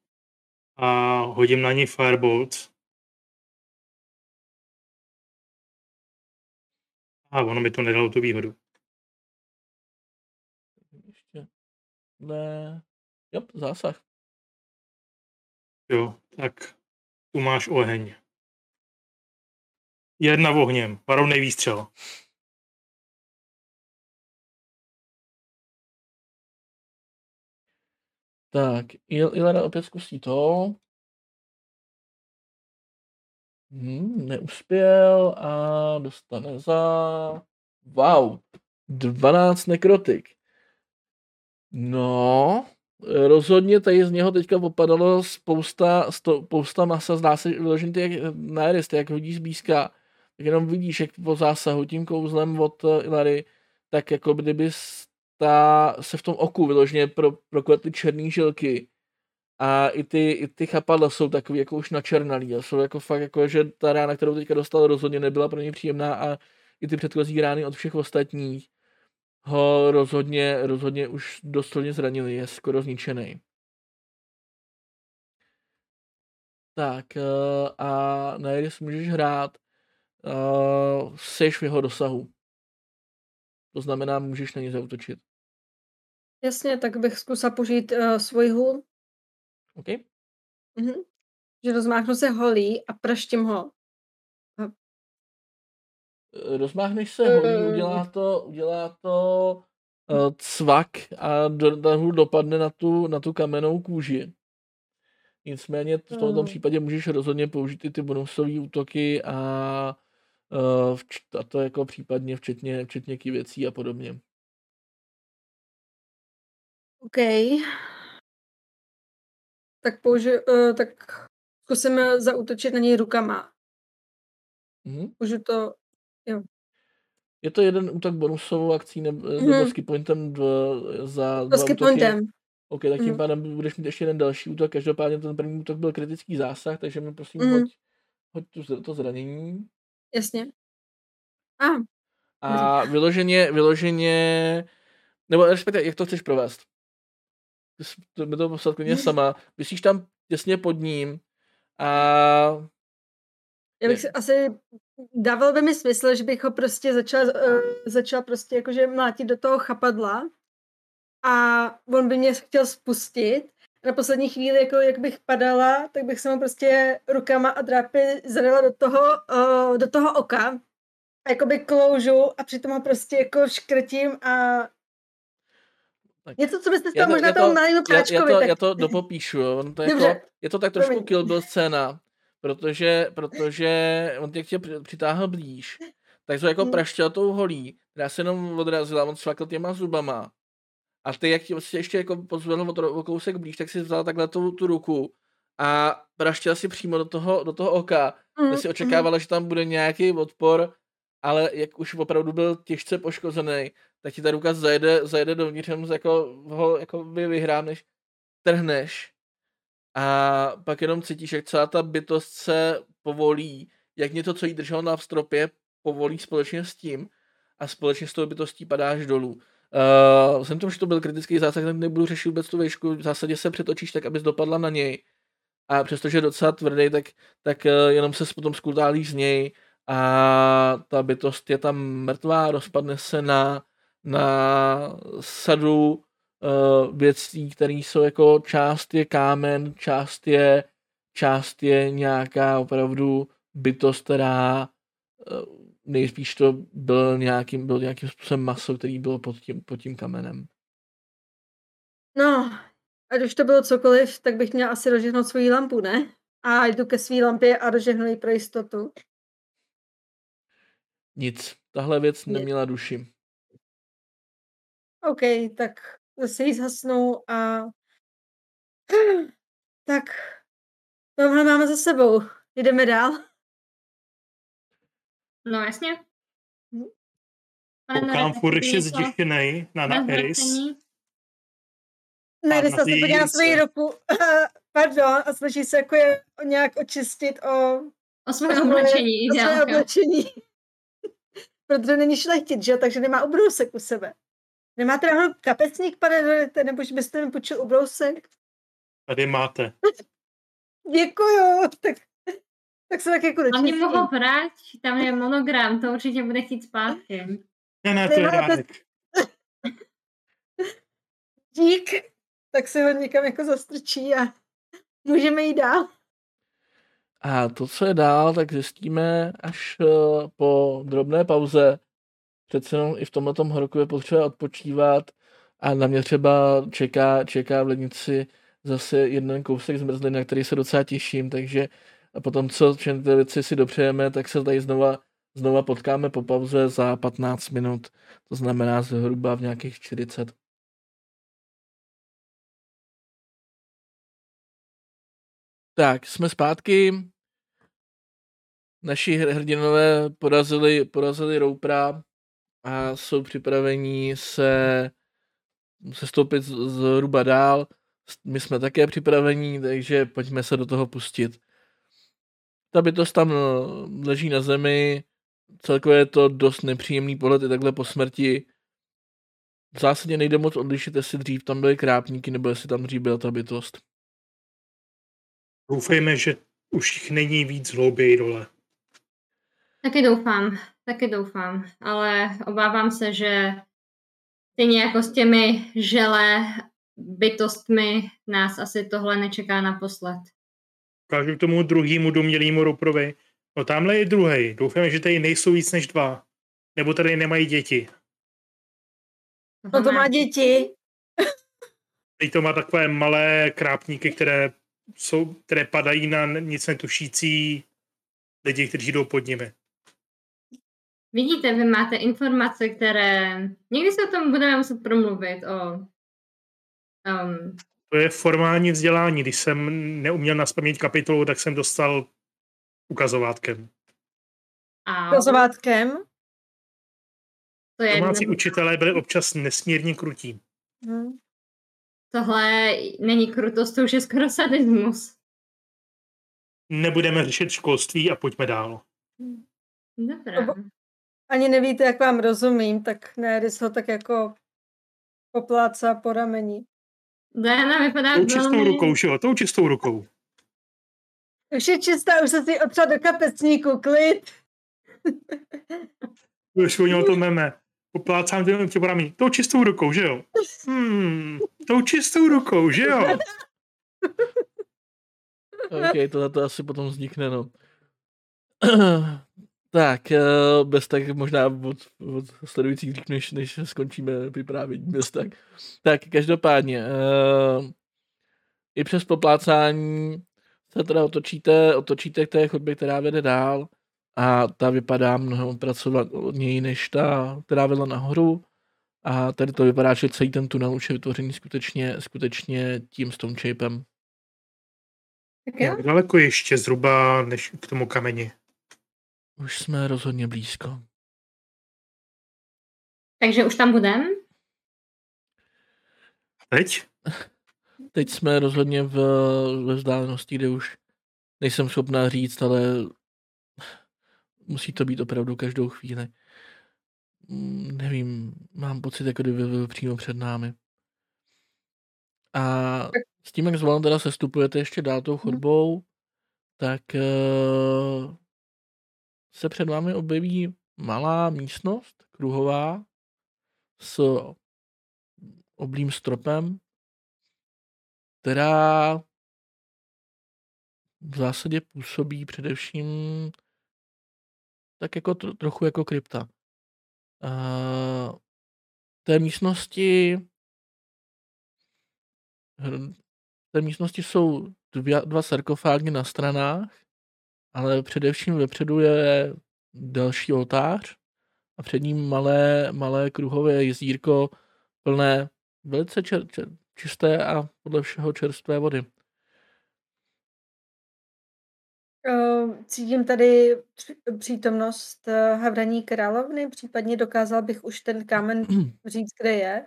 a hodím na ní Firebolt. A ono mi to nedalo tu výhodu.
Ještě. Ne. Jo, zásah.
Jo, tak tu máš oheň. Jedna v ohněm, varovnej výstřel.
Tak, Il- Ilera opět zkusí to. Hmm, neuspěl a dostane za... Wow, 12 nekrotik. No, rozhodně tady z něho teďka popadalo spousta, sto, spousta masa, zdá se, vyložený ty jak Nairis, ty jak hodí zblízka, tak jenom vidíš, jak po zásahu tím kouzlem od eh, Ilary, tak jako kdyby ta, se v tom oku vyloženě pro, prokvetly černé žilky. A i ty, i ty chapadla jsou takový jako už načernalý a jsou jako fakt jako, že ta rána, kterou teďka dostal, rozhodně nebyla pro něj příjemná a i ty předchozí rány od všech ostatních ho rozhodně, rozhodně už dost zranili, je skoro zničený. Tak eh, a na Iris můžeš hrát, uh, seš v jeho dosahu. To znamená, můžeš na ně zautočit.
Jasně, tak bych zkusila použít uh, svůj hůl.
OK?
Mhm. Že rozmáchnu se holí a praštím ho.
Rozmáhneš se
Eh.
udělá to, udělá to uh, cvak a do, do, dopadne na tu, na tu kamennou kůži. Nicméně v tomto
Mm.
případě můžeš rozhodně použít i ty bonusové útoky a, uh, a to jako případně včetně, včetně kivěcí a podobně.
OK. Tak použiju, uh, tak zkusím zaútočit na něj rukama.
Mhm.
Můžu to,
Je to jeden útok bonusovou akcí nebo, nebo
Mhm.
skill pointem dv, za
to
dva útoky.
pointem.
OK, tak tím
Mhm.
pádem budeš mít ještě jeden další útok. Každopádně ten první útok byl kritický zásah, takže mi prosím
Mhm.
hoď, hoď tu, to zranění.
Jasně. A,
A vyloženě, vyloženě, nebo respektive, jak to chceš provést? To by to poslat klidně sama. Vysíš tam těsně pod ním a
já bych si asi, dával by mi smysl, že bych ho prostě začala, uh, začala prostě jakože mlátit do toho chapadla a on by mě chtěl spustit. Na poslední chvíli, jako jak bych padala, tak bych se mu prostě rukama a drápy zadala do toho, uh, do toho oka. A jakoby kloužu a přitom ho prostě jako škrtím a
Tak.
něco, co byste
to,
možná
já,
tomu
to,
malému
já, já,
práčkovi.
to,
tak...
já to dopopíšu. jo. On to
Dobře.
jako, je to tak trošku
Promiň.
Kill Bill scéna, protože, protože on tě tě při- přitáhl blíž, tak to jako
Hmm.
praštěl tou holí, která se jenom odrazila, on švakl těma zubama. A ty, jak tě ještě jako pozvedl o, o kousek blíž, tak si vzal takhle tu, tu ruku a praštěl si přímo do toho, do toho oka,
Mm,
kde si očekávala, že tam bude nějaký odpor, ale jak už opravdu byl těžce poškozený, tak ti ta ruka zajede, zajede dovnitř, jako ho jako vy vyhráneš, trhneš a pak jenom cítíš, jak celá ta bytost se povolí, jak něco, co jí drželo na stropě, povolí společně s tím a společně s tou bytostí padáš dolů. Uh, jsem tomu, že to byl kritický zásah, tak nebudu řešit vůbec tu výšku, v zásadě se přetočíš tak, abys dopadla na něj. A přestože je docela tvrdý, tak, tak uh, jenom se potom skutálíš z něj a ta bytost je tam mrtvá, rozpadne se na, na sadu uh, věcí, které jsou jako část je kámen, část je, část je nějaká opravdu bytost, která uh, nejspíš to byl nějakým, byl nějakým způsobem maso, který bylo pod tím, pod tím kamenem.
No, ať už to bylo cokoliv, tak bych měla asi rozžehnout svoji lampu, ne? A jdu ke své lampě a rozžehnu ji pro jistotu.
Nic. Tahle věc
Nic.
neměla duši.
OK, tak zase ji zhasnu a... Tak, tohle máme za sebou. Jdeme dál.
No jasně.
Hm.
Pane Nore,
Koukám furt ještě zděšenej na,
na
na Eris.
Ne,
na
se podívá na svoji ruku. Pardon, a snaží se jako je nějak očistit o,
O své oblečení,
o své oblečení. Protože není šlechtit, že jo, takže nemá ubrousek u sebe. Nemáte náhodou kapesník, pane Dorete, nebo že byste mi počul ubrousek?
Tady máte.
Děkuju, tak, tak se tak jako
Hlavně mu ho
dočistím.
vrať, tam je monogram, to určitě bude chtít zpátky.
Ne, ne, to je dárek.
Dík. Tak se ho někam jako zastrčí a můžeme jít dál.
A to, co je dál, tak zjistíme až eh, po drobné pauze. Přece jenom i v tomhle horku je potřeba odpočívat a na mě třeba čeká, čeká v lednici zase jeden kousek zmrzliny, na který se docela těším, takže a potom, co věci si dopřejeme, tak se tady znova, znova potkáme po pauze za 15 minut, to znamená zhruba v nějakých 40. Tak, jsme zpátky. Naši hr- hrdinové porazili, porazili Roupra a jsou připraveni se, se stoupit z- zhruba dál. My jsme také připraveni, takže pojďme se do toho pustit. Ta bytost tam eh, leží na zemi, celkově je to dost nepříjemný pohled i takhle po smrti. V zásadě nejde moc odlišit, jestli dřív tam byly krápníky, nebo jestli tam dřív byla ta bytost.
Doufejme, že už jich není víc hlouběji dole.
Taky doufám, taky doufám, ale obávám se, že stejně jako s těmi žele bytostmi nás asi tohle nečeká naposled.
Ukážu k tomu druhému domělému Ruprovi. No tamhle je druhý. Doufám, že tady nejsou víc než dva. Nebo tady nemají děti.
No to má děti.
Teď to má takové malé krápníky, které, jsou, které padají na nic netušící lidi, kteří jdou pod nimi.
Vidíte, vy máte informace, které... Někdy se o tom budeme muset promluvit, o... Um,
To je formální vzdělání. Když jsem neuměl naspamět kapitolu, tak jsem dostal ukazovátkem.
a
Kazovátkem.
to je
Domácí
jedno,
učitelé byli občas nesmírně krutí.
Hm.
tohle není krutost, to už je skoro sadismus.
Nebudeme řešit školství a pojďme dál.
Dobrá.
Ani nevíte, jak vám rozumím, tak ne, když ho tak jako poplácá po rameni.
Diana vypadá
Tou čistou
velmi...
rukou, že jo? Tou čistou rukou.
Už je čistá, už se si otřela do kapesníku, klid.
Už o něho to meme. poplácám tě, tě porami. Tou čistou rukou, že jo? Hmm, tou čistou rukou, že jo?
OK, tohle to asi potom vznikne, no. Tak, eh, bez tak možná od, od sledujících řík, než, než skončíme vyprávění, bez tak. Tak, každopádně, uh, i přes poplácání se teda otočíte, otočíte k té chodbě, která vede dál a ta vypadá mnohem pracovněji než ta, která vedla nahoru. A tady to vypadá, že celý ten tunel už je vytvořený skutečně, skutečně tím stone shapem.
Tak jo? Jak daleko ještě zhruba než k tomu kameni?
Už jsme rozhodně blízko.
Takže už tam budem?
Teď?
Teď jsme rozhodně v, ve vzdálenosti, kde už nejsem schopná říct, ale musí to být opravdu každou chvíli. Mm, nevím, mám pocit, jako kdyby byl přímo před námi. A s tím, jak zvolám teda sestupujete ještě dál tou chodbou, tak uh, se před vámi objeví malá místnost, kruhová, s oblým stropem, která v zásadě působí především tak jako trochu jako krypta. Uh, té místnosti v té místnosti jsou dva, dva sarkofágy na stranách, ale především vepředu je další oltář a před ním malé, malé kruhové jezírko plné velice čer, čer, čisté a podle všeho čerstvé vody.
Ehm, cítím tady přítomnost eh, Havraní královny, případně dokázal bych už ten kámen říct, kde je.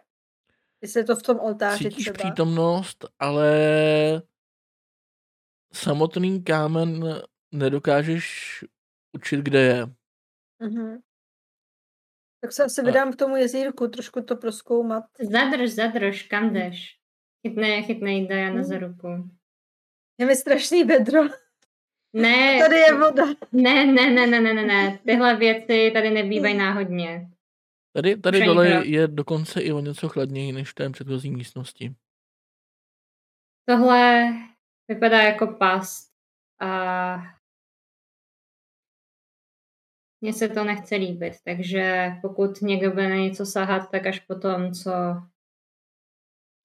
Jestli je to v tom oltáři
Cítíš třeba. přítomnost, ale samotný kámen nedokážeš učit, kde je.
Mhm. Tak se asi vydám k tomu jezírku, trošku to proskoumat.
Zadrž, zadrž, kam jdeš? Chytne, chytne Diana za mhm. ruku.
Je mi strašný vedro.
Ne.
A tady je voda.
Ne, ne, ne, ne, ne, ne, ne. Tyhle věci tady nebývají náhodně.
Tady, tady dole je dokonce i o něco chladněji než v té předchozí místnosti.
Tohle vypadá jako past a mně se to nechce líbit, takže pokud někdo bude na něco sahat, tak až potom, co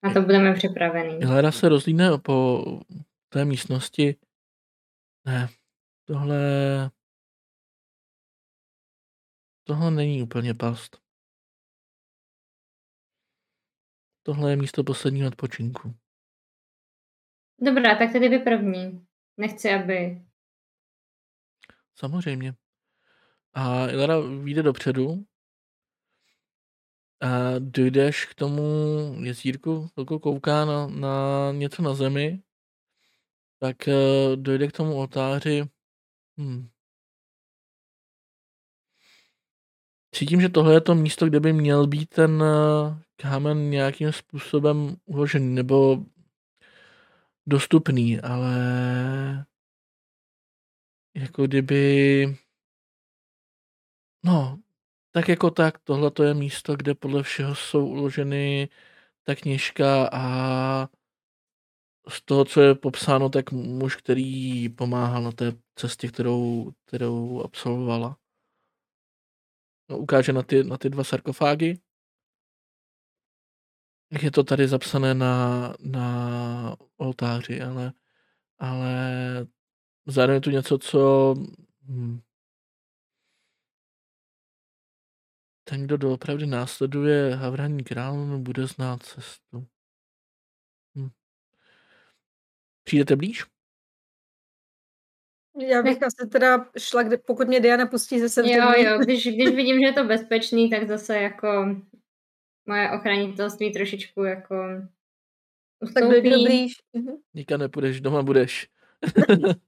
na to budeme připravení.
Hledá se rozlíne po té místnosti. Ne, tohle... Tohle není úplně past. Tohle je místo posledního odpočinku.
Dobrá, tak tedy vy první. Nechci, aby...
Samozřejmě. A Ilara vyjde dopředu a dojdeš k tomu jezírku, chvilku kouká na, na něco na zemi, tak uh, dojde k tomu oltáři. Hmm. Cítím, že tohle je to místo, kde by měl být ten uh, kámen nějakým způsobem uložený nebo dostupný, ale jako kdyby no, tak jako tak, tohle to je místo, kde podle všeho jsou uloženy ta knižka a z toho, co je popsáno, tak muž, který pomáhal na té cestě, kterou, kterou absolvovala. No, ukáže na ty, na ty dva sarkofágy je to tady zapsané na, na oltáři, ale, ale zároveň je tu něco, co hm, ten, kdo doopravdy následuje Havraní královnu, bude znát cestu. Hm. Přijdete blíž?
Já bych asi teda šla, kde, pokud mě Diana pustí zase.
Jo, jo, když, když vidím, že je to bezpečný, tak zase jako moje ochranitelství trošičku jako
ustoupí. Tak dojdu blíž.
Mhm. Nikam nepůjdeš, doma budeš.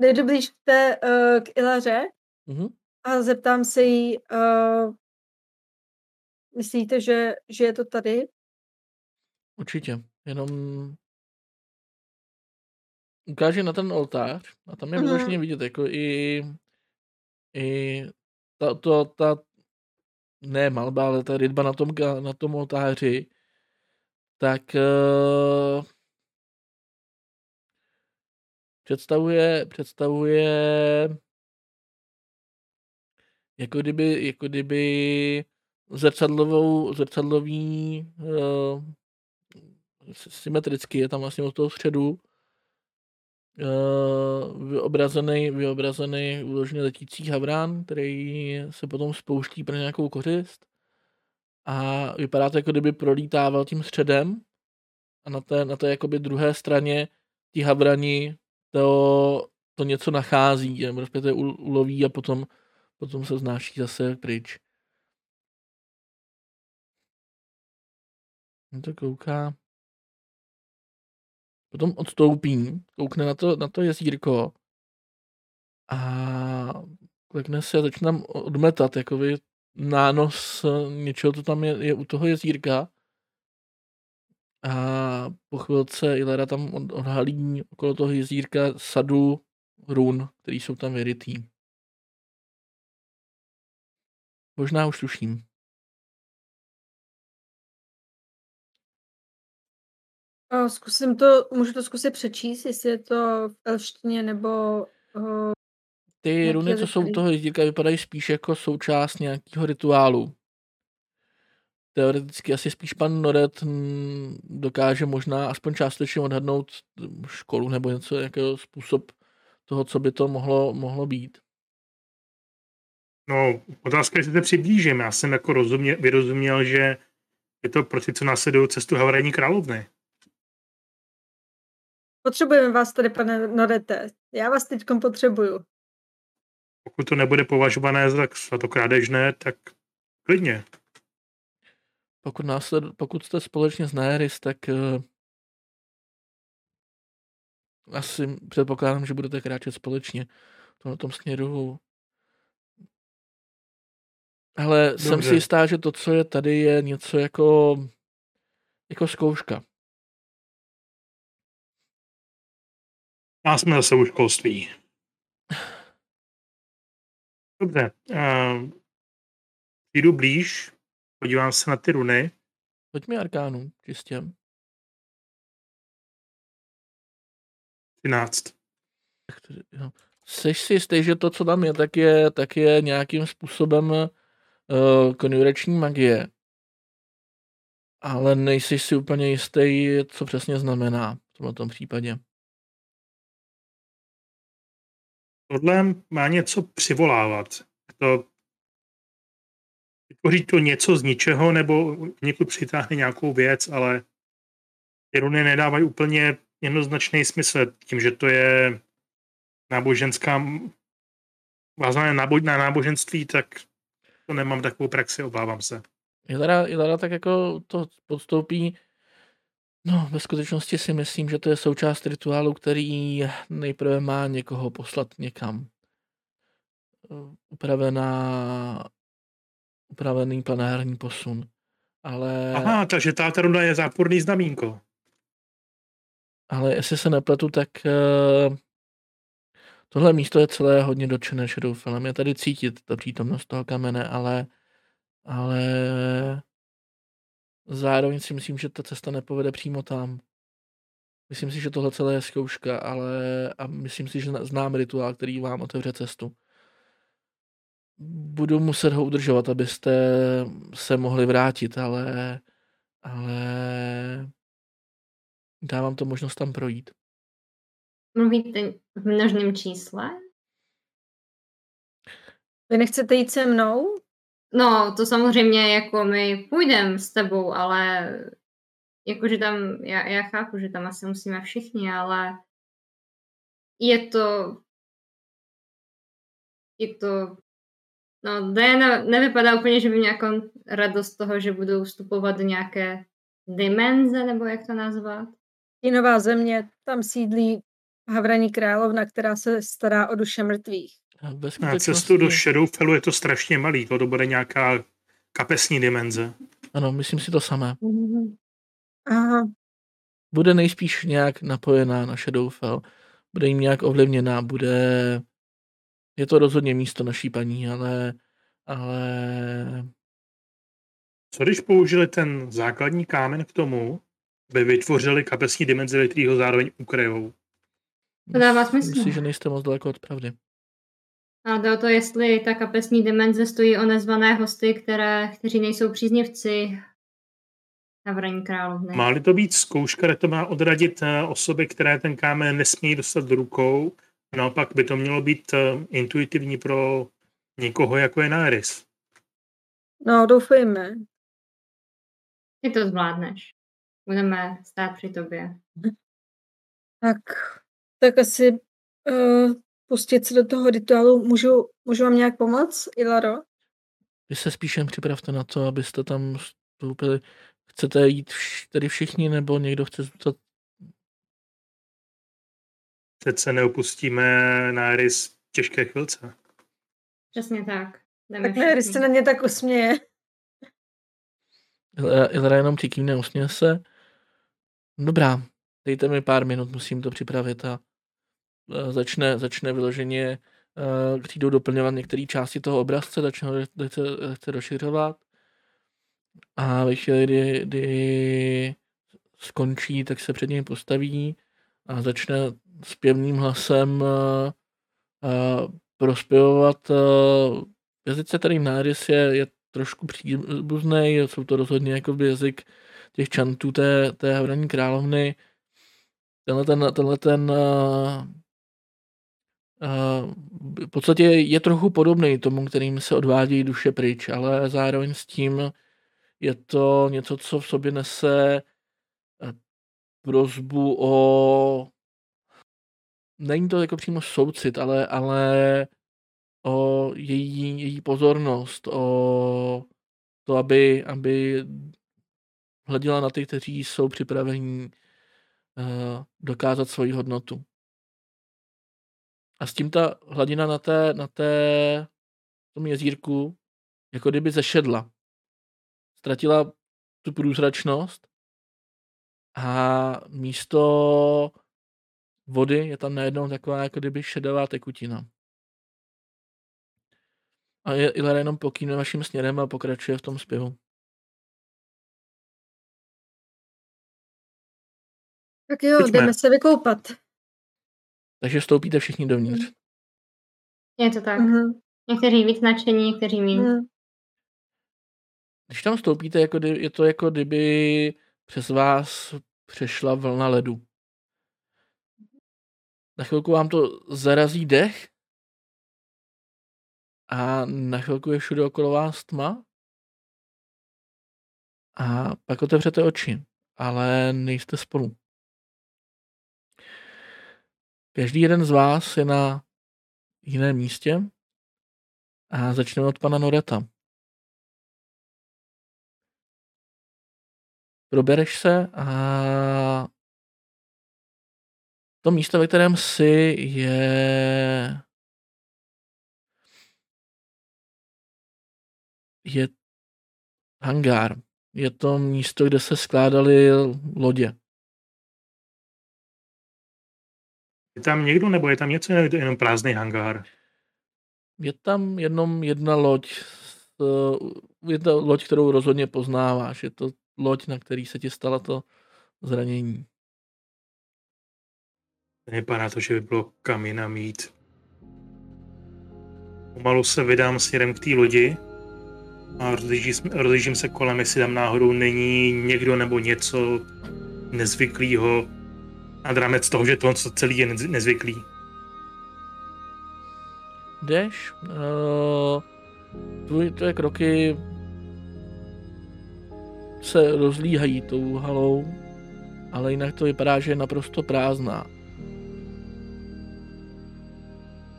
dojdu blíž k, té, uh, k Ilaře uh-huh. A zeptám se jí, uh, myslíte, že, že je to tady?
Určitě, jenom ukáže na ten oltář a tam je uh-huh. vidět, jako i, i ta, to, ta ne malba, ale ta rytba na tom, na tom oltáři, tak uh, představuje, představuje jako kdyby, jako kdyby zrcadlovou, zrcadlový uh, symetricky je tam vlastně od toho středu uh, vyobrazený, vyobrazený uložený letící havrán, který se potom spouští pro nějakou kořist a vypadá to, jako kdyby prolítával tím středem a na té, na té jakoby druhé straně ti havrani to, to něco nachází, respektive uloví a potom, potom se znáší zase pryč. to kouká. Potom odstoupí, koukne na to, na to jezírko a klikne se a začne odmetat, jakoby nános něčeho, co tam je, je u toho jezírka. A po chvilce Ilera tam odhalí okolo toho jezírka sadu run, který jsou tam vyrytý. Možná už tuším.
Zkusím to, můžu to zkusit přečíst, jestli je to v elštině nebo... Uh,
Ty runy, co jsou toho jezdíka, vypadají spíš jako součást nějakého rituálu. Teoreticky asi spíš pan Noret dokáže možná aspoň částečně odhadnout školu nebo něco, jakého způsob toho, co by to mohlo, mohlo být.
No, otázka, jestli se přiblížím. Já jsem jako rozumě, vyrozuměl, že je to pro ty, co následují cestu Havarijní královny.
Potřebujeme vás tady, pane Norete. Já vás teď potřebuju.
Pokud to nebude považované za, za to krádežné, tak klidně.
Pokud, násled, pokud jste společně s Naeris, tak uh, asi předpokládám, že budete kráčet společně v tom, tom směru. Ale Dobře. jsem si jistá, že to, co je tady, je něco jako, jako zkouška.
A jsme zase u školství. Dobře. Uh, jdu blíž, podívám se na ty runy.
Pojď mi arkánu, čistě.
13.
Jsi si jistý, že to, co tam je, tak je, tak je nějakým způsobem uh, konjureční magie. Ale nejsi si úplně jistý, co přesně znamená v tomto případě.
tohle má něco přivolávat. To vytvoří to něco z ničeho, nebo někud přitáhne nějakou věc, ale ty runy nedávají úplně jednoznačný smysl tím, že to je náboženská vázané na náboženství, tak to nemám takovou praxi, obávám se.
Ilara, Ilara tak jako to podstoupí No, ve skutečnosti si myslím, že to je součást rituálu, který nejprve má někoho poslat někam. Upravená, upravený planární posun. Ale...
Aha, takže ta runda je záporný znamínko.
Ale jestli se nepletu, tak uh, tohle místo je celé hodně dotčené Shadowfellem. Je tady cítit ta přítomnost toho kamene, ale, ale Zároveň si myslím, že ta cesta nepovede přímo tam. Myslím si, že tohle celé je zkouška, ale a myslím si, že znám rituál, který vám otevře cestu. Budu muset ho udržovat, abyste se mohli vrátit, ale, ale dávám to možnost tam projít.
Mluvíte v množném čísle?
Vy nechcete jít se mnou?
No, to samozřejmě jako my půjdeme s tebou, ale jakože tam, já, já chápu, že tam asi musíme všichni, ale je to je to no, Diana nevypadá úplně, že by měla jako radost toho, že budou vstupovat do nějaké dimenze, nebo jak to nazvat.
Jinová země, tam sídlí Havraní královna, která se stará o duše mrtvých.
Na cestu do Shadowfellu je to strašně malý, to, to bude nějaká kapesní dimenze.
Ano, myslím si to samé.
Mm-hmm. Aha.
Bude nejspíš nějak napojená na Shadowfell, bude jim nějak ovlivněná, bude... Je to rozhodně místo naší paní, ale, ale
Co když použili ten základní kámen k tomu, aby vytvořili kapesní dimenze, který ho zároveň ukryjou?
To dává smysl.
Myslím, že nejste moc daleko od pravdy.
A jde o to, jestli ta kapesní dimenze stojí o nezvané hosty, které, kteří nejsou příznivci Havraní královny.
Má-li to být zkouška, kde to má odradit eh, osoby, které ten kámen nesmějí dostat do rukou, naopak by to mělo být eh, intuitivní pro někoho, jako je Naeris.
No, doufejme.
Ty to zvládneš. Budeme stát při tobě.
Tak, tak asi uh, pustit se do toho rituálu. Můžu, můžu vám nějak pomoct, Ilaro?
Vy se spíše připravte na to, abyste tam vstoupili. Chcete jít vš- tedy všichni, nebo někdo chce zůstat?
Přece neopustíme v těžké chvilce.
Přesně tak. Jdeme
Tak
všichni.
se na mě tak usměje.
Il- Ilra jenom přikývne, usměje se. Dobrá, dejte mi pár minut, musím to připravit a začne, začne vyloženě e, přijdou doplňovat některé části toho obrazce, začne ho chce rozšiřovat a ve chvíli, kdy, kdy skončí, tak se před něj postaví a začne s pěvným hlasem e, e, prospěvovat. Jazyce tady Náris je, je trošku příbuzný, jsou to rozhodně jako jazyk těch čantů té, té hraní královny. Tenhle ten, tenhle ten v podstatě je trochu podobný tomu, kterým se odvádí duše pryč, ale zároveň s tím je to něco, co v sobě nese eh, prozbu o není to jako přímo soucit, ale, ale o její, její pozornost, o to, aby, aby hleděla na ty, kteří jsou připraveni uh, dokázat svoji hodnotu. A s tím ta hladina na té, na té tom jezírku jako kdyby zešedla. Ztratila tu průzračnost a místo vody je tam najednou taková jako kdyby šedavá tekutina. A je Ilara jenom pokýne vaším směrem a pokračuje v tom zpěvu.
Tak jo,
Pojďme.
jdeme se vykoupat.
Takže vstoupíte všichni dovnitř.
Je to tak.
Mhm.
Někteří víc nadšení, někteří méně.
Mhm.
Když tam vstoupíte, jako kdy, je to jako kdyby přes vás přešla vlna ledu. Na chvilku vám to zarazí dech a na chvilku je všude okolo vás tma a pak otevřete oči, ale nejste spolu. Každý jeden z vás je na jiném místě a začneme od pana Noreta. Probereš se a to místo, ve kterém jsi, je je hangár. Je to místo, kde se skládaly lodě.
Je tam někdo, nebo je tam něco, nebo je to jenom prázdný hangár?
Je tam jenom jedna loď. s- Je to loď, kterou rozhodně poznáváš. Je to loď, na který se ti stalo to zranění.
Nevypadá to, že by bylo kam jinam jít. Pomalu se vydám směrem k té lodi a rozlížím, rozlížím se kolem, jestli tam náhodou není někdo nebo něco nezvyklého nad rámec toho, že to celý je nez- nezvyklý.
Jdeš, uh, tvoje, tvoje kroky se rozlíhají tou halou, ale jinak to vypadá, že je naprosto prázdná.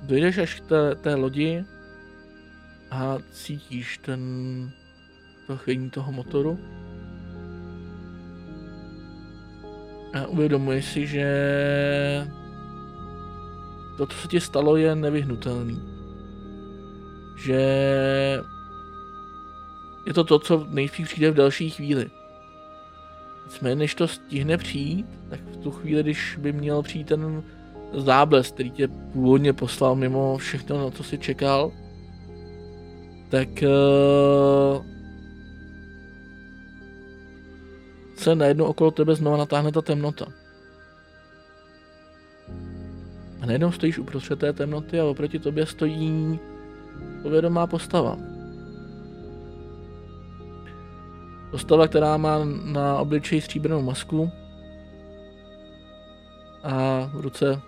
Dojdeš až k té, té lodi a cítíš ten to chvění toho motoru. A uvědomuješ si, že to, co se ti stalo, je nevyhnutelný. Že je to to, co nejspíš přijde v další chvíli. Nicméně, než to stihne přijít, tak v tu chvíli, když by měl přijít ten záblesk, který tě původně poslal mimo všechno, na co jsi čekal, tak uh, se najednou okolo tebe znova natáhne ta temnota. A najednou stojíš uprostřed té temnoty a oproti tobě stojí povědomá postava. Postava, která má na obličeji stříbrnou masku a v ruce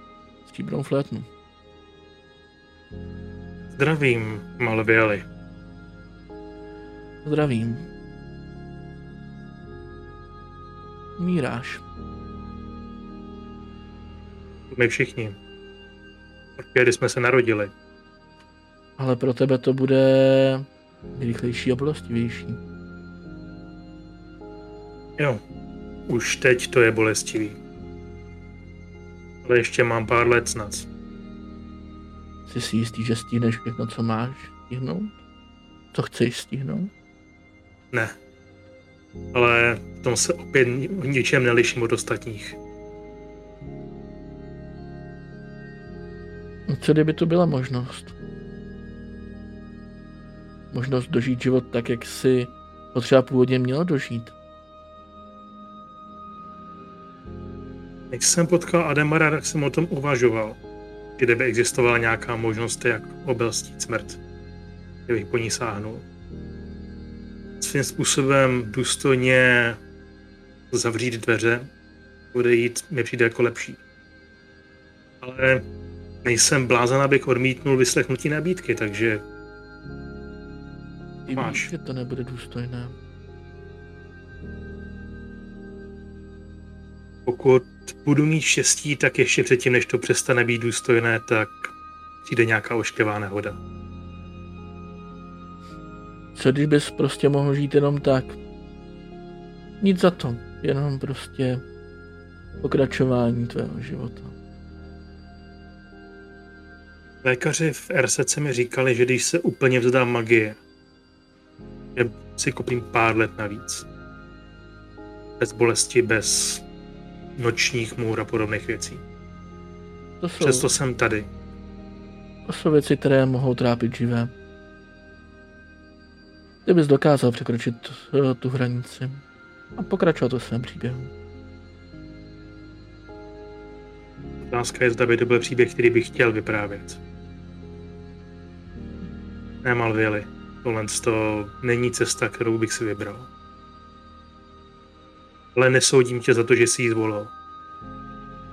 stříbrnou flétnu.
Zdravím, Malvieli.
Zdravím. Míráš.
My všichni. Protože jsme se narodili.
Ale pro tebe to bude rychlejší a bolestivější.
Jo, už teď to je bolestivý. Ale ještě mám pár let snad.
Jsi si jistý, že stihneš všechno, co máš stihnout? Co chceš stihnout?
Ne. Ale v tom se opět ni- ničem neliším od ostatních.
No Co kdyby tu byla možnost? Možnost dožít život tak, jak si ho třeba původně měl dožít.
Když jsem potkal Adamara, tak jsem o tom uvažoval. Kdyby existovala nějaká možnost, jak obelstít smrt. Kdybych po ní sáhnul. Svým způsobem důstojně zavřít dveře, odejít mi přijde jako lepší. Ale nejsem blázen, abych odmítnul vyslechnutí nabídky, takže
Ty
Máš.
že to nebude důstojné.
pokud budu mít štěstí, tak ještě předtím, než to přestane být důstojné, tak přijde nějaká ošklivá nehoda.
Co když bys prostě mohl žít jenom tak? Nic za to, jenom prostě pokračování tvého života.
Lékaři v RSC mi říkali, že když se úplně vzdám magie, že si koupím pár let navíc. Bez bolesti, bez nočních můr a podobných věcí.
To jsou,
Přesto jsem tady.
to jsou věci, které mohou trápit živé. Ty bys dokázal překročit eh, tu hranici a pokračovat ve svém příběhu.
Otázka je, zda by to byl příběh, který bych chtěl vyprávět. Ne, Malvěli. Tohle to není cesta, kterou bych si vybral. Ale nesoudím tě za to, že jsi ji zvolil.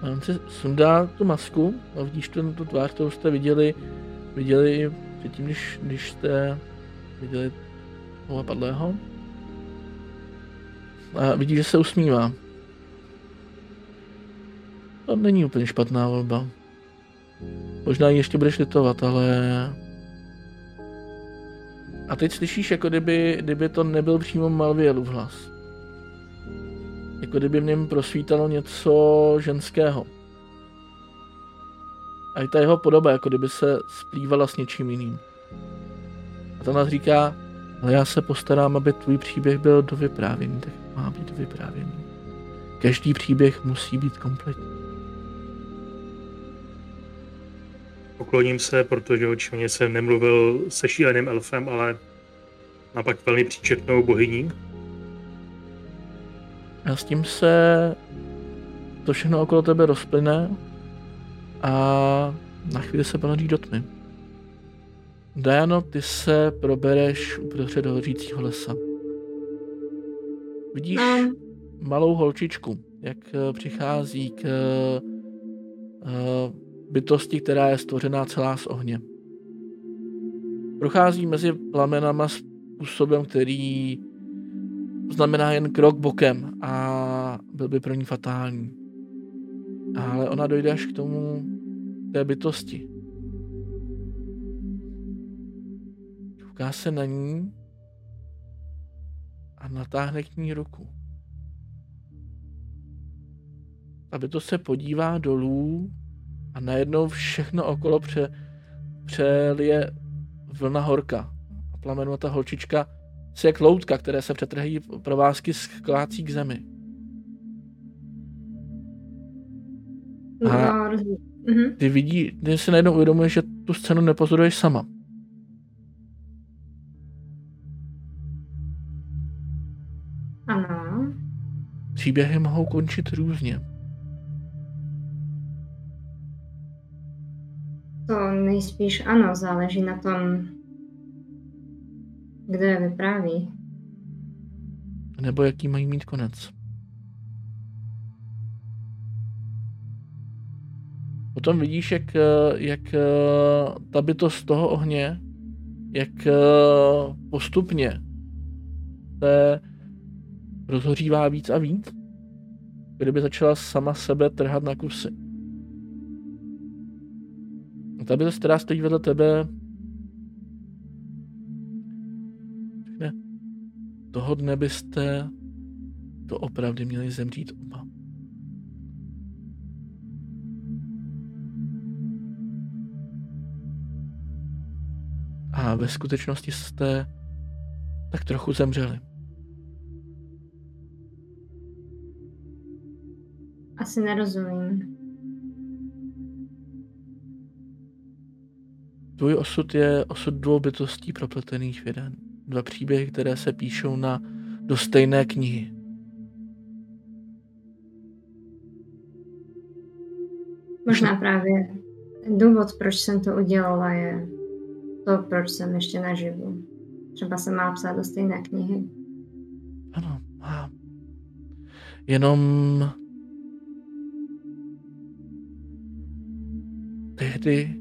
A on si sundá tu masku a vidíš tu, tu tvář, kterou jste viděli, viděli předtím, když, když jste viděli toho padlého. A vidíš, že se usmívá. To není úplně špatná volba. Možná ji ještě budeš litovat, ale... A teď slyšíš, jako kdyby, kdyby to nebyl přímo Malvielův hlas. Jako kdyby v něm prosvítalo něco ženského. A i ta jeho podoba, jako kdyby se splývala s něčím jiným. A ta nás říká, ale já se postarám, aby tvůj příběh byl dovyprávěný, tak má být dovyprávěný. Každý příběh musí být kompletní.
Pokloním se, protože očividně jsem nemluvil se šíleným elfem, ale napak velmi příčetnou bohyní.
A s tím se to všechno okolo tebe rozplyne a na chvíli se ponoří do tmy. Diano, ty se probereš uprostřed hořícího lesa. Vidíš
No,
malou holčičku, jak eh, přichází k eh, eh, bytosti, která je stvořená celá z ohně. Prochází mezi plamenama způsobem, který znamená jen krok bokem a byl by pro ní fatální. Ale ona dojde až k tomu té bytosti. Kouká se na ní a natáhne k ní ruku. Ta bytost se podívá dolů a najednou všechno okolo pře, přelije vlna horka. A plamenu ta holčička se jak loutka, které se přetrhají provázky sklácí k zemi. A-.
Mhm.
Ty vidí, ty si najednou uvědomuješ, že tu scénu nepozoruješ sama. Příběhy mohou končit různě.
To nejspíš ano, záleží na tom, kdo je vypráví.
Nebo jaký mají mít konec. Potom vidíš, jak, jak ta bytost toho ohně, jak postupně se rozhořívá víc a víc, kdyby začala sama sebe trhat na kusy. Ta bytost, která stojí vedle tebe, řekne, toho dne byste to opravdu měli zemřít oba. A ve skutečnosti jste tak trochu zemřeli.
Asi nerozumím.
Tvůj osud je osud dvou bytostí propletených v jeden. Dva příběhy, které se píšou na, do stejné knihy.
Možná právě důvod, proč jsem to udělala, je to, proč jsem ještě naživu. Třeba se má psát do stejné knihy.
Ano, má. Jenom tehdy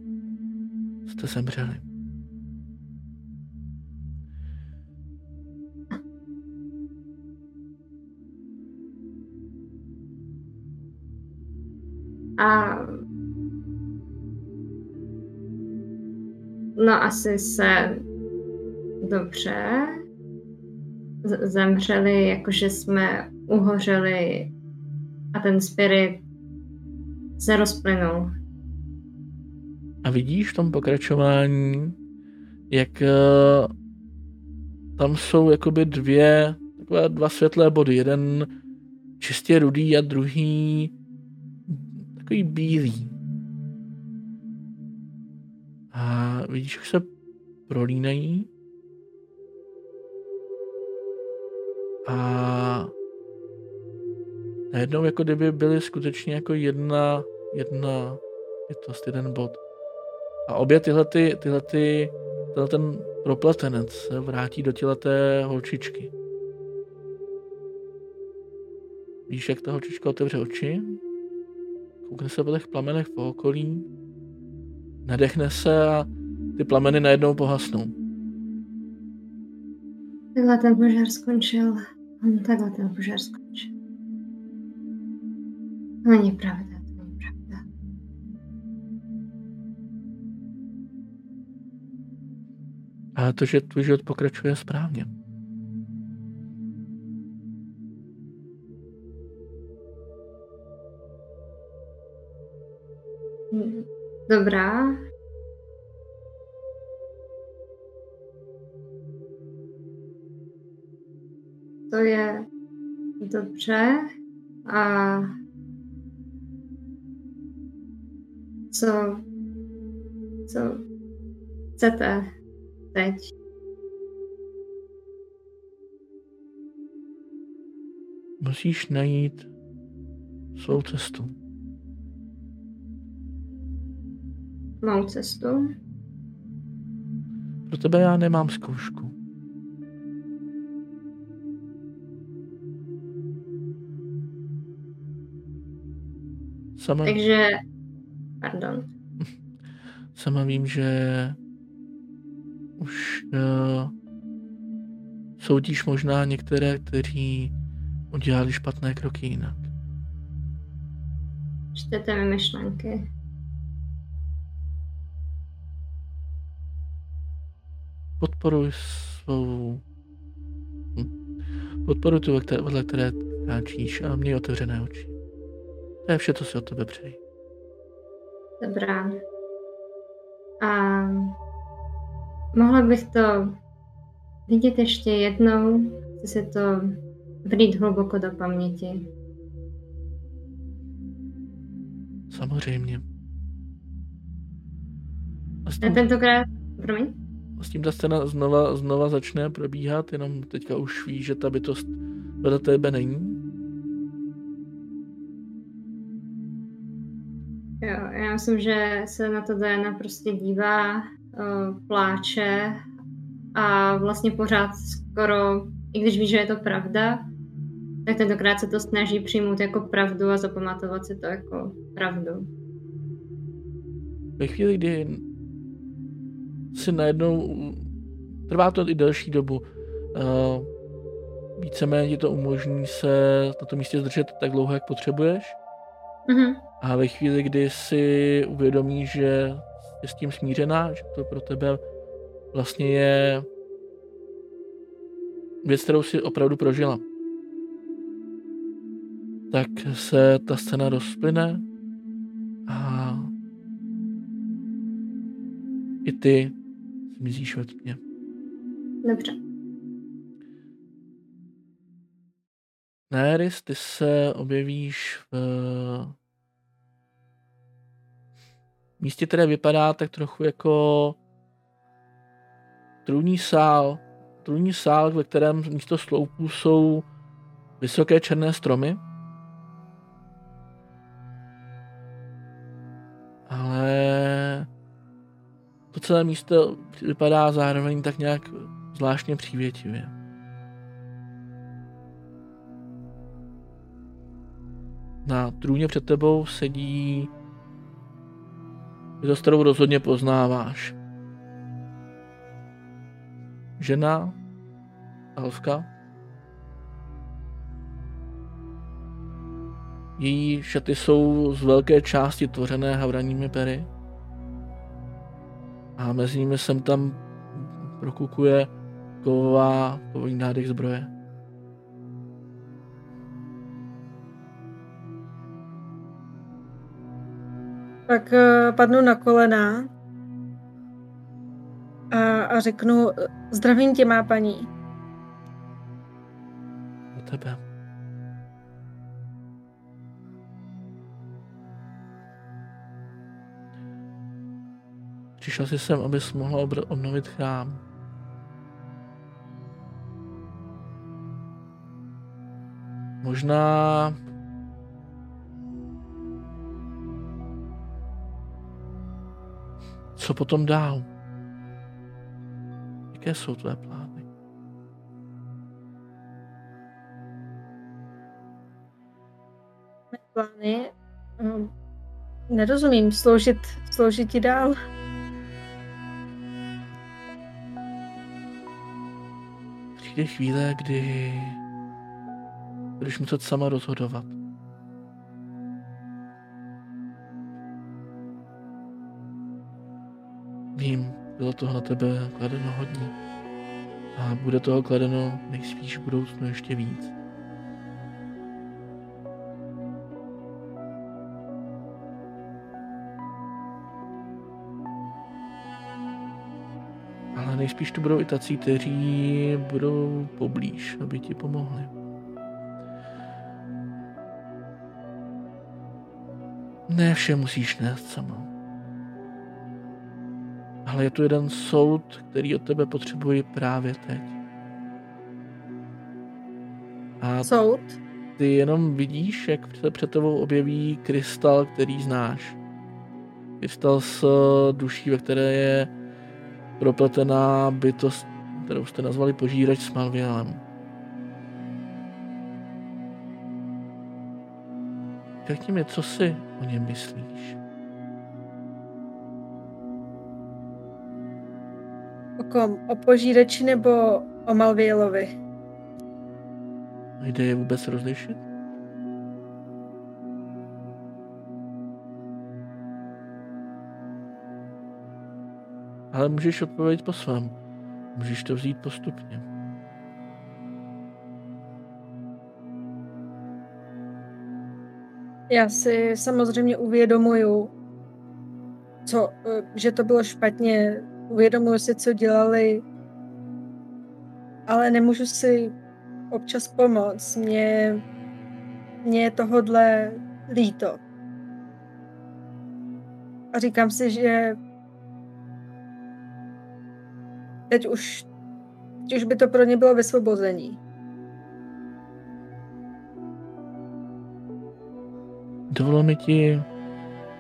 jste zemřeli.
A no asi se dobře zemřeli, jakože jsme uhořeli a ten spirit se rozplynul.
A vidíš v tom pokračování, jak uh, tam jsou jakoby dvě, takové dva světlé body. Jeden čistě rudý a druhý takový bílý. A vidíš, jak se prolínají. A najednou jako kdyby byly skutečně jako jedna, jedna bytost, jeden bod. A obě tyhle, ty, tyhle, ty, ten propletenec se vrátí do těla té holčičky. Víš, jak ta holčička otevře oči, koukne se po těch plamenech po okolí, nadechne se a ty plameny najednou pohasnou.
Takhle ten požár skončil. Takhle ten požár skončil. Není pravda.
A to, že tvůj život pokračuje správně.
Dobrá. To je dobře. A co, co chcete teď?
Musíš najít svou cestu.
Mou cestu?
Pro tebe já nemám zkoušku. Sama,
Takže, pardon.
sama vím, že už uh, soudíš možná některé, kteří udělali špatné kroky jinak.
Čtete mi myšlenky.
Podporuj svou... hm, Podporuj tu, vedle které kráčíš a měj otevřené oči. To je vše, co si od tebe přeji.
Dobrá. A mohla bych to vidět ještě jednou, chci se to vrít hluboko do paměti.
Samozřejmě. A, tím,
A tentokrát, promiň?
A s tím ta scéna znova, znova začne probíhat, jenom teďka už ví, že ta bytost vedle tebe není.
Jo, já myslím, že se na to Diana prostě dívá pláče a vlastně pořád skoro, i když ví, že je to pravda, tak tentokrát se to snaží přijmout jako pravdu a zapamatovat si to jako pravdu.
Ve chvíli, kdy si najednou, trvá to i delší dobu, uh, víceméně to umožní se na tom místě zdržet tak dlouho, jak potřebuješ.
Mm-hmm.
A ve chvíli, kdy si uvědomíš, že je s tím smířená, že to pro tebe vlastně je věc, kterou si opravdu prožila, tak se ta scéna rozplyne a i ty zmizíš ve tmě.
Dobře.
Neris, ty se objevíš v místě, které vypadá tak trochu jako trůní sál. Trůní sál, ve kterém místo sloupů jsou vysoké černé stromy. Ale to celé místo vypadá zároveň tak nějak zvláštně přívětivě. Na trůně před tebou sedí to, kterou rozhodně poznáváš. Žena, elfka. Její šaty jsou z velké části tvořené havraními pery. A mezi nimi sem tam prokukuje kovová, kovový nádech zbroje.
Pak uh, padnu na kolena a, a řeknu, zdravím tě, má paní.
Do tebe. Přišel jsi sem, abys mohla obnovit chrám. Možná Co potom dál? Jaké jsou tvé plány?
Plány? Um, nerozumím. Sloužit, sloužit ti dál.
Přijde chvíle, kdy budeš muset sama rozhodovat. Vím, bylo toho na tebe kladeno hodně. A bude toho kladeno nejspíš v budoucnu ještě víc. Ale nejspíš tu budou i tací, kteří budou poblíž, aby ti pomohli. Ne vše musíš nést sama ale je tu jeden soud, který od tebe potřebuji právě teď.
A soud?
Ty jenom vidíš, jak se před tebou objeví krystal, který znáš. Krystal s duší, ve které je propletená bytost, kterou jste nazvali požírač s Malvielem. Řekni mi, co si o něm myslíš?
Kom? O požírači nebo o Malvielovi?
Jde je vůbec rozlišit? Ale můžeš odpovědět po svém. Můžeš to vzít postupně.
Já si samozřejmě uvědomuju, co, eh, že to bylo špatně, uvědomuji si, co dělali, ale nemůžu si občas pomoct. Mě, mě je tohodle líto. A říkám si, že teď už, teď už by to pro ně bylo vysvobození.
Dovolil mi ti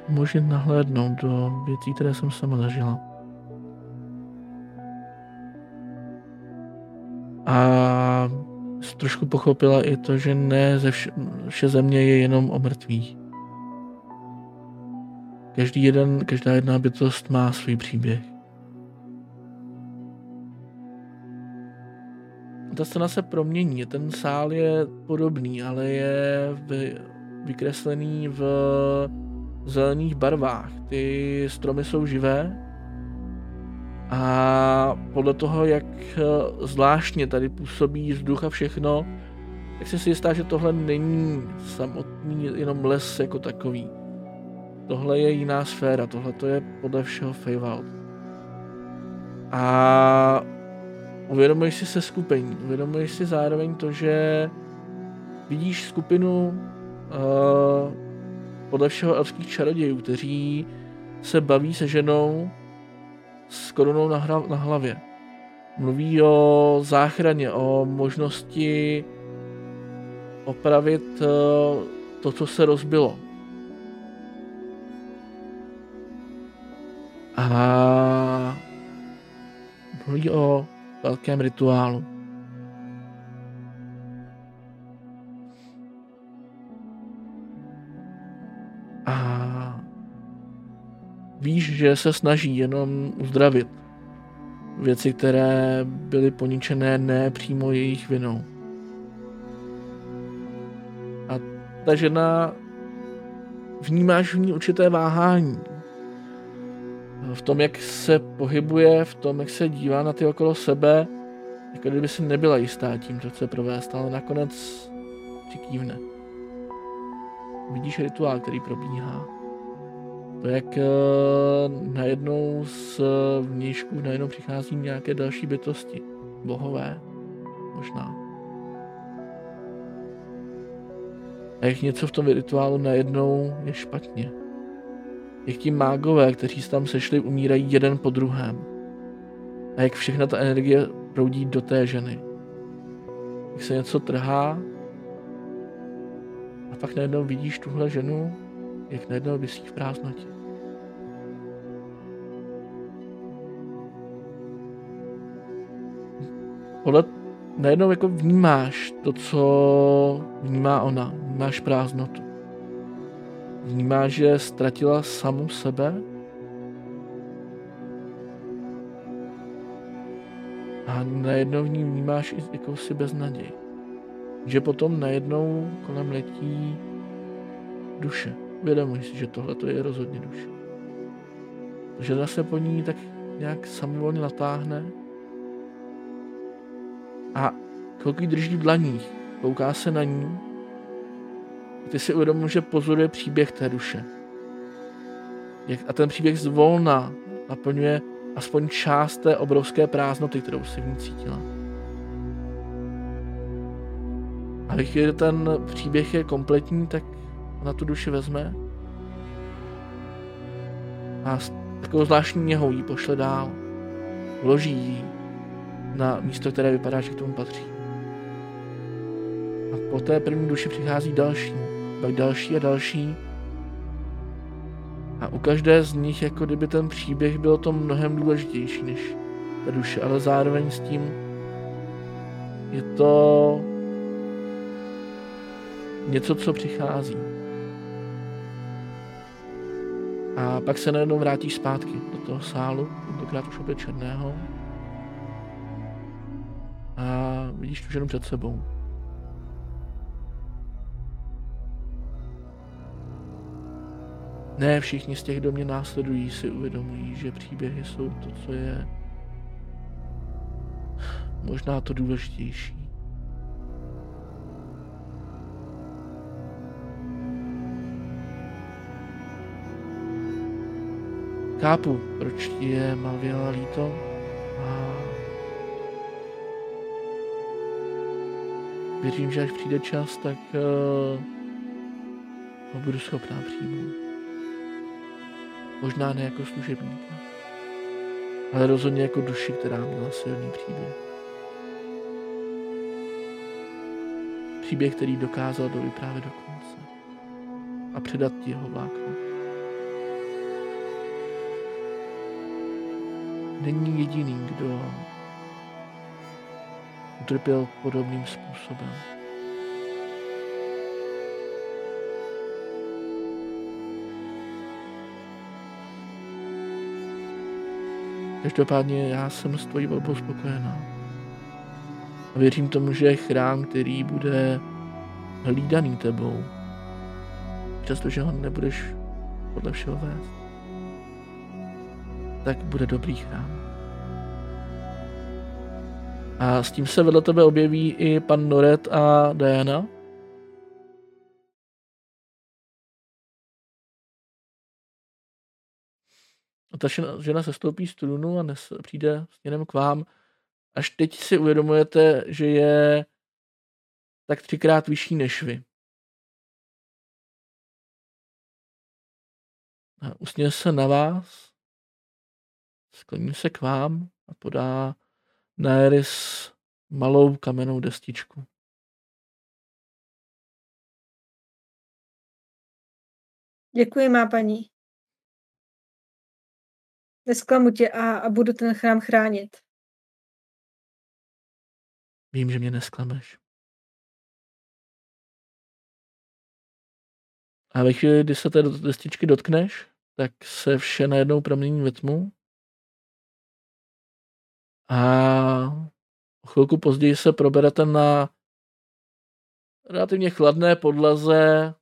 umožnit nahlédnout do věcí, které jsem sama zažila. Trošku pochopila i to, že ne ze vše, vše země je jenom o mrtvých. Každý jeden, každá jedna bytost má svůj příběh. Ta scéna se promění, ten sál je podobný, ale je vy, vykreslený v zelených barvách. Ty stromy jsou živé a podle toho, jak zvláštně tady působí vzduch a všechno, tak jsem si jistá, že tohle není samotný jenom les jako takový. Tohle je jiná sféra, tohle to je podle všeho Feywild. A uvědomuješ si se skupení, uvědomuješ si zároveň to, že vidíš skupinu uh, podle všeho elfských čarodějů, kteří se baví se ženou s korunou na, hra, na hlavě. Mluví o záchraně, o možnosti opravit uh, to, co se rozbilo. A mluví o velkém rituálu. Víš, že se snaží jenom uzdravit věci, které byly poničené ne přímo jejich vinou. A ta žena vnímáš v ní určité váhání, v tom, jak se pohybuje, v tom, jak se dívá na ty okolo sebe, jako kdyby si nebyla jistá tím, co chce provést, ale nakonec přikývne. Vidíš rituál, který probíhá. To, jak uh, najednou z vnějšku najednou přichází nějaké další bytosti. Bohové, možná. A jak něco v tom rituálu najednou je špatně jak ti mágové, kteří se tam sešli, umírají jeden po druhém. A jak všechna ta energie proudí do té ženy. Jak se něco trhá a pak najednou vidíš tuhle ženu, jak najednou vysí v prázdnotě. Podle najednou jako vnímáš to, co vnímá ona. Vnímáš prázdnotu. Vnímá, že ztratila samu sebe? A najednou v ní vnímáš i jakousi beznaděj. Že potom najednou kolem letí duše. Uvědomuji si, že tohle je rozhodně duše. Že zase po ní tak nějak samovolně natáhne a chvilku drží v dlaních, kouká se na ní ty si uvědomuješ, že pozoruje příběh té duše. Jak, a ten příběh zvolna naplňuje aspoň část té obrovské prázdnoty, kterou si v ní cítila. A když ten příběh je kompletní, tak na tu duši vezme a s takovou zvláštní něhou ji pošle dál. Vloží ji na místo, které vypadá, že k tomu patří. A po té první duši přichází další pak další a další. A u každé z nich, jako kdyby ten příběh byl to mnohem důležitější než ta duše, ale zároveň s tím je to něco, co přichází. A pak se najednou vrátíš zpátky do toho sálu, tentokrát už opět černého. A vidíš tu ženu před sebou. Ne všichni z těch, kdo mě následují, si uvědomují, že příběhy jsou to, co je možná to důležitější. Chápu, proč ti je Malvěla líto a věřím, že až přijde čas, tak uh, ho budu schopná přijmout. Možná ne jako služebníka, ale rozhodně jako duši, která měla silný příběh. Příběh, který dokázal to vyprávět do konce a předat ti jeho vlákno. Není jediný, kdo utrpěl podobným způsobem. Každopádně já jsem s tvojí volbou spokojená. A věřím tomu, že chrám, který bude hlídaný tebou, přestože ho nebudeš podle všeho vést, tak bude dobrý chrám. A s tím se vedle tebe objeví i pan Noret a Diana. A ta žena se stoupí z trůnu a nes, přijde směrem k vám. Až teď si uvědomujete, že je tak třikrát vyšší než vy. A usměje se na vás, skloní se k vám a podá Naeris malou kamennou destičku.
Děkuji, má paní. Nesklamu tě a, a budu ten chrám chránit.
Vím, že mě nesklameš. A ve chvíli, kdy se té destičky dotkneš, tak se vše najednou promění ve tmu. A chvilku později se proberete na relativně chladné podlaze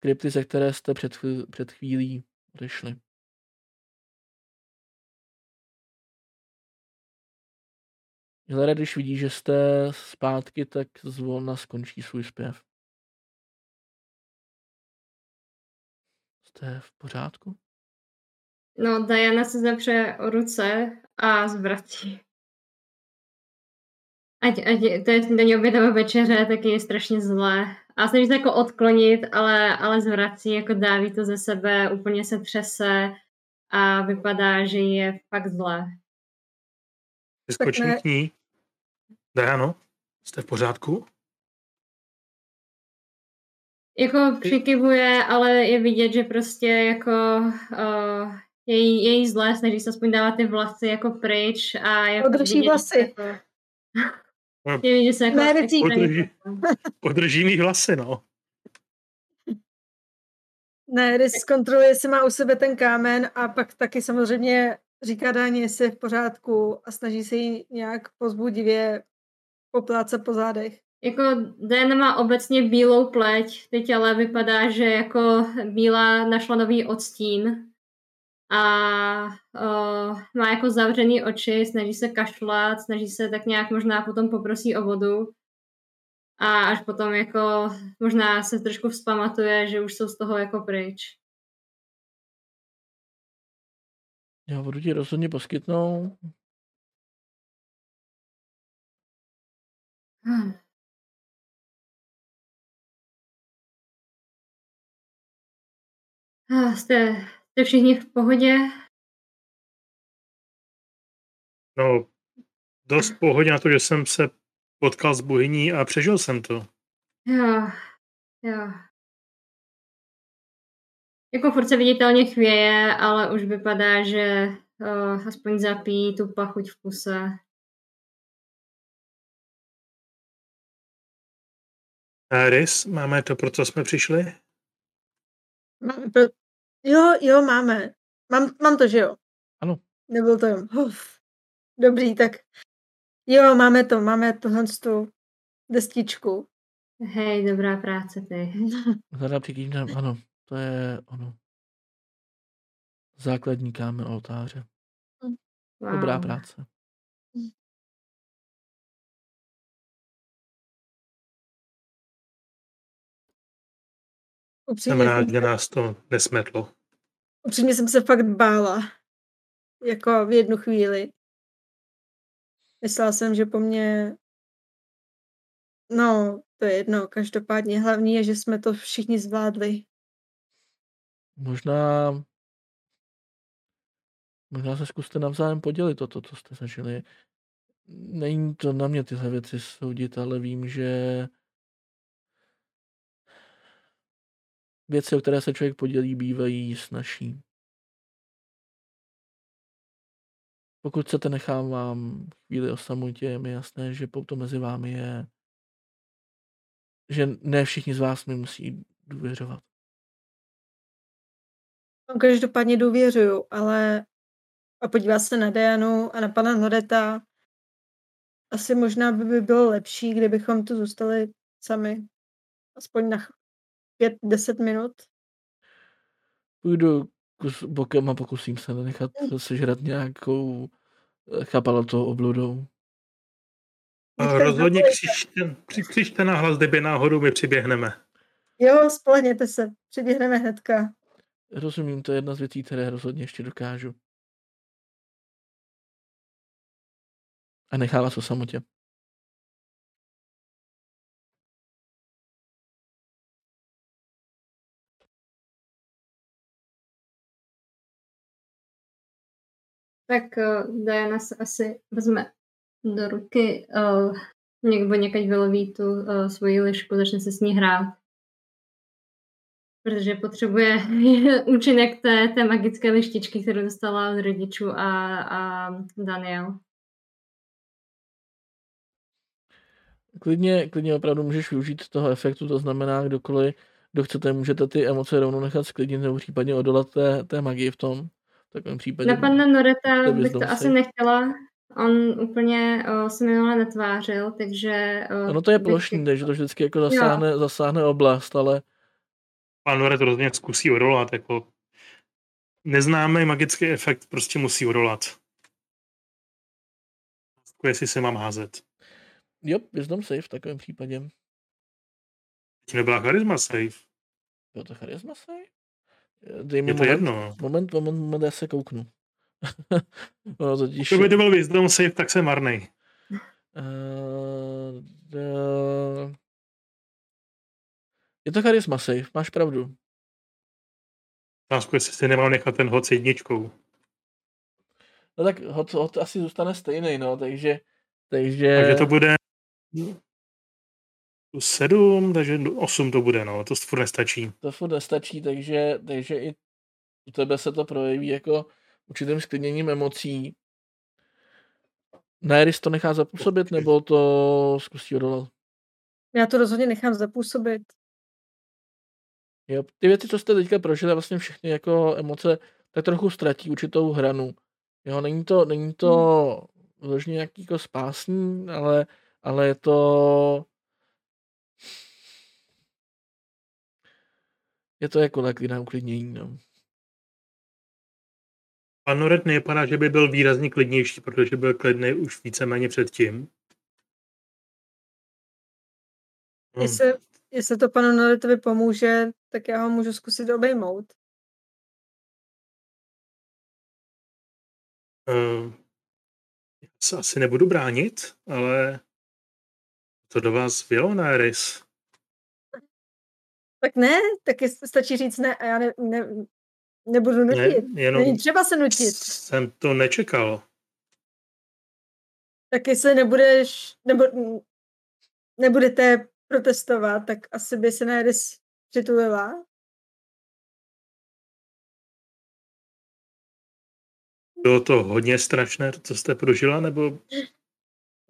krypty, ze které jste před, před chvílí odešli. Hilera, když vidí, že jste zpátky, tak zvolna skončí svůj zpěv. Jste v pořádku?
No, Diana se zapře o ruce a zvratí. Ať, ať to je denní obědové večeře, tak je strašně zlé. A snaží se jako odklonit, ale, ale zvrací, jako dáví to ze sebe, úplně se třese a vypadá, že je fakt zlé.
Vyskočím k ní. Diano, jste v pořádku?
Jako přikivuje, ale je vidět, že prostě jako uh, její, její zlé, snaží se aspoň dávat ty vlasy jako pryč a jako
Održí vidět, vlasy. Jako,
je vidět, se jako
Održí, održí mý vlasy, no.
Ne, když zkontroluje, jestli má u sebe ten kámen a pak taky samozřejmě říká Dáně, jestli je v pořádku a snaží se jí nějak pozbudivě poplácat po zádech.
Jako Den má obecně bílou pleť, teď ale vypadá, že jako bílá našla nový odstín a uh, má jako zavřený oči, snaží se kašlat, snaží se tak nějak možná potom poprosí o vodu a až potom jako možná se trošku vzpamatuje, že už jsou z toho jako pryč.
Já vodu ti rozhodně poskytnou.
Hmm. Jste, jste všichni v pohodě?
No, dost v pohodě na to, že jsem se potkal s bohyní a přežil jsem to.
Jo, jo. Jako furt se viditelně chvěje, ale už vypadá, že uh, aspoň zapí tu pachuť v puse.
Rys, máme to, pro co jsme přišli?
Máme pro... Jo, jo, máme. Mám, mám to, že jo?
Ano.
Nebyl to jen. Uf. Dobrý, tak jo, máme to, máme tohle tu destičku.
Hej, dobrá práce ty.
Hledá přikývnem, ano, to je ono. Základní kámen oltáře. Wow. Dobrá práce.
Upřímně jsem rád, že nás to nesmetlo.
Upřímně jsem se fakt bála. Jako v jednu chvíli. Myslela jsem, že po mně... No, to je jedno. Každopádně hlavní je, že jsme to všichni zvládli.
Možná... Možná se zkuste navzájem podělit o to, co jste zažili. Není to na mě tyhle věci soudit, ale vím, že věci, o které se člověk podělí, bývají snažší. Pokud chcete, nechám vám chvíli o samotě, je mi jasné, že to mezi vámi je, že ne všichni z vás mi musí důvěřovat.
No, každopádně důvěřuju, ale a podívá se na Dianu a na pana Noreta. Asi možná by, by bylo lepší, kdybychom tu zůstali sami. Aspoň na pět, deset minut.
Půjdu kus bokem a pokusím se nechat sežrat nějakou eh, chapalatou obludou.
A rozhodně křičte, křičte na hlas, kdyby náhodou my přiběhneme.
Jo, spolehněte se, přiběhneme hnedka.
Rozumím, to je jedna z věcí, které rozhodně ještě dokážu. A nechá vás o samotě.
Tak uh, Diana se asi vezme do ruky uh, nebo někať vyloví tu uh, svoji lišku, začne se s ní hrát. Protože potřebuje účinek té, té magické lištičky, kterou dostala od rodičů a, a Daniel.
Klidně, klidně opravdu můžeš využít toho efektu, to znamená, kdokoliv, kdo chcete, můžete ty emoce rovnou nechat sklidnit nebo případně odolat té, té magii v tom. V takovém případě.
Na pana Noreta bych to asi nechtěla. On úplně o, se minule netvářil, takže...
O, ono to je plošný, takže to vždycky jako zasáhne, zasáhne oblast, ale...
Pan Noret rozhodně zkusí odolat, jako neznámý magický efekt prostě musí odolat. Jako jestli se mám házet.
Jo, wisdom save v takovém případě.
Nebyla charisma save.
Bylo to charisma save? Dej
mi je to moment, jedno.
Moment, moment, moment, já se kouknu.
no, totiž... Kdyby to byl wisdom save, tak jsem marný.
Uh, uh... Je to charisma save, máš pravdu.
Otázku, jestli si nemám nechat ten hod s jedničkou.
No tak hod, hod asi zůstane stejný, no, takže... Takže...
Takže to bude sedm, takže osm to bude, no, to furt nestačí.
To furt nestačí, takže, takže i u tebe se to projeví jako určitým sklidněním emocí. Nairis to nechá zapůsobit, nebo to zkusí odolat?
Já to rozhodně nechám zapůsobit.
Jo, ty věci, co jste teďka prožili, vlastně všechny jako emoce, tak trochu ztratí určitou hranu. Jo, není to, není to hmm. nějaký jako spásní, ale, ale je to je to jako taky na uklidnění, no.
Pan Noret nevypadá, že by byl výrazně klidnější, protože byl klidný už víceméně předtím.
Hmm. Jestli, jestli to panu Noretovi pomůže, tak já ho můžu zkusit obejmout.
Uh, já se asi nebudu bránit, ale to do vás bylo, Nairis?
Tak ne, taky stačí říct ne a já ne, ne, nebudu nutit. Ne, jenom Není třeba se nutit.
Jsem to nečekal.
Tak jestli nebudeš, nebo nebudete protestovat, tak asi by se Nairis přitulila.
Bylo to hodně strašné, co jste prožila, nebo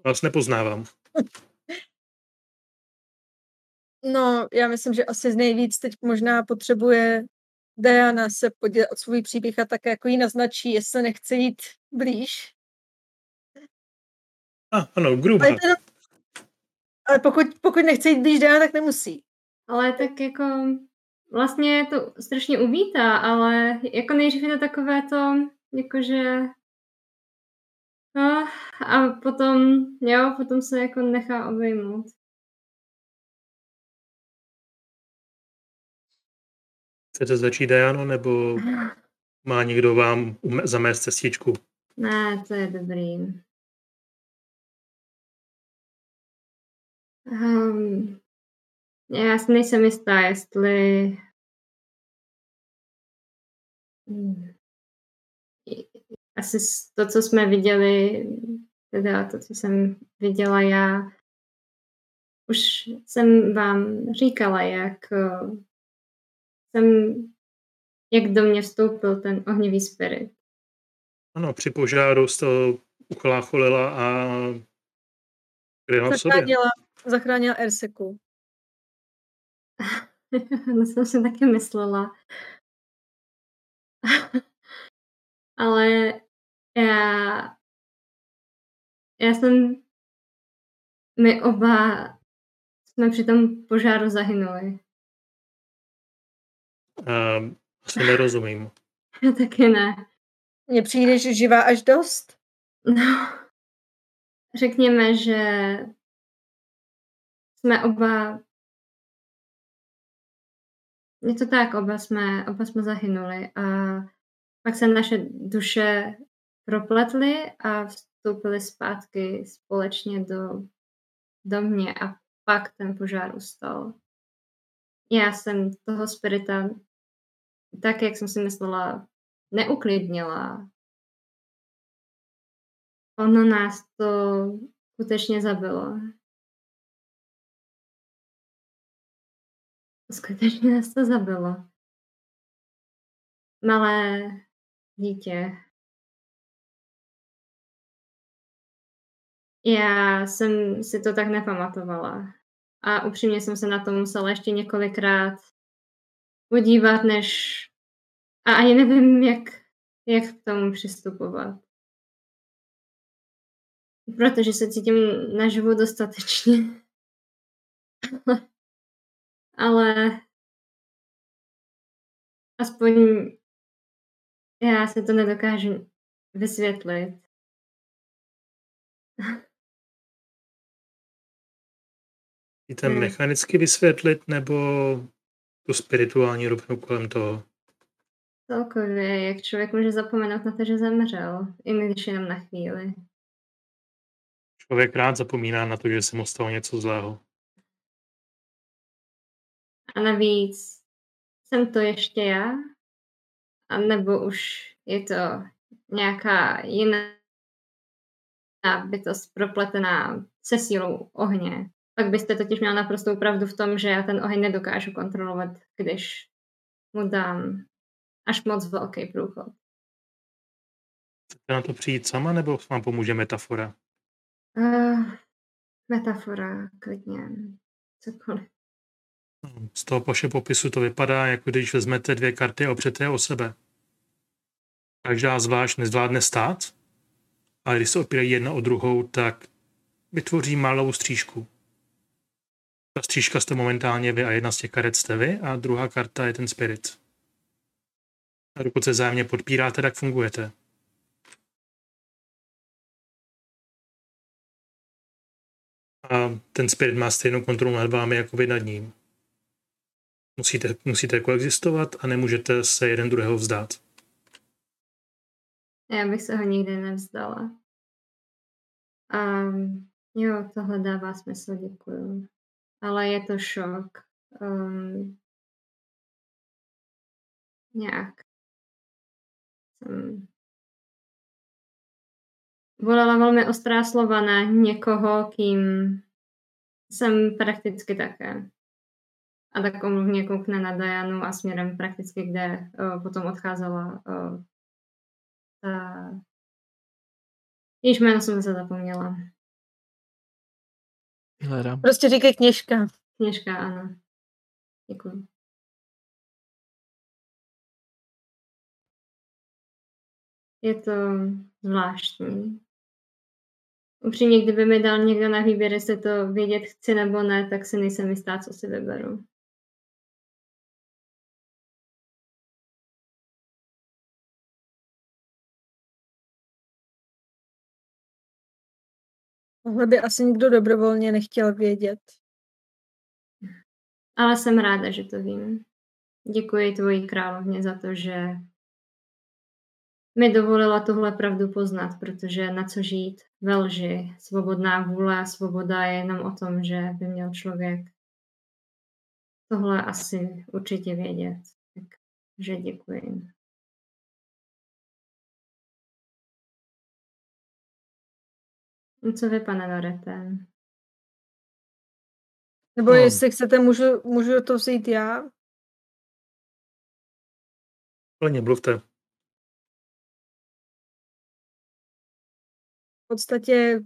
vás nepoznávám?
No, já myslím, že asi z nejvíc teď možná potřebuje Diana se podělit o svůj příběh a tak jako jí naznačí, jestli nechce jít blíž.
A, ano, grubo.
Ale, teda, ale pokud, pokud nechce jít blíž Diana, tak nemusí.
Ale tak jako vlastně to strašně uvítá, ale jako nejdřív je to takové to, jakože no, a potom, jo, potom se jako nechá obejmout.
Chcete začít, Diano, nebo má někdo vám zamést cestičku?
Ne, to je dobrý. Um, já si nejsem jistá, jestli hmm. asi to, co jsme viděli, teda to, co jsem viděla já, už jsem vám říkala, jak jsem, jak do mě vstoupil ten ohnivý spirit.
Ano, při požáru jste to uchlácholila a kryla.
Zachránila, zachránila Erseku.
to jsem si taky myslela. Ale já, já jsem, my oba jsme při tom požáru zahynuli.
Um, asi nerozumím.
Já taky ne.
Mně přijdeš živá až dost.
No, řekněme, že jsme oba je to tak, oba jsme, oba jsme zahynuli a pak se naše duše propletly a vstoupily zpátky společně do, do mě a pak ten požár ustal. Já jsem toho spirita tak, jak jsem si myslela, neuklidnila. Ono nás to skutečně zabilo. Skutečně nás to zabilo. Malé dítě. Já jsem si to tak nepamatovala. A upřímně jsem se na to musela ještě několikrát podívat, než... A ani nevím, jak, jak k tomu přistupovat. Protože se cítím naživu dostatečně. ale aspoň já se to nedokážu vysvětlit.
Chcete hmm. mechanicky vysvětlit nebo tu spirituální rovinu kolem toho?
Celkově, jak člověk může zapomenout na to, že zemřel, i když jenom na chvíli.
Člověk rád zapomíná na to, že se mu stalo něco zlého.
A navíc jsem to ještě já? A nebo už je to nějaká jiná bytost propletená se sílou ohně. Pak byste totiž měl naprostou pravdu v tom, že já ten oheň nedokážu kontrolovat, když mu dám až moc velký průchod.
Chcete na to přijít sama, nebo vám pomůže metafora?
Uh, metafora, klidně. Cokoliv.
Z toho vaše popisu to vypadá, jako když vezmete dvě karty a opřete o sebe. Každá zvlášť nezvládne stát, ale když se opírají jedna o druhou, tak vytvoří malou střížku. Ta střížka jste momentálně vy a jedna z těch karet jste vy a druhá karta je ten spirit. A dokud se zájemně podpíráte, tak fungujete. A ten spirit má stejnou kontrolu nad vámi, jako vy nad ním. Musíte, musíte koexistovat a nemůžete se jeden druhého vzdát.
Já bych se ho nikdy nevzdala. Um, jo, tohle dává smysl, děkuju. Ale je to šok. Um, nějak. Jsem volala velmi ostrá slova na někoho, kým jsem prakticky také a tak omluvně koukne na Dianu a směrem prakticky, kde uh, potom odcházela uh, ta... Jejíž jméno jsem se zapomněla.
Hledá.
Prostě říkej kněžka.
Kněžka, ano. Děkuji. Je to zvláštní. Upřímně, kdyby mi dal někdo na výběr, jestli to vědět chci nebo ne, tak si nejsem jistá, co si vyberu.
Tohle by asi nikdo dobrovolně nechtěl vědět.
Ale jsem ráda, že to vím. Děkuji tvojí královně za to, že mi dovolila tuhle pravdu poznat, protože na co žít ve lži. Svobodná vůle a svoboda je jenom o tom, že by měl člověk tohle asi určitě vědět. Takže děkuji. No co vy, pane Norete?
Nebo no. jestli chcete, můžu, můžu to vzít já?
Plně, mluvte.
podstatě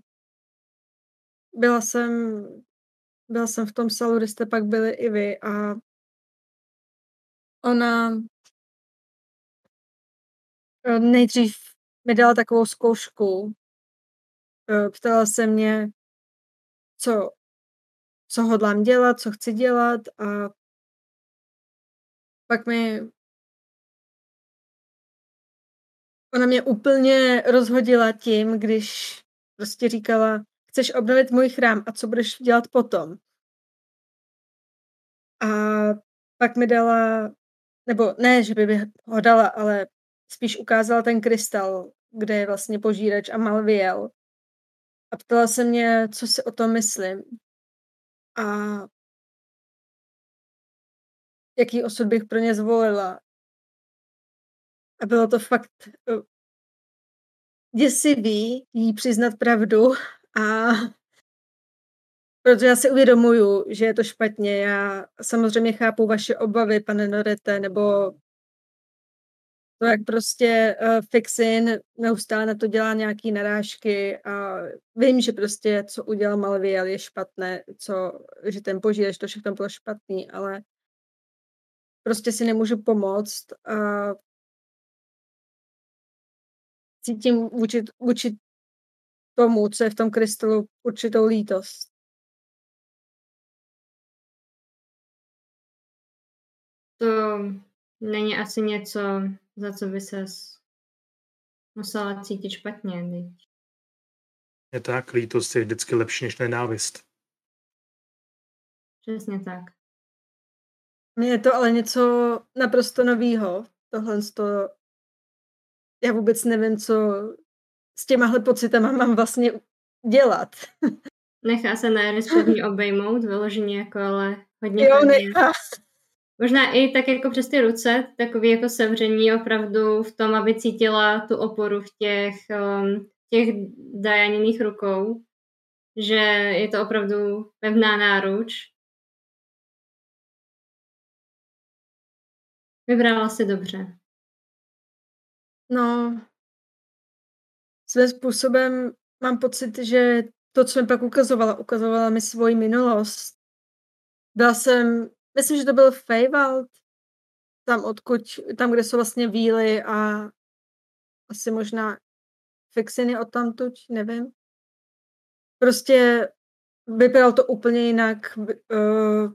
byla jsem byla jsem v tom salu, kde jste pak byli i vy a ona eh, nejdřív mi dala takovou zkoušku. Eh, ptala se mě, co, co hodlám dělat, co chci dělat a pak mi ona mě úplně rozhodila tím, když prostě říkala, chceš obnovit můj chrám a co budeš dělat potom? A pak mi dala, nebo ne, že by ho dala, ale spíš ukázala ten krystal, kde je vlastně požírač a Malviel. A ptala se mě, co si o tom myslím. A jaký osud bych pro ně zvolila. A bylo to fakt eh, děsivý jí přiznat pravdu a protože já si uvědomuju, že je to špatně. Já samozřejmě chápu vaše obavy, pane Norete, nebo to, jak prostě uh, Fixin neustále na to dělá nějaký narážky a vím, že prostě co udělal Malviel je špatné, co, že ten požiješ, to všechno bylo špatný, ale prostě si nemůžu pomoct a cítím vůči, vůči tomu, co je v tom krystalu, určitou lítost.
To není asi něco, za co by se musela cítit špatně. Teď.
Je tak, lítost je vždycky lepší než nenávist.
Přesně tak.
Je to ale něco naprosto novýho. Tohle to já vůbec nevím, co s těmahle pocitama mám vlastně dělat.
Nechá se na první obejmout, vyloženě jako ale hodně
Jo, nechá.
Možná i tak jako přes ty ruce, takový jako sevření opravdu v tom, aby cítila tu oporu v těch, um, těch dajaněných rukou, že je to opravdu pevná náruč. Vybrala si dobře.
No, svým způsobem mám pocit, že to, co mi pak ukazovala, ukazovala mi svoji minulost. Byla jsem, myslím, že to byl Feywald, tam odkud, tam, kde jsou vlastně víly a asi možná fixiny od tamtuť, nevím. Prostě vypadalo to úplně jinak. Uh,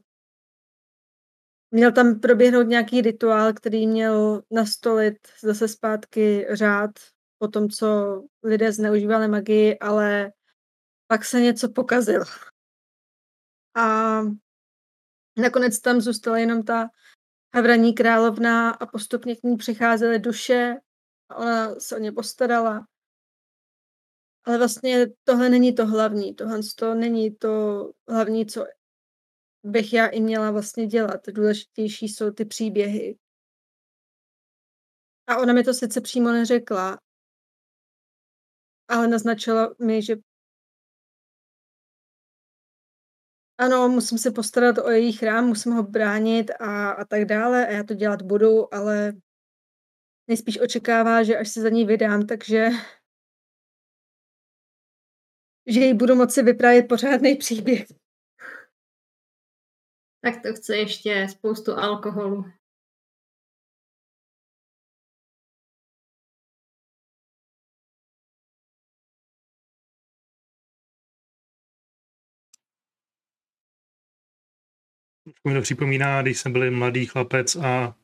Měl tam proběhnout nějaký rituál, který měl nastolit zase zpátky řád po tom, co lidé zneužívali magii, ale pak se něco pokazilo. A nakonec tam zůstala jenom ta havraní královna a postupně k ní přicházely duše a ona se o ně postarala. Ale vlastně tohle není to hlavní, tohle to není to hlavní, co bych já i měla vlastně dělat. Důležitější jsou ty příběhy. A ona mi to sice přímo neřekla, ale naznačila mi, že ano, musím se postarat o její chrám, musím ho bránit a, a tak dále a já to dělat budu, ale nejspíš očekává, že až se za ní vydám, takže že jí budu moci vyprávět pořádný příběh
tak to chce ještě spoustu alkoholu.
Mi to připomíná, když jsem byl mladý chlapec a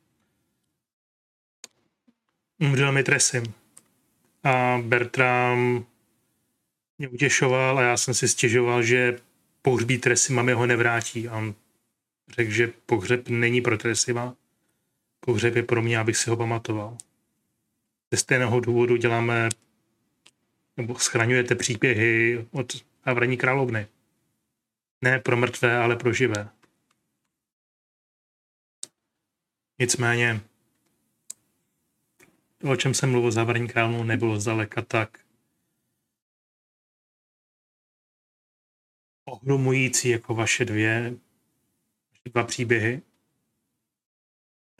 umřel mi Tresim. A Bertram mě utěšoval a já jsem si stěžoval, že pohřbí Tresim a mi ho nevrátí. A on řekl, že pohřeb není pro Tresiva. Pohřeb je pro mě, abych si ho pamatoval. Ze stejného důvodu děláme nebo schraňujete příběhy od Havraní královny. Ne pro mrtvé, ale pro živé. Nicméně, to, o čem jsem mluvil s Havraní královnou, nebylo zdaleka tak ohromující jako vaše dvě dva příběhy.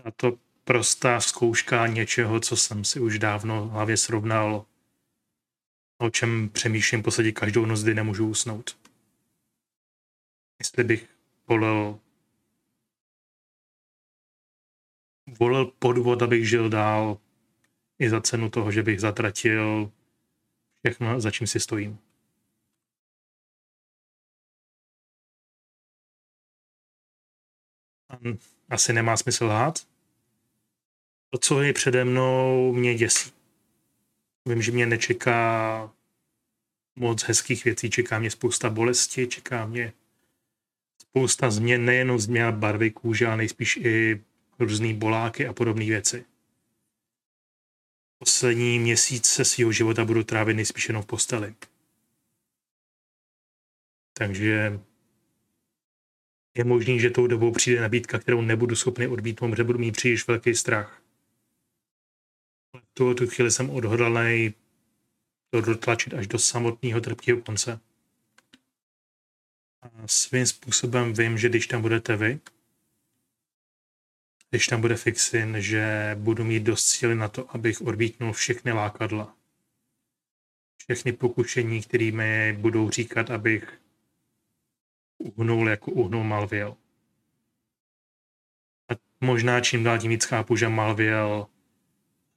A to prostá zkouška něčeho, co jsem si už dávno v hlavě srovnal o čem přemýšlím podstatě každou noc, kdy nemůžu usnout. Jestli bych volil volil podvod, abych žil dál i za cenu toho, že bych zatratil všechno, za čím si stojím. Asi nemá smysl lhát. To, co je přede mnou, mě děsí. Vím, že mě nečeká moc hezkých věcí, čeká mě spousta bolesti, čeká mě spousta změn, nejenom změn barvy kůže, ale nejspíš i různé boláky a podobné věci. Poslední měsíce svého života budu trávit nejspíš jenom v posteli. Takže je možný, že tou dobou přijde nabídka, kterou nebudu schopný odbítnout, protože budu mít příliš velký strach. V tu, tu chvíli jsem odhodlaný to dotlačit až do samotného trpkého konce. A svým způsobem vím, že když tam budete vy, když tam bude fixin, že budu mít dost síly na to, abych odbítnul všechny lákadla. Všechny pokušení, které mi budou říkat, abych uhnul jako uhnul Malviel. A možná čím dál tím víc chápu, že Malviel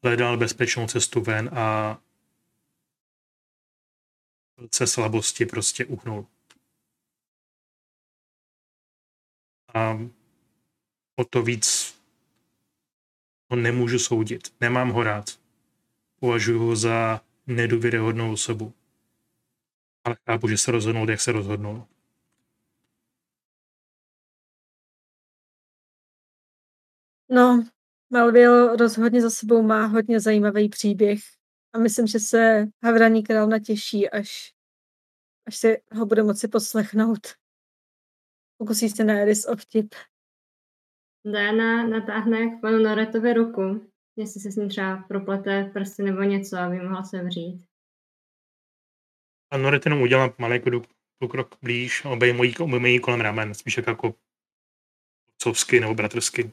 hledal bezpečnou cestu ven a se slabosti prostě uhnul. A o to víc ho nemůžu soudit. Nemám ho rád. Považuji ho za nedůvěryhodnou osobu. Ale chápu, že se rozhodnul, jak se rozhodnul.
No, Malvil rozhodně za sebou má hodně zajímavý příběh a myslím, že se Havraní král natěší, až, až se ho bude moci poslechnout. Pokusí se na Eris o vtip.
Diana natáhne k panu Noretovi ruku, jestli se s ním třeba proplete prsty nebo něco, aby mohla se vřít.
A Noret jenom udělá malý krok blíž, obejmují jí kolem ramen, spíš jako otcovsky nebo bratrsky.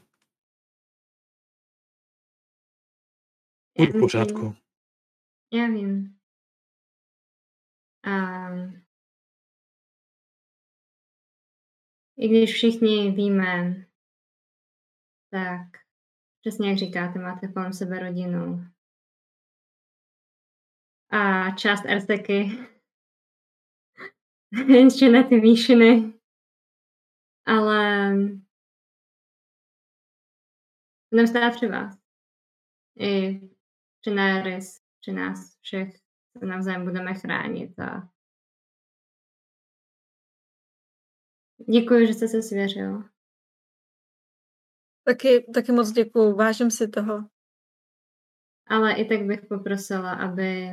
Já
v pořádku.
Já vím. A i když všichni víme, tak přesně jak říkáte, máte kolem sebe rodinu. A část Erseky ještě na ty výšiny. Ale stát při vás. I při Neris, při nás všech navzájem budeme chránit a děkuji, že jste se svěřil.
Taky, taky moc děkuji, vážím si toho.
Ale i tak bych poprosila, aby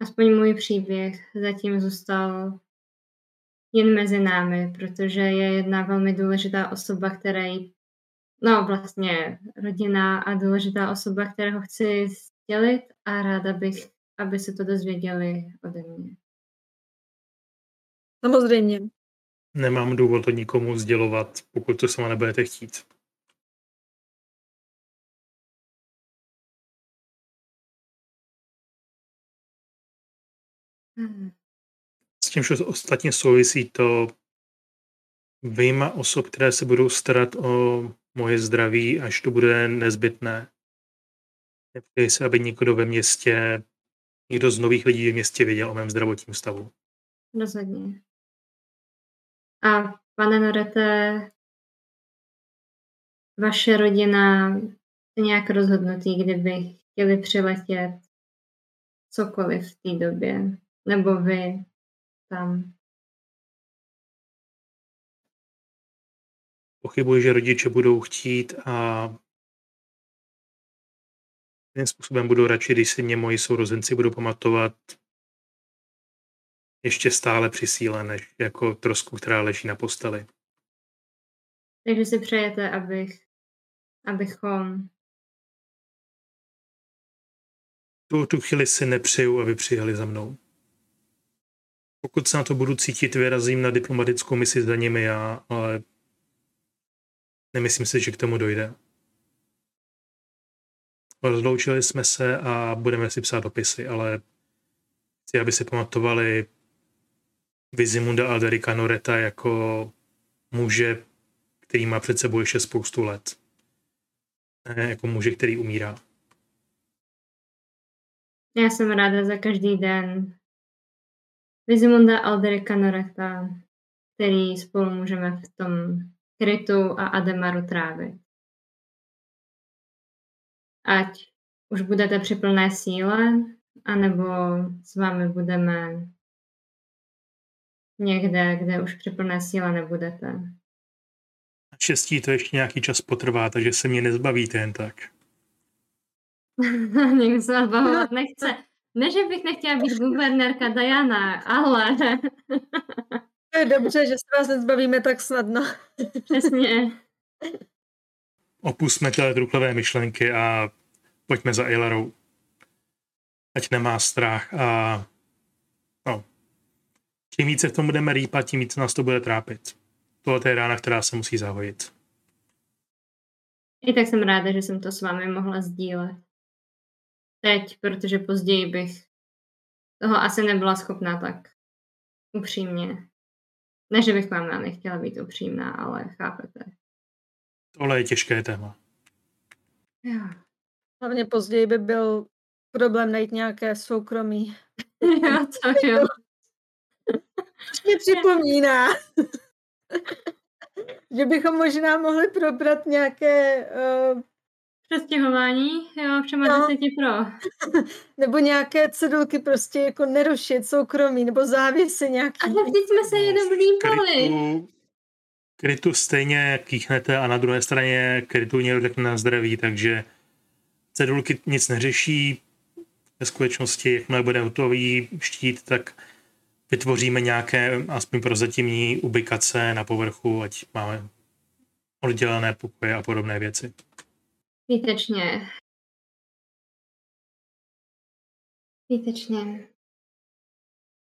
aspoň můj příběh zatím zůstal jen mezi námi, protože je jedna velmi důležitá osoba, který, no vlastně rodina a důležitá osoba, kterého chci sdělit a ráda bych, aby se to dozvěděli ode mě.
Samozřejmě.
Nemám důvod to nikomu sdělovat, pokud to sama nebudete chtít. S tím, že ostatně souvisí to vyjma osob, které se budou starat o moje zdraví, až to bude nezbytné. Nepřeji se, aby někdo ve městě, někdo z nových lidí ve městě věděl o mém zdravotním stavu.
Rozhodně. A pane Norete, vaše rodina je nějak rozhodnutý, kdyby chtěli přiletět cokoliv v té době, nebo vy tam.
Pochybuji, že rodiče budou chtít a tím způsobem budu radši, když si mě moji sourozenci budou pamatovat ještě stále při síle, než jako trosku, která leží na posteli.
Takže si přejete, abych, abychom...
Tu, tu chvíli si nepřeju, aby přijeli za mnou. Pokud se na to budu cítit, vyrazím na diplomatickou misi za nimi já, ale nemyslím si, že k tomu dojde. Rozloučili jsme se a budeme si psát dopisy, ale Chci, aby si pamatovali Vizimunda Alderika Noreta jako muže, který má před sebou ještě spoustu let. Ne jako muže, který umírá.
Já jsem ráda za každý den Vizimunda Alderika Noreta, který spolu můžeme v tom krytu a Ademaru trávit. Ať už budete při plné síle, anebo s vámi budeme někde, kde už při plné síle nebudete.
Štěstí to ještě nějaký čas potrvá, takže se mě nezbavíte jen tak.
Někdo se vás bavovat nechce. Ne, že bych nechtěla být guvernérka Diana, ale...
To je dobře, že se vás nezbavíme tak snadno.
Přesně.
Opustme tyhle truchlové myšlenky a pojďme za Eilerou. Ať nemá strach a no, čím více v tom budeme rýpat, tím více nás to bude trápit. Tohle je rána, která se musí zahojit.
I tak jsem ráda, že jsem to s vámi mohla sdílet. Teď, protože později bych toho asi nebyla schopná tak upřímně. Ne, že bych vám nechtěla být upřímná, ale chápete.
Tohle je těžké téma.
Jo.
Hlavně později by byl problém najít nějaké soukromí.
jo, to jo.
Což mi připomíná, že bychom možná mohli probrat nějaké, uh,
Přestěhování, jo, všem no. 10 pro.
nebo nějaké cedulky prostě jako nerušit soukromí, nebo závěsy nějaký.
Ale teď jsme se jenom líbali.
Krytu, krytu stejně kýchnete a na druhé straně krytu někdo řekne na zdraví, takže cedulky nic neřeší. Ve skutečnosti, jakmile bude hotový štít, tak vytvoříme nějaké, aspoň prozatímní ubikace na povrchu, ať máme oddělené pokoje a podobné věci.
Výtečně. Výtečně.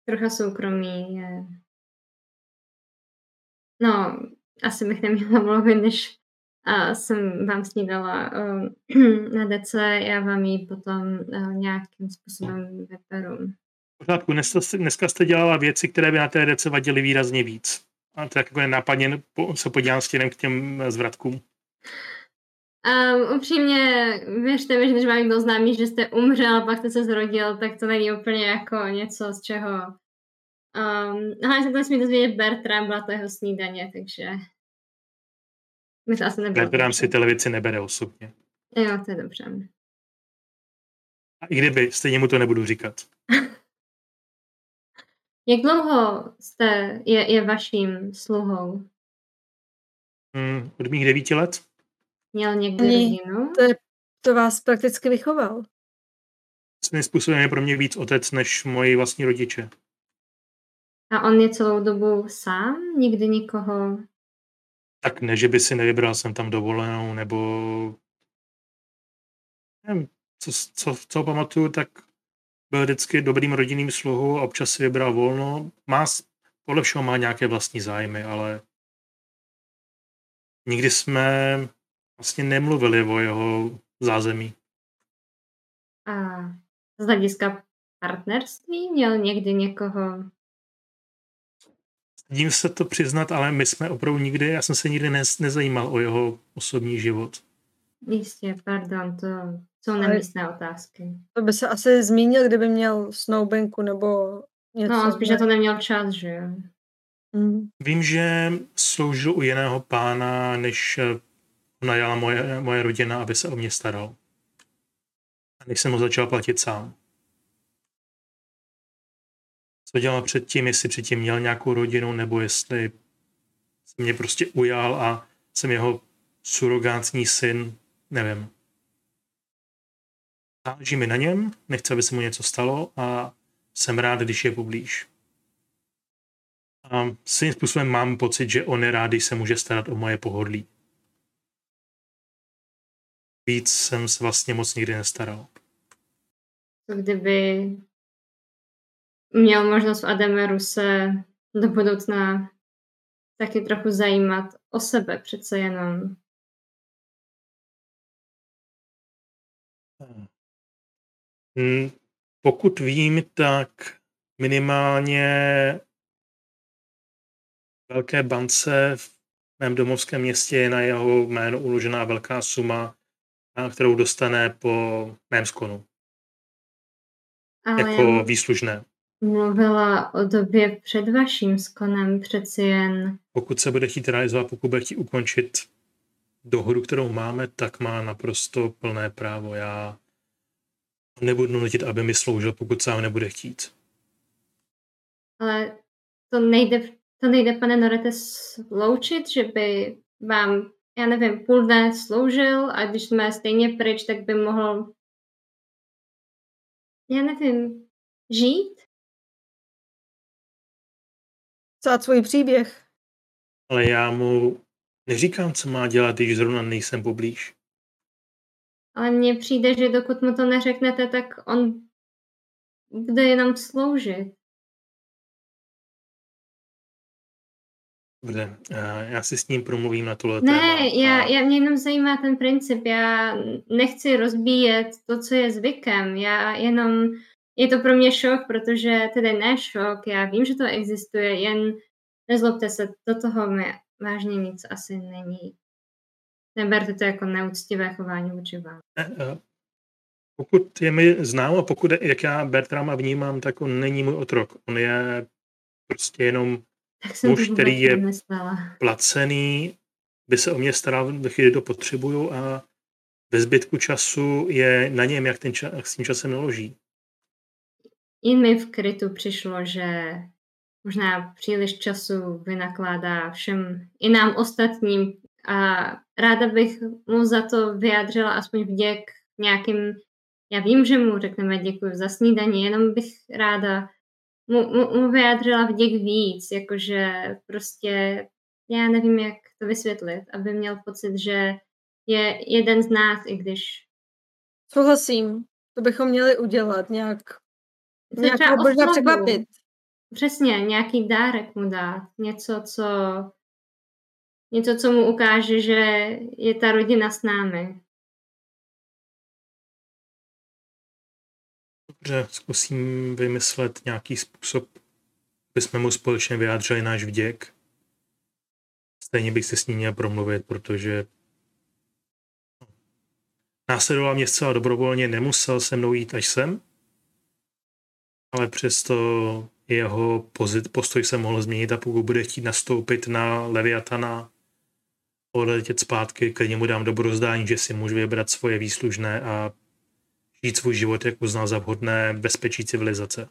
Trocha soukromí je... No, asi bych neměla mluvit, než a jsem vám snídala uh, na dece, já vám ji potom uh, nějakým způsobem vyperu.
V pořádku, dneska, dneska jste dělala věci, které by na té dece vadily výrazně víc. A tak jako nenápadně se podívám stěnem k těm eh, zvratkům.
Um, upřímně, věřte mi, že když vám někdo známí, že jste umřel a pak jste se zrodil, tak to není úplně jako něco, z čeho... Um, hlavně jsem to nesmí dozvědět Bertram, byla to jeho snídaně, takže... Mi to asi nebylo.
Bertram si tyhle věci nebere osobně.
Jo, to je dobře.
A i kdyby, stejně mu to nebudu říkat.
Jak dlouho jste, je, je vaším sluhou?
Hmm, od mých devíti let?
Měl někdy
Ani-
rodinu?
To, je, to vás prakticky vychoval.
Svým způsobem je pro mě víc otec než moji vlastní rodiče.
A on je celou dobu sám? Nikdy nikoho?
Tak ne, že by si nevybral jsem tam dovolenou, nebo nevím, co, co, co pamatuju, tak byl vždycky dobrým rodinným sluhou a občas si vybral volno. Má, podle všeho má nějaké vlastní zájmy, ale nikdy jsme vlastně nemluvili o jeho zázemí.
A z hlediska partnerství měl někdy někoho?
Stydím se to přiznat, ale my jsme opravdu nikdy, já jsem se nikdy nez, nezajímal o jeho osobní život.
Jistě, pardon, to jsou nemístné otázky.
To by se asi zmínil, kdyby měl snoubenku nebo něco.
No, spíš na to neměl čas, že jo?
Mm.
Vím, že sloužil u jiného pána, než najala moje, moje rodina, aby se o mě staral. A než jsem ho začal platit sám. Co dělal předtím, jestli předtím měl nějakou rodinu, nebo jestli se mě prostě ujal a jsem jeho surogátní syn, nevím. Záleží mi na něm, nechci, aby se mu něco stalo a jsem rád, když je poblíž. A svým způsobem mám pocit, že on je rád, když se může starat o moje pohodlí. Víc jsem se vlastně moc nikdy nestaral.
Co kdyby měl možnost v Ademeru se do budoucna taky trochu zajímat o sebe přece jenom.
Hmm, Pokud vím, tak minimálně velké bance v mém domovském městě je na jeho jméno uložená velká suma, kterou dostane po mém skonu. Ale jako výslužné.
Mluvila o době před vaším skonem přeci jen.
Pokud se bude chtít realizovat, pokud bude chtít ukončit dohodu, kterou máme, tak má naprosto plné právo. Já nebudu nutit, aby mi sloužil, pokud sám nebude chtít.
Ale to nejde, to nejde pane Norete, sloučit, že by vám, já nevím, půl dne sloužil a když jsme stejně pryč, tak by mohl, já nevím, žít?
Psát svůj příběh.
Ale já mu neříkám, co má dělat, když zrovna nejsem poblíž.
Ale mně přijde, že dokud mu to neřeknete, tak on bude jenom sloužit.
Dobře, já si s ním promluvím na tuhle
Ne, téma. já, já, mě jenom zajímá ten princip. Já nechci rozbíjet to, co je zvykem. Já jenom, je to pro mě šok, protože tedy ne šok, já vím, že to existuje, jen nezlobte se, do toho mi vážně nic asi není. Neberte to jako neúctivé chování vůči vám.
Eh, pokud je mi známo, pokud jak já Bertrama vnímám, tak on není můj otrok. On je prostě jenom
tak jsem muž, který je nemyslela.
placený, by se o mě staral ve chvíli, to potřebuju a ve zbytku času je na něm, jak, ten čas, jak s tím časem naloží.
Jen mi v krytu přišlo, že možná příliš času vynakládá všem i nám ostatním a ráda bych mu za to vyjádřila aspoň vděk nějakým, já vím, že mu řekneme děkuji za snídaní, jenom bych ráda mu, mu, mu vyjádřila vděk víc, jakože prostě já nevím, jak to vysvětlit, aby měl pocit, že je jeden z nás, i když...
Souhlasím, to bychom měli udělat nějak, nějak možná překvapit.
Přesně, nějaký dárek mu dát, něco, co něco, co mu ukáže, že je ta rodina s námi.
Dobře, zkusím vymyslet nějaký způsob, aby jsme mu společně vyjádřili náš vděk. Stejně bych se s ním měl promluvit, protože následoval mě zcela dobrovolně, nemusel se mnou jít až sem, ale přesto jeho pozit, postoj se mohl změnit a pokud bude chtít nastoupit na Leviatana, odletět zpátky, klidně mu dám dobrozdání, že si může vybrat svoje výslužné a žít svůj život, jak uznal za vhodné bezpečí civilizace.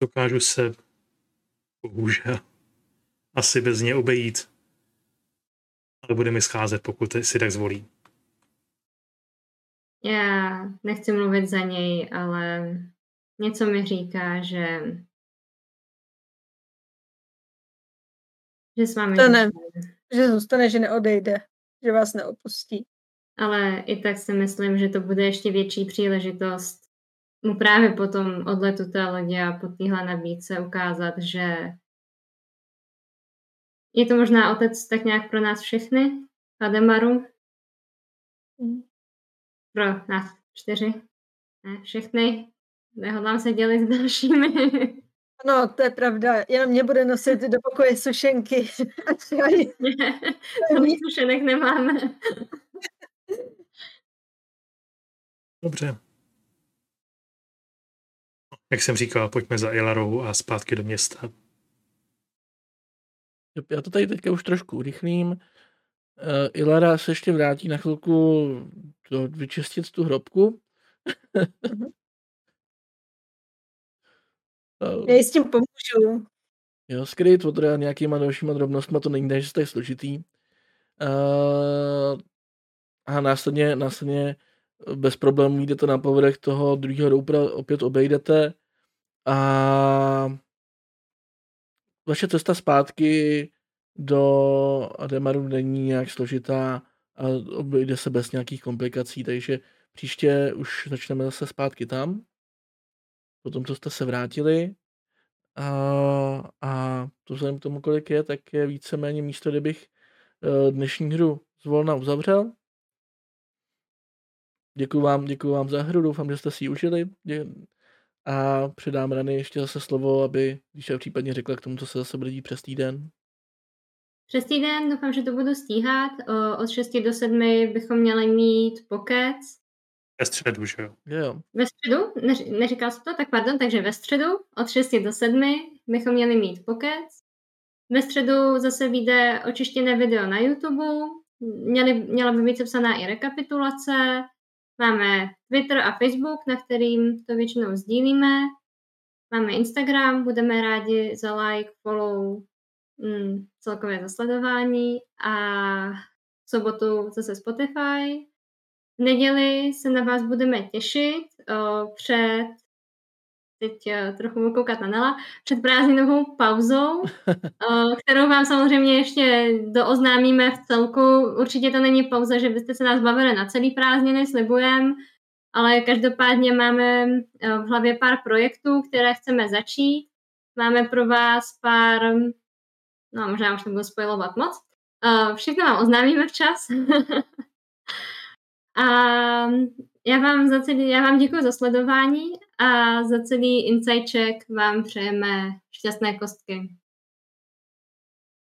Dokážu se bohužel asi bez ně obejít, ale bude mi scházet, pokud si tak zvolí.
Já nechci mluvit za něj, ale něco mi říká, že že s vámi
zůstane, že zůstane, že neodejde, že vás neopustí
ale i tak si myslím, že to bude ještě větší příležitost mu právě po tom odletu té lodě a po téhle nabídce ukázat, že je to možná otec tak nějak pro nás všechny, Ademaru. Mm. Pro nás čtyři. Ne, všechny. Nehodlám se dělit s dalšími.
No, to je pravda. Jenom mě bude nosit do pokoje sušenky.
Ne, sušenek nemáme.
Dobře. Jak jsem říkal, pojďme za Ilarou a zpátky do města.
Já to tady teďka už trošku urychlím. Uh, Ilara se ještě vrátí na chvilku do, vyčistit tu hrobku.
uh, Já s tím pomůžu.
Jo, skryt od nějakýma dalšíma drobnostma, to není že je složitý. Uh, a následně, následně bez problémů jdete na povrch toho druhého roupra, opět obejdete. A vaše cesta zpátky do Ademaru není nějak složitá a obejde se bez nějakých komplikací, takže příště už začneme zase zpátky tam, potom co jste se vrátili. A, a to vzhledem k tomu, kolik je, tak je víceméně místo, kde bych eh, dnešní hru zvolna uzavřel. Děkuji vám, děkuji vám za hru, doufám, že jste si ji užili. A předám Rany ještě zase slovo, aby když je případně řekla k tomu, co se zase bude dít přes týden.
Přes týden doufám, že to budu stíhat. Od 6 do 7 bychom měli mít pokec.
Ve středu, že jo?
Jo.
Ve středu? Neř, neříkal jsi to? Tak pardon, takže ve středu od 6 do 7 bychom měli mít pokec. Ve středu zase vyjde očištěné video na YouTube. Měli, měla by být sepsaná i rekapitulace. Máme Twitter a Facebook, na kterým to většinou sdílíme. Máme Instagram, budeme rádi za like, follow, mm, celkové zasledování a v sobotu zase Spotify. V neděli se na vás budeme těšit o, před teď uh, trochu budu koukat na Nela, před prázdninovou pauzou, uh, kterou vám samozřejmě ještě dooznámíme v celku. Určitě to není pauza, že byste se nás bavili na celý prázdniny, slibujem, ale každopádně máme uh, v hlavě pár projektů, které chceme začít. Máme pro vás pár, no možná už nebudu spojovat moc, všechno vám oznámíme včas. A já vám, za celý, já vám děkuji za sledování a za celý Insight Check vám přejeme šťastné kostky.